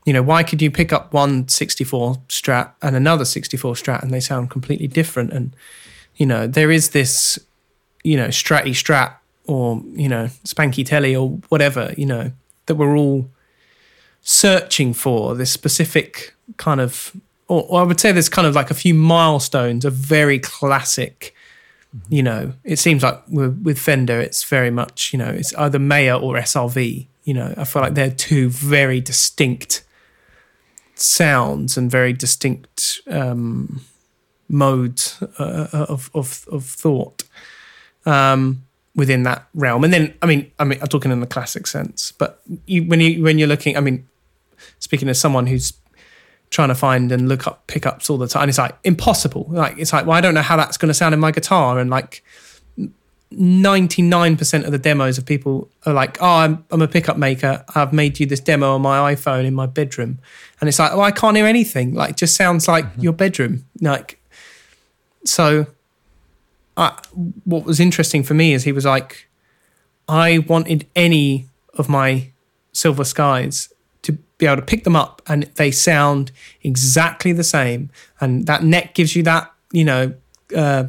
You know, why could you pick up one 64 strat and another 64 strat and they sound completely different? And, you know, there is this, you know, stratty strat or, you know, spanky telly or whatever, you know, that we're all searching for this specific kind of, or, or I would say there's kind of like a few milestones of very classic you know, it seems like with, Fender, it's very much, you know, it's either Mayer or SRV. You know, I feel like they're two very distinct sounds and very distinct um, modes uh, of, of of thought um, within that realm. And then, I mean, I mean, I'm talking in the classic sense, but you, when you when you're looking, I mean, speaking as someone who's trying to find and look up pickups all the time. And it's like impossible. Like it's like, well, I don't know how that's going to sound in my guitar. And like 99% of the demos of people are like, oh, I'm, I'm a pickup maker. I've made you this demo on my iPhone in my bedroom. And it's like, oh, I can't hear anything. Like, it just sounds like mm-hmm. your bedroom. Like, so I, what was interesting for me is he was like, I wanted any of my Silver Skies be able to pick them up and they sound exactly the same. And that neck gives you that, you know, uh,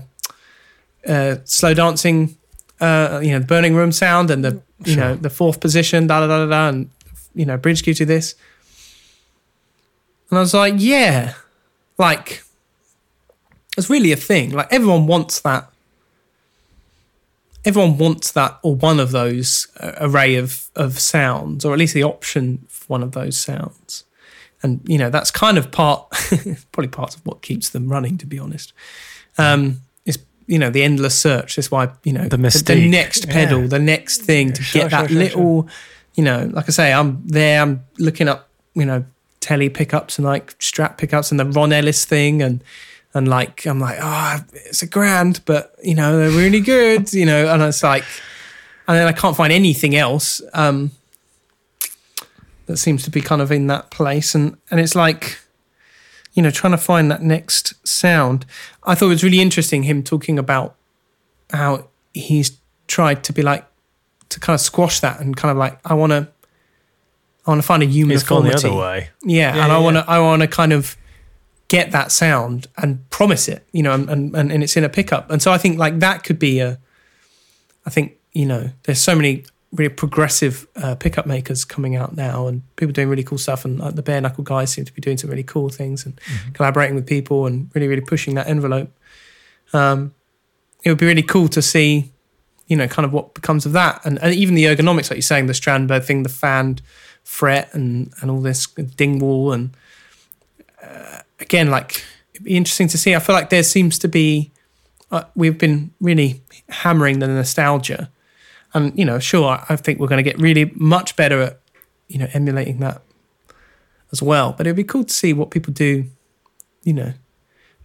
uh, slow dancing, uh, you know, the burning room sound and the, you know, the fourth position, da da da da da, and, you know, bridge cue to this. And I was like, yeah, like, it's really a thing. Like, everyone wants that everyone wants that or one of those uh, array of of sounds or at least the option one of those sounds. And you know that's kind of part probably part of what keeps them running to be honest. Um is you know the endless search. That's why you know The the, next pedal Yeah. the next thing to Sure, get that sure, little you know like i say i'm there i'm looking up you know telly pickups and like strat pickups and the ron ellis thing and and like I'm like, oh, it's a grand, but you know they're really good, you know. And it's like, and then I can't find anything else. Um, that seems to be kind of in that place, and and it's like, you know, trying to find that next sound. I thought it was really interesting him talking about how he's tried to be like to kind of squash that and kind of like I want to. I want to find a It's gone uniformity. the other way. Yeah, Yeah, and I want to I want to kind of get that sound and promise it, you know, and, and and it's in a pickup. And so I think like that could be a I think, you know, there's so many really progressive uh, pickup makers coming out now and people doing really cool stuff and like, the bare knuckle guys seem to be doing some really cool things and collaborating with people and really really pushing that envelope. Um it would be really cool to see you know, kind of what becomes of that, and, and even the ergonomics, like you're saying, the Strandberg thing, the fanned fret, and and all this Dingwall, and uh, again, like it'd be interesting to see. I feel like there seems to be uh, we've been really hammering the nostalgia, and you know, sure, I think we're going to get really much better at you know emulating that as well. But it'd be cool to see what people do, you know,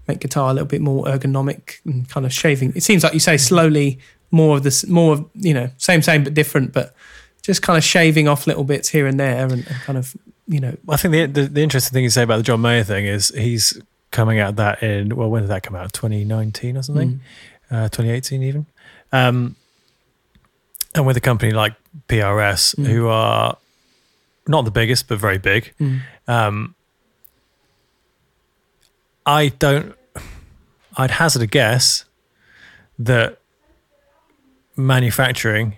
make guitar a little bit more ergonomic and kind of shaving. It seems like you say slowly more of this, more of you know, same same but different, but just kind of shaving off little bits here and there, and, and kind of you know, I think the, the the interesting thing you say about the John Mayer thing is he's coming out that in well when did that come out 2019 or something Mm. uh, 2018 even um, and with a company like PRS Mm. who are not the biggest but very big Mm. um, I don't I'd hazard a guess that manufacturing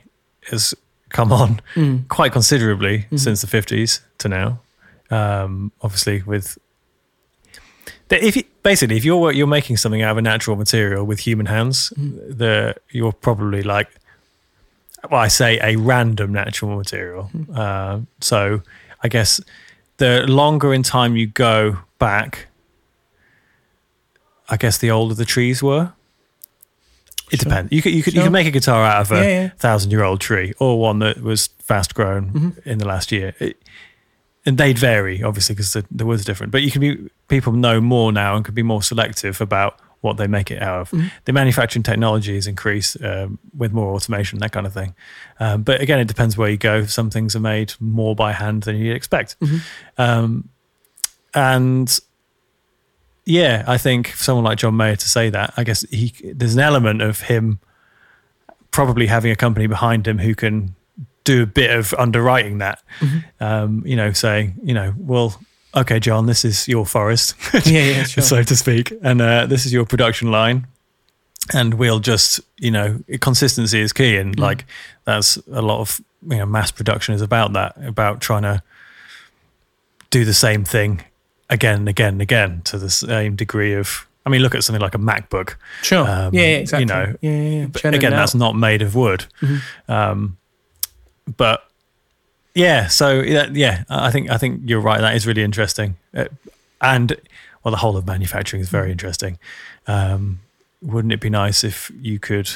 has come on Mm. quite considerably Mhm. since the 50s to now. Um, obviously, with if you, basically if you're you're making something out of a natural material with human hands, Mhm. the you're probably like, well, I say a random natural material. Mhm. Uh, so I guess the longer in time you go back, I guess the older the trees were. It Sure. depends. You could you could you Sure. could make a guitar out of a Yeah, yeah. thousand year old tree or one that was fast grown Mm-hmm. in the last year. It, and they'd vary obviously because the, the wood's different. But you can be people know more now and can be more selective about what they make it out of. Mm-hmm. The manufacturing technologies increase increased um, with more automation, that kind of thing. Um, but again, it depends where you go. Some things are made more by hand than you'd expect. Mm-hmm. Um, and yeah, I think for someone like John Mayer to say that, I guess he there's an element of him probably having a company behind him who can do a bit of underwriting that. Um, you know, saying, you know, well, okay, John, this is your forest, Yeah, yeah, sure. so to speak, and uh, this is your production line. And we'll just, you know, consistency is key, and like that's a lot of you know mass production is about that, about trying to do the same thing again and again and again to the same degree of. I mean, look at something like a MacBook. Sure. Um, yeah, yeah, exactly. you know, yeah, yeah, yeah. Again, that's not made of wood. Um, but yeah, so yeah, yeah, I think I think you're right. That is really interesting, uh, and well, the whole of manufacturing is very interesting. Um, wouldn't it be nice if you could?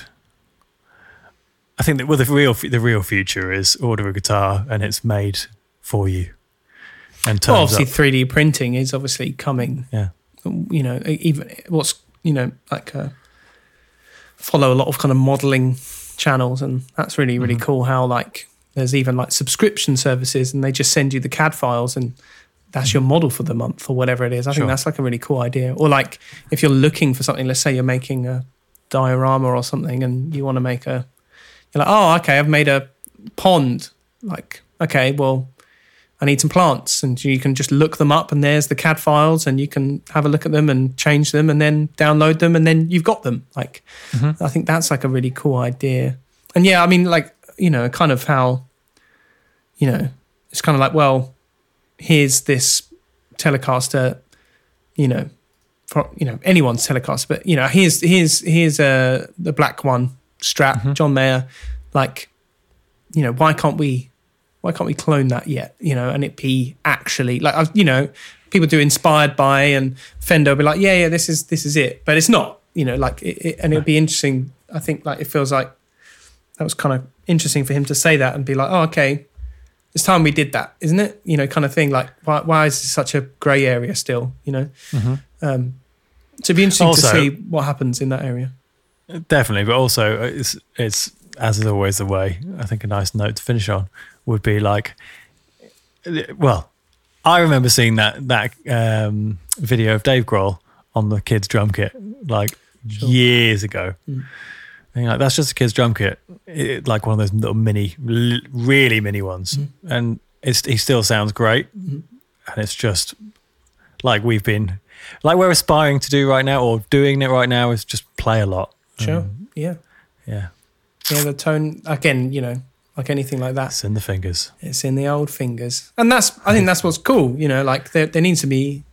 I think that well, the real the real future is order a guitar and it's made for you, and turns Well, obviously, 3D printing is obviously coming. Yeah, You know, even what's you know like uh, follow a lot of kind of modeling channels, and that's really Mm-hmm. really cool. How like there's even like subscription services, and they just send you the CAD files, and that's your model for the month or whatever it is. I Mm-hmm. Sure. think that's like a really cool idea. Or like if you're looking for something, let's say you're making a diorama or something, and you want to make a, you're like, oh, okay, I've made a pond. Like, okay, well, I need some plants, and you can just look them up, and there's the CAD files, and you can have a look at them and change them, and then download them, and then you've got them. Like, I think that's like a really cool idea. And yeah, I mean, like you know, kind of how, you know, it's kind of like, well, here's this Telecaster, you know, for you know anyone's Telecaster, but you know, here's here's here's uh the black one Strat, John Mayer, like, you know, why can't we why can't we clone that yet? You know, and it be actually like you know, people do inspired by and Fender will be like, yeah, yeah, this is this is it, but it's not. You know, like, it, it, and it'd be interesting. I think like it feels like that was kind of interesting for him to say that and be like, oh, okay, it's time we did that, isn't it? You know, kind of thing. Like, why why is this such a grey area still? You know, um, so it'd be interesting Also- to see what happens in that area. definitely. But also, it's it's as is always the way. I think a nice note to finish on would be like, well, I remember seeing that that um, video of Dave Grohl on the kids' drum kit like years ago. And like, that's just a kid's drum kit, it, like one of those little mini, l- really mini ones, and it's he still sounds great, and it's just like we've been, like we're aspiring to do right now, or doing it right now is just play a lot. Sure. Um, yeah. yeah, Yeah. The tone again. You know, like anything like that. it's in the fingers. It's in the old fingers, and that's I think that's what's cool. You know, like there there needs to be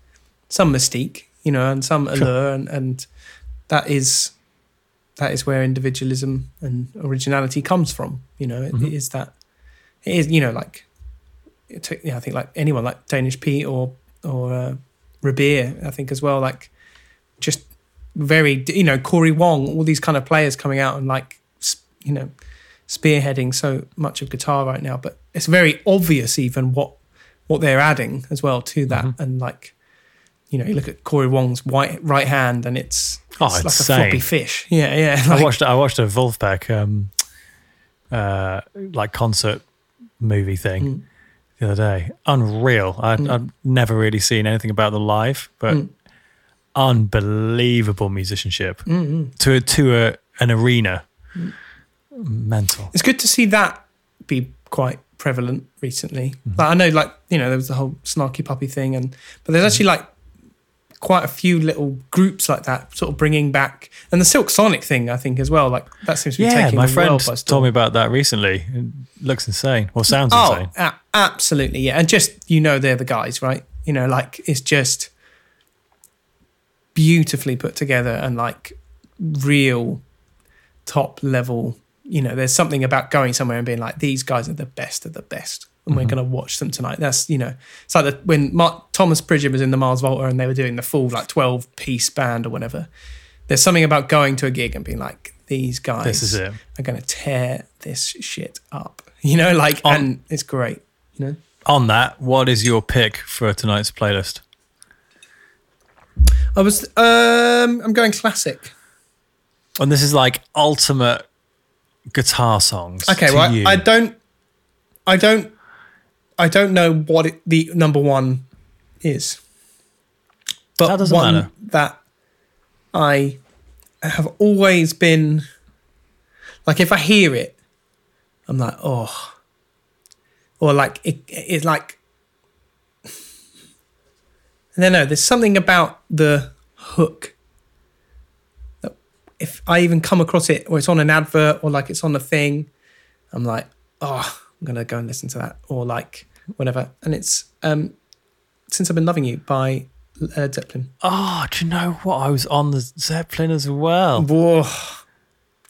some mystique, you know, and some allure, and, and that is that is where individualism and originality comes from. You know, it, it is that it is you know like it took, yeah, I think like anyone like Danish Pete or or uh, Rabea, I think as well, like just very you know Corey Wong, all these kind of players coming out and like you know spearheading so much of guitar right now. But it's very obvious even what what they're adding as well to that, and like you know you look at Corey Wong's white right hand and it's, Oh, it's like a floppy fish. Yeah, yeah. I watched I watched a Vulfpeck um, uh, like concert movie thing Mm. the other day. Unreal. I, I've never really seen anything about the live, but Mm. unbelievable musicianship Mm-hmm. to a, to a, an arena. Mental. It's good to see that be quite prevalent recently. Mm-hmm. Like I know, like you know, there was the whole snarky puppy thing, and but there's actually like quite a few little groups like that, sort of bringing back, and the Silk Sonic thing, I think as well. Like that seems to be Yeah, taking my the friend storm. told me about that recently. It looks insane. Or sounds Oh, insane. a- absolutely, yeah. And just you know, they're the guys, right? You know, like it's just beautifully put together and like real top level. You know, there's something about going somewhere and being like, these guys are the best of the best, and we're going to watch them tonight. That's you know, it's like the, when Mark, Thomas Pridgen was in the Mars Volta and they were doing the full like 12 piece band or whatever. There's something about going to a gig and being like, these guys This is are going to tear this shit up. You know, like, On- and it's great. You know, On that, what is your pick for tonight's playlist? I was, um, I'm going classic. And this is like ultimate guitar songs. Okay, well. I, I don't, I don't, I don't know what it, the number one is, but That doesn't one matter. that I have always been like, if I hear it, I'm like, oh, or like it, it's like, I don't know. There's something about the hook that if I even come across it, or it's on an advert, or like it's on a thing, I'm like, oh, I'm gonna go and listen to that, or like whatever. And it's um, since I've been loving you by Led Zeppelin. Oh, do you know what? I was on the Zeppelin as well. Whoa.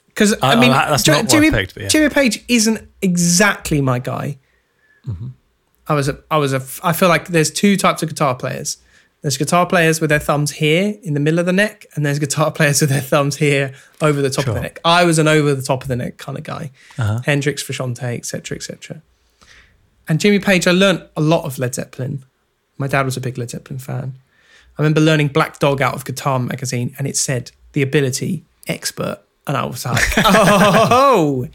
Because I, I- mean, I- that's J- not what I Jimmy, picked, yeah. Jimmy Page isn't exactly my guy. Mm-hmm. I was a, I was a, I feel like there's two types of guitar players. There's guitar players with their thumbs here in the middle of the neck, and there's guitar players with their thumbs here over the top of the neck. I was an over the top of the neck kind of guy. Uh-huh. Hendrix, Frusciante, etc., etc. And Jimmy Page, I learnt a lot of Led Zeppelin. My dad was a big Led Zeppelin fan. I remember learning Black Dog out of Guitar magazine, and it said the ability expert, and I was like, oh,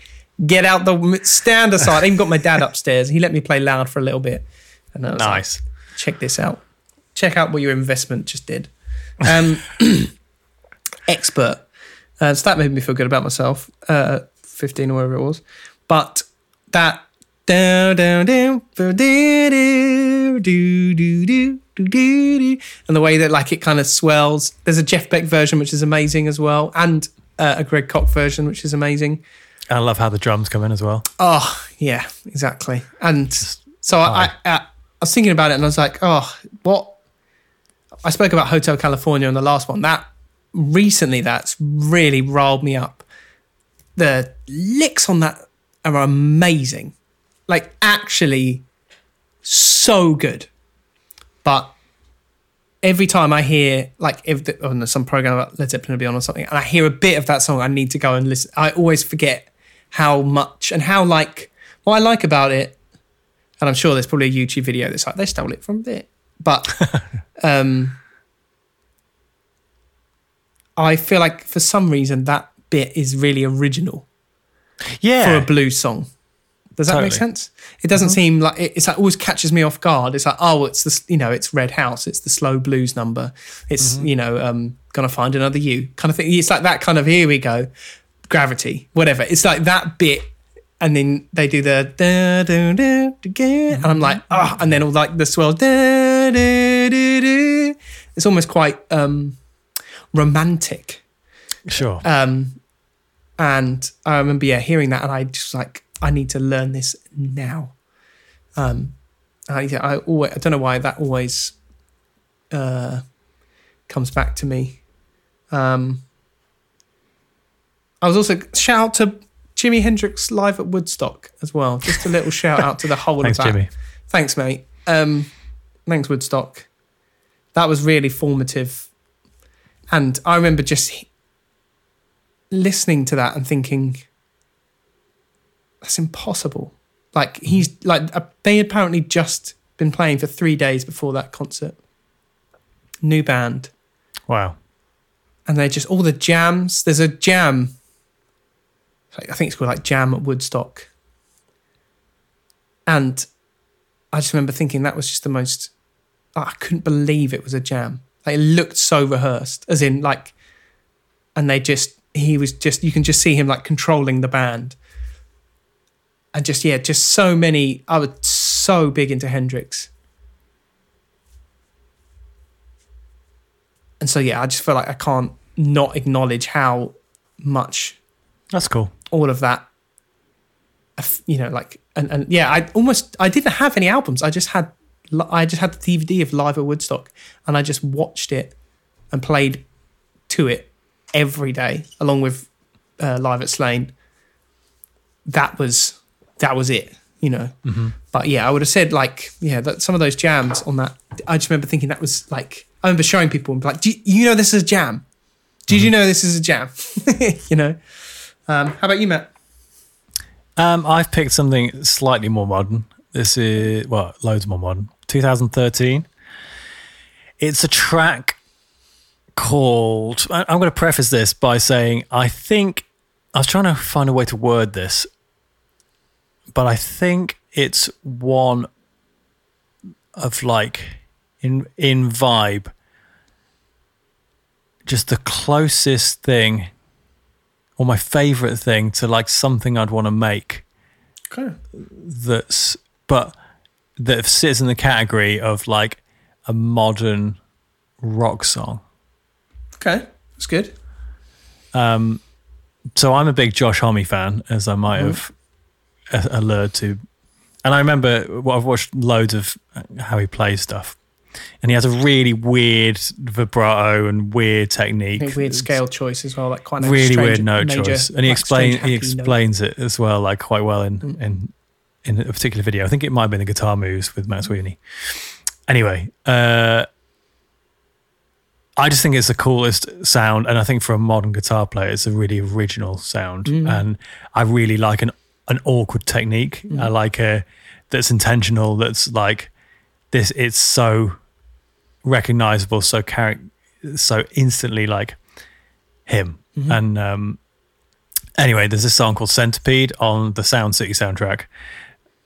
get out the stand aside. I even got my dad upstairs. He let me play loud for a little bit, and I was like, Nice. check this out. Check out what your investment just did. Um, expert. Uh, so that made me feel good about myself. Uh, Fifteen or whatever it was, but that down down down do do do do do do do, and the way that like it kind of swells. There's a Jeff Beck version which is amazing as well, and uh, a Greg Koch version which is amazing. I love how the drums come in as well. Oh yeah, exactly. And so I, I, I was thinking about it, and I was like, oh, what? I spoke about Hotel California on the last one. That recently, that's really riled me up. The licks on that are amazing, like actually so good. But every time I hear like if the, oh, no, some program about Led Zeppelin will be on or something, and I hear a bit of that song, I need to go and listen. I always forget how much and how like what I like about it, and I'm sure there's probably a YouTube video that's like they stole it from there, but um, I feel like for some reason that bit is really original Yeah. for a blues song. Does that make sense? It doesn't seem like it, it's like always catches me off guard. It's like oh, it's the you know it's Red House, it's the slow blues number, it's you know um gonna find another you kind of thing. It's like that kind of here we go, gravity, whatever. It's like that bit, and then they do the da da da da and I'm like ah, and then all like the swell da da da da. It's almost quite um romantic. sure. Um, and I remember, yeah, hearing that, and I just like, I need to learn this now. Um, I, I always, I don't know why that always uh, comes back to me. Um, I was also shout out to Jimi Hendrix live at Woodstock as well. Just a little shout out to the whole Thanks, of that. Jimmy. Thanks, mate. Um, thanks, Woodstock. That was really formative. And I remember just listening to that and thinking, that's impossible. Like, he's like, uh, they apparently just been playing for three days before that concert. New band. Wow. And they're just, all the jams. There's a jam. I think it's called like Jam at Woodstock. And I just remember thinking that was just the most. I couldn't believe it was a jam. Like, it looked so rehearsed, as in like, and they just he was just you can just see him like controlling the band, and just yeah, just so many. I was so big into Hendrix, and so yeah, I just feel like I can't not acknowledge how much That's cool. all of that you know like and, and yeah i almost i didn't have any albums i just had i just had the dvd of live at woodstock and i just watched it and played to it every day along with uh, live at slane that was that was it you know but yeah i would have said like yeah that some of those jams on that i just remember thinking that was like i remember showing people and be like Do you, you know this is a jam did you know this is a jam you know Um, how about you, Matt? Um, I've picked something slightly more modern. This is well, loads more modern. 2013. It's a track called. I'm going to preface this by saying I think I was trying to find a way to word this, but I think it's one of like in in vibe, just the closest thing, or my favorite thing to like something I'd want to make Okay. that's but that sits in the category of like a modern rock song. Okay. That's good. Um, so I'm a big Josh Homme fan, as I might have uh, allured to, and I remember well, I've watched loads of how he plays stuff, and he has a really weird vibrato and weird technique, weird scale choice as well, like quite a really strange, weird note choice, and he like, explain he happy note. explains it as well, like quite well in Mm. in in a particular video. I think it might have been the guitar moves with Matt Sweeney. Anyway, uh, I just think it's the coolest sound, and I think for a modern guitar player, it's a really original sound, Mm. and I really like an an awkward technique. Mm. I like a that's intentional. That's like this. It's so recognizable, so char- so instantly like him. Mhm. And um, anyway, there's this song called Centipede on the Sound City soundtrack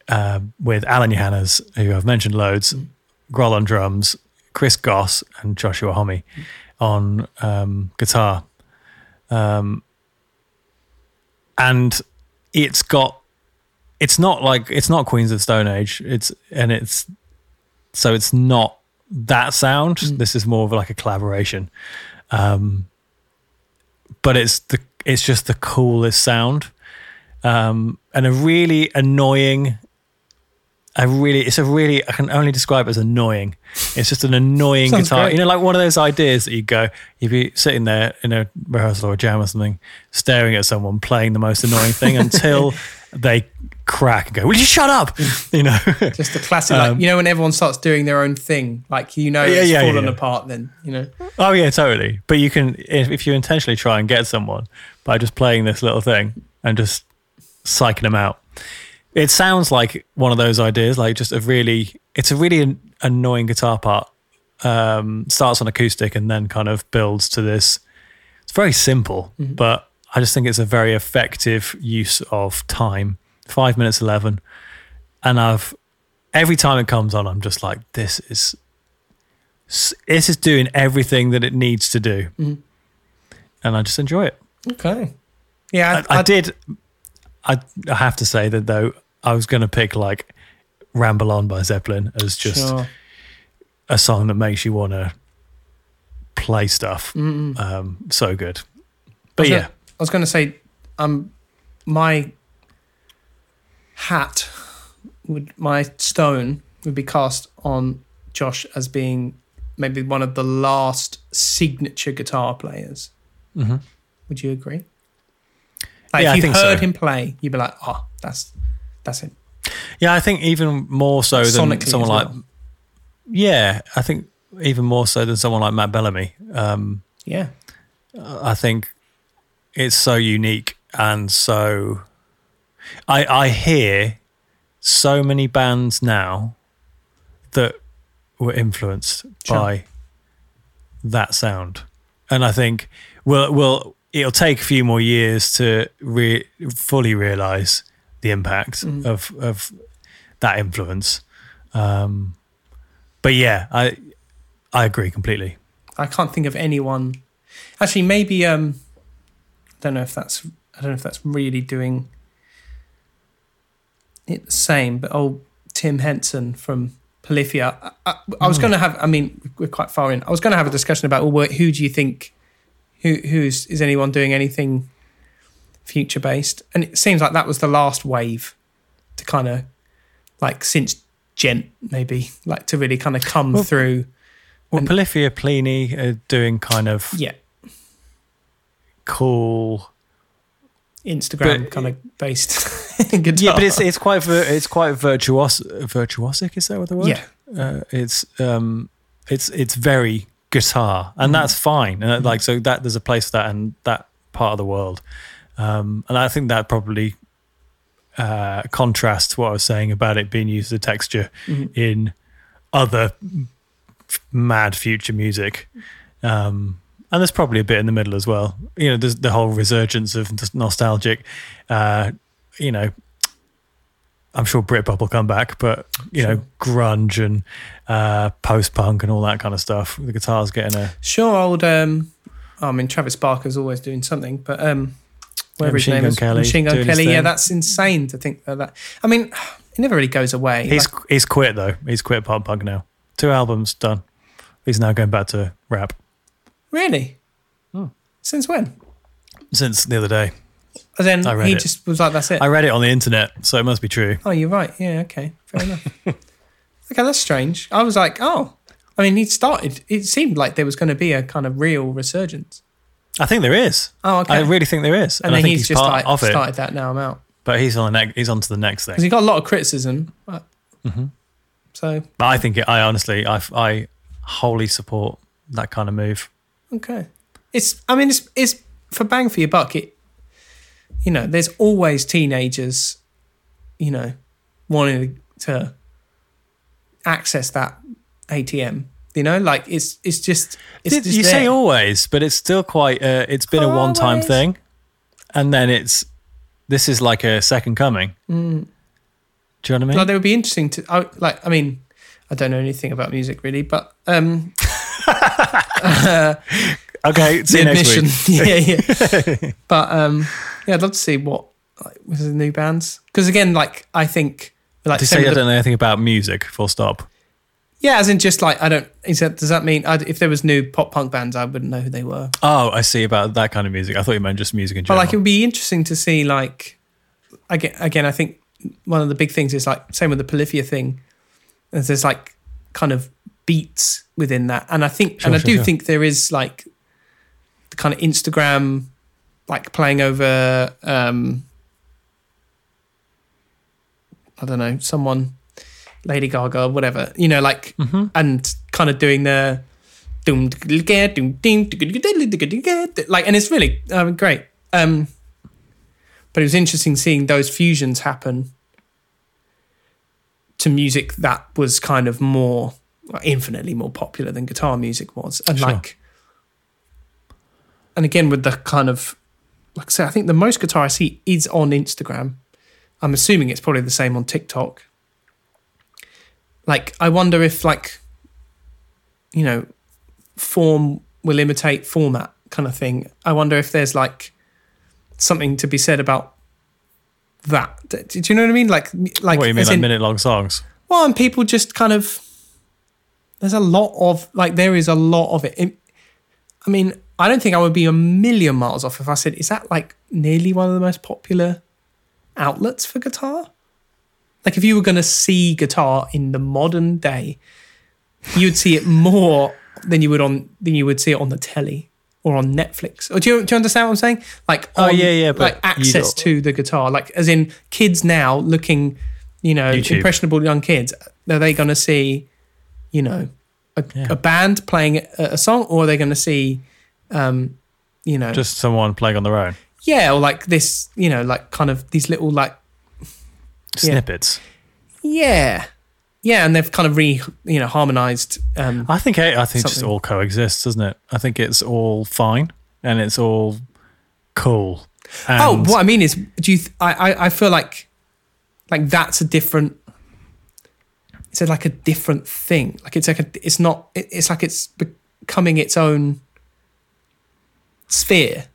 uh, with Alain Johannes, who I've mentioned loads, Mm. Grohl on drums, Chris Goss, and Joshua Homme on um, guitar. Um, and it's got, it's not like, it's not Queens of Stone Age. It's, and it's, so it's not that sound. Mm. This is more of like a collaboration. Um, but it's the it's just the coolest sound, um, and a really annoying. A really, it's a really. I can only describe it as annoying. It's just an annoying guitar. great. You know, like one of those ideas that you go, you'd be sitting there in a rehearsal or a jam or something, staring at someone playing the most annoying thing until they crack and go, "Will you shut up?" You know. Just the classic, like Um, you know, when everyone starts doing their own thing, like you know, Yeah, it's yeah, falling yeah. apart. Then you know, Oh yeah, totally. But you can if, if you intentionally try and get someone by just playing this little thing and just psyching them out. It sounds like one of those ideas, like just a really, it's a really an- annoying guitar part. Um, starts on acoustic and then kind of builds to this. It's very simple, Mhm. but I just think it's a very effective use of time. Five minutes eleven, and I've every time it comes on, I'm just like, this is this is doing everything that it needs to do, Mhm. and I just enjoy it. okay, yeah, I, I did. I, I have to say that though, I was going to pick like "Ramble On" by Zeppelin as just sure. a song that makes you want to play stuff. Um, so good, but was yeah, gonna- I was going to say, um, my hat would my stone would be cast on Josh as being maybe one of the last signature guitar players. hmm Would you agree? Like Yeah, if you think heard so. him play, you'd be like, "Oh, that's that's him." yeah. I think even more so than Sonically someone as like well. yeah. I think even more so than someone like Matt Bellamy. Um, Yeah, I think it's so unique and so. I I hear so many bands now that were influenced Sure. by that sound, and I think well, well, it'll take a few more years to re- fully realize the impact Mhm. of of that influence. Um, but yeah, I I agree completely. I can't think of anyone. Actually, maybe um, I don't know if that's I don't know if that's really doing it the same. But oh, Tim Henson from Polyphia. I, I, I was Hmm. going to have. I mean, we're quite far in. I was going to have a discussion about well, who do you think? Who who's is anyone doing anything future based? And it seems like that was the last wave to kind of like since Djent maybe like to really kind of come Well, through. Well, And- Polyphia Plini are doing kind of Yeah, cool. Instagram But- kind of based guitar. Yeah, but it's it's quite it's quite virtuos virtuosic. Is that what the word? yeah, uh, it's um, it's it's very guitar, and Mhm. that's fine. And uh, like so that there's a place for that and that part of the world. Um, and I think that probably uh, contrasts what I was saying about it being used as a texture Mhm. in other f- mad future music. Um, and there's probably a bit in the middle as well. You know, there's the whole resurgence of nos- nostalgic, uh, you know, I'm sure Britpop will come back, but you know, grunge and uh, post punk and all that kind of stuff. The guitar's getting a Sure, old. Um, I mean, Travis Barker's always doing something, but um, whatever his Machine name Gun is, Kelly Machine Gun Kelly. Yeah, that's insane to think that. that I mean, it never really goes away. He's Like, he's quit though. He's quit pop punk now. Two albums done. He's now going back to rap really? Hmm. Since when? since the other day. And then I read he it. just was like, "That's it." I read it on the internet, so it must be true. oh, you're right. Yeah. Okay. Fair enough. okay, that's strange. I was like, oh. I mean, he started. It seemed like there was going to be a kind of real resurgence. I think there is. Oh, okay. I really think there is, and and, I then think he's, he's, just part like of it. started that. Now I'm out But he's on the next. He's on to the next thing. because he got a lot of criticism. But, hmm So But I think it, I honestly, I, I wholly support that kind of move. Okay. It's I mean it's it's for bang for your buck, it you know, there's always teenagers, you know, wanting to access that ATM. You know, like it's it's just it's just you say always, but it's still quite. Uh, it's been a one-time thing, and then it's. This is like a second coming. Mm. Do you know what I mean? Like, it would be interesting to I, like I mean, I don't know anything about music really, but um okay, see you the next admission. week. yeah, yeah. but um, yeah, I'd love to see what like was the new bands because again, like I think like To say I don't know anything about music, full stop. yeah, as in just like I don't. Is that does that mean I'd, if there was new pop punk bands, I wouldn't know who they were. Oh, I see about that kind of music. I thought you meant just music in But general. like it would be interesting to see like again. Again, I think one of the big things is like same with the Polyphia thing. There's like kind of beats within that, and I think Sure, and I do sure. think there is like the kind of Instagram like playing over. um I don't know someone, Lady Gaga, whatever you know, like hmm and kind of doing the like and it's really um, great um but it was interesting seeing those fusions happen to music that was kind of more infinitely more popular than guitar music was and Sure. like and again with the kind of like I say I think the most guitar I see is on Instagram. I'm assuming it's probably the same on TikTok. Like I wonder if like you know form will imitate format kind of thing. I wonder if there's like something to be said about that. Do do you know what I mean? Like like what do you mean, like in- minute long songs? well, and people just kind of there's a lot of like there is a lot of it. I mean, I don't think I would be a million miles off if I said, is that like nearly one of the most popular outlets for guitar? Like if you were going to see guitar in the modern day, you would see it more than you would on than you would see it on the telly or on Netflix. Or do you do you understand what I'm saying? Like Oh, yeah, yeah, but like access to the guitar, like as in kids now looking, you know, YouTube. impressionable young kids. Are they going to see, you know, a, Yeah. a band playing a, a song, or are they going to see, um, you know, Just someone playing on their own. yeah, or like this, you know, like kind of these little like Snippets. yeah, yeah, and they've kind of re you know harmonized. Um, I think I think it just all coexists, doesn't it? I think it's all fine and it's all cool. oh, what I mean is, do you? Th- I, I I feel like like that's a different. It's like a different thing. Like it's like a. It's not. It's like it's becoming its own sphere.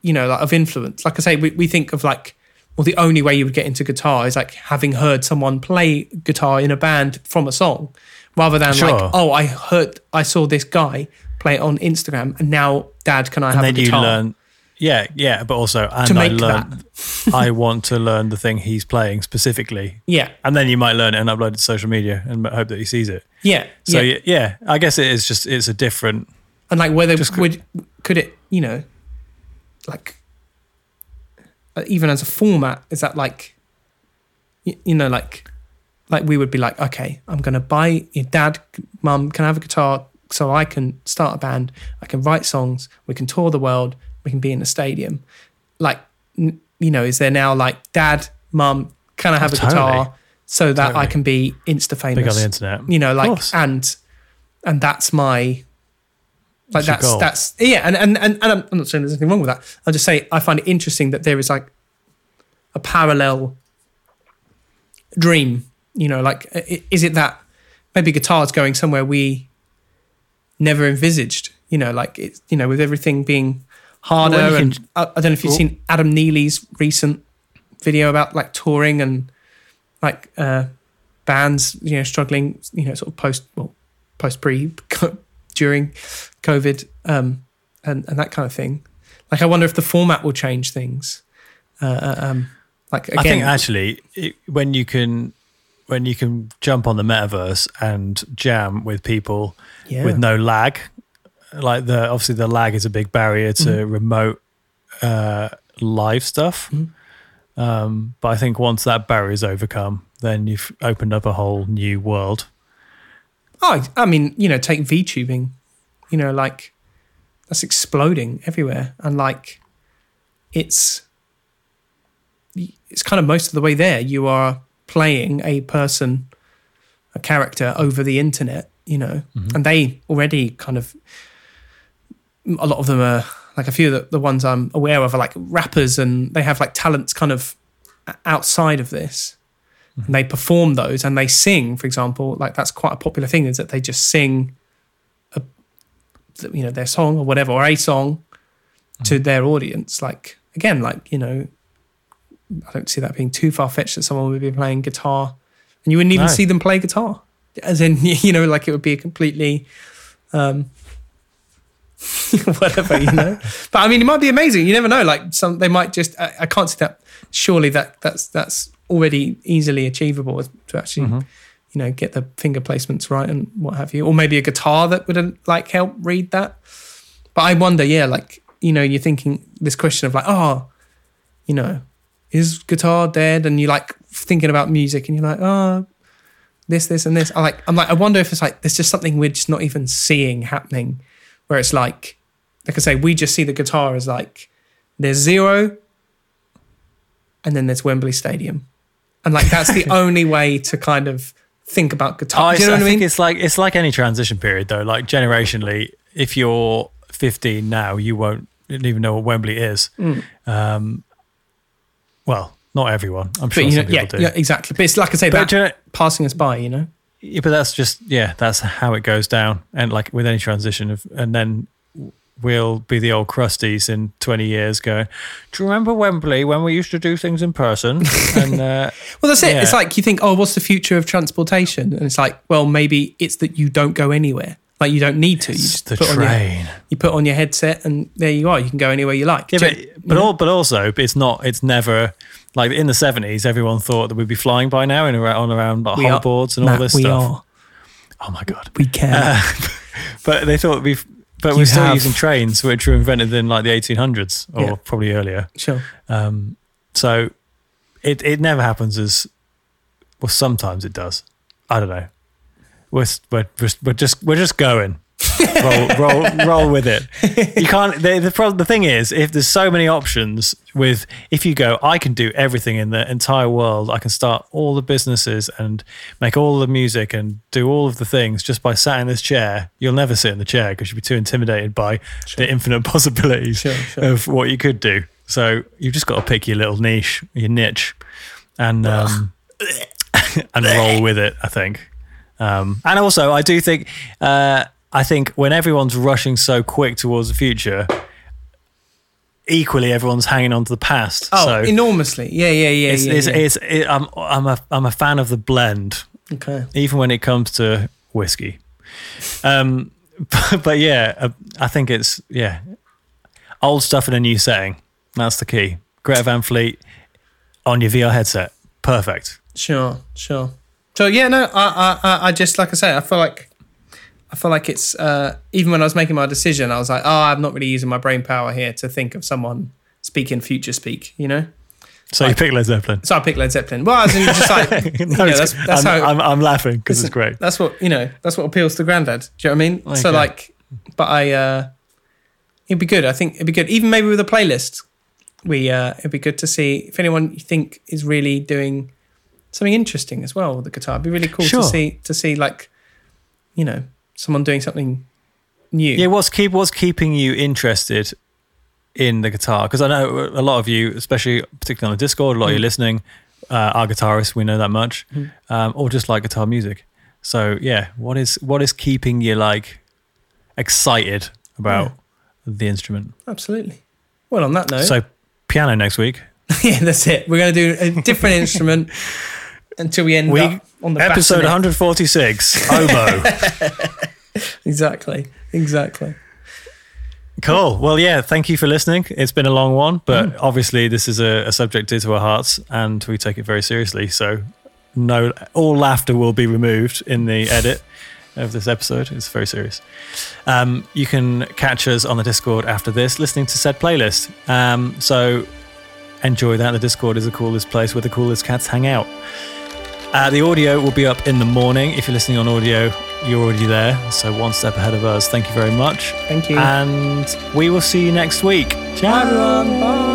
You know, like of influence. Like I say, we we think of like. Well, the only way you would get into guitar is like having heard someone play guitar in a band from a song, rather than Sure. like, oh, I heard, I saw this guy play it on Instagram, and now, Dad, can I and have then a you guitar? learn yeah, yeah, but also and To I learn I want to learn the thing he's playing specifically. yeah, And then you might learn it and upload it to social media and hope that he sees it. yeah, So yeah. yeah, I guess it is just it's a different and like whether Just- would could it you know like uh, even as a format is that like you, you know like like we would be like okay i'm gonna buy your dad mum can I have a guitar so i can start a band i can write songs we can tour the world we can be in a stadium like n- you know, is there now like dad, mum, can I have Oh, a guitar totally. so that I can be insta famous? Big on the internet. You know, like and and that's my like That's that's that's yeah, and and and, and I'm, I'm not saying there's anything wrong with that. I'll just say I find it interesting that there is like a parallel dream. You know, like is it that maybe guitar's going somewhere we never envisaged? You know, like it's you know with everything being harder. Well, and can- I, I don't know if you've Well- seen Adam Neely's recent video about like touring and like uh, bands, you know, struggling, you know, sort of post well, post pre during COVID um, and and that kind of thing. Like, I wonder if the format will change things. Uh, uh, um, like again, I think actually, it, when you can, when you can jump on the metaverse and jam with people yeah. with no lag, like the obviously the lag is a big barrier to Mm-hmm. remote uh, live stuff. Mhm. Um, but I think once that barrier is overcome, then you've opened up a whole new world. Oh, I mean, you know, take VTubing, you know, like that's exploding everywhere, and like it's it's kind of most of the way there. You are playing a person, a character over the internet, you know, and they already kind of a lot of them are like a few of the, the ones I'm aware of are like rappers, and they have like talents kind of outside of this. And they perform those and they sing for example like that's quite a popular thing is that they just sing a, you know their song or whatever or a song to their audience. Like again like you know i don't see that being too far-fetched that someone would be playing guitar and you wouldn't even No. see them play guitar. As in you know like it would be a completely um whatever you know. But i mean it might be amazing. You never know. Like some they might just i, I can't see that. Surely that that's that's already easily achievable to actually Mm-hmm. you know get the finger placements right and what have you. Or maybe a guitar that would uh, like help read that. But i wonder yeah like you know you're thinking this question of like oh you know is guitar dead? And you're like thinking about music and you're like oh this this and this. I like i'm like i wonder if it's like there's just something we're just not even seeing happening where it's like like i say we just see the guitar as like there's zero and then there's wembley stadium and like that's the only way to kind of think about guitar I, do you know I what i mean it's like it's like any transition period though. Like generationally, if you're 15 now, you won't even know what Wembley is. Um, well, not everyone. I'm but sure you some know people yeah, do. yeah exactly but it's like i say But that you know- passing us by you know Yeah, but that's just yeah, that's how it goes down. And like with any transition of, and then we'll be the old crusties in 20 years going, do you remember Wembley when we used to do things in person? and uh, Well, that's it. Yeah. It's like you think, oh, what's the future of transportation? And it's like, well, maybe it's that you don't go anywhere. Like you don't need to. You it's just the put on your, train. you put on your headset, and there you are. You can go anywhere you like. Yeah, but you- but, all, but also it's not. It's never like in the 70s. Everyone thought that we'd be flying by now in around on around like, hoverboards and all Matt, this we stuff. are. Oh my god! We care. Uh, but they thought we've. But we're still have- using trains, which were invented in like the 1800s or Yeah. probably earlier. sure. Um, so it it never happens as well. Sometimes it does. I don't know. We're we're we're just we're just going. Roll roll roll with it. You can't. The the, problem, the thing is, if there's so many options with, if you go, I can do everything in the entire world. I can start all the businesses and make all the music and do all of the things just by sat in this chair. You'll never sit in the chair because you'll be too intimidated by the infinite possibilities Sure, sure. of what you could do. So you've just got to pick your little niche, your niche, and um, and roll with it. I think. Um, and also, I do think, uh, I think when everyone's rushing so quick towards the future, equally everyone's hanging on to the past. Oh, so enourmously. Yeah, yeah, yeah. it's, yeah, it's, yeah. it's, it, I'm, I'm a, I'm a fan of the blend, okay. even when it comes to whiskey. Um, but, but yeah, uh, I think it's yeah, old stuff in a new setting. That's the key. Greta Van Fleet on your VR headset, perfect. Sure, sure. So yeah, no, I, I- I just like I say, I feel like, I feel like it's uh, even when I was making my decision, I was like, oh, I'm not really using my brain power here to think of someone speaking future speak, you know. So you pick Led Zeppelin. So I picked Led Zeppelin. Well, as in just like, you know, that's that's I'm, how I'm, I'm laughing because it's great. That's what you know. That's what appeals to Grandad. Do you know what I mean? So like, but I, uh it'd be good. I think it'd be good. Even maybe with a playlist, we uh, it'd be good to see if anyone you think is really doing something interesting as well with the guitar. It'd be really cool Sure. to see to see like you know someone doing something new. Yeah, what's keep what's keeping you interested in the guitar? Because I know a lot of you, especially particularly on the Discord, a lot of you listening uh, are guitarists. We know that much, um, or just like guitar music. So yeah, what is what is keeping you like excited about the instrument? Absolutely. Well, on that note, So piano next week. yeah, that's it. We're going to do a different instrument until we end We- up on the Episode bassinet. 146, oboe. Exactly. Exactly. Cool. Well, yeah, thank you for listening. It's been a long one, but obviously this is a, a subject dear to our hearts and we take it very seriously. So no all laughter will be removed in the edit of this episode. It's very serious. Um, you can catch us on the Discord after this, listening to said playlist. Um, so enjoy that. The Discord is the coolest place where the coolest cats hang out. Uh, the audio will be up in the morning. If you're listening on audio, you're already there. So one step ahead of us. Thank you very much. Thank you. And we will see you next week. Ciao. Everyone. Bye.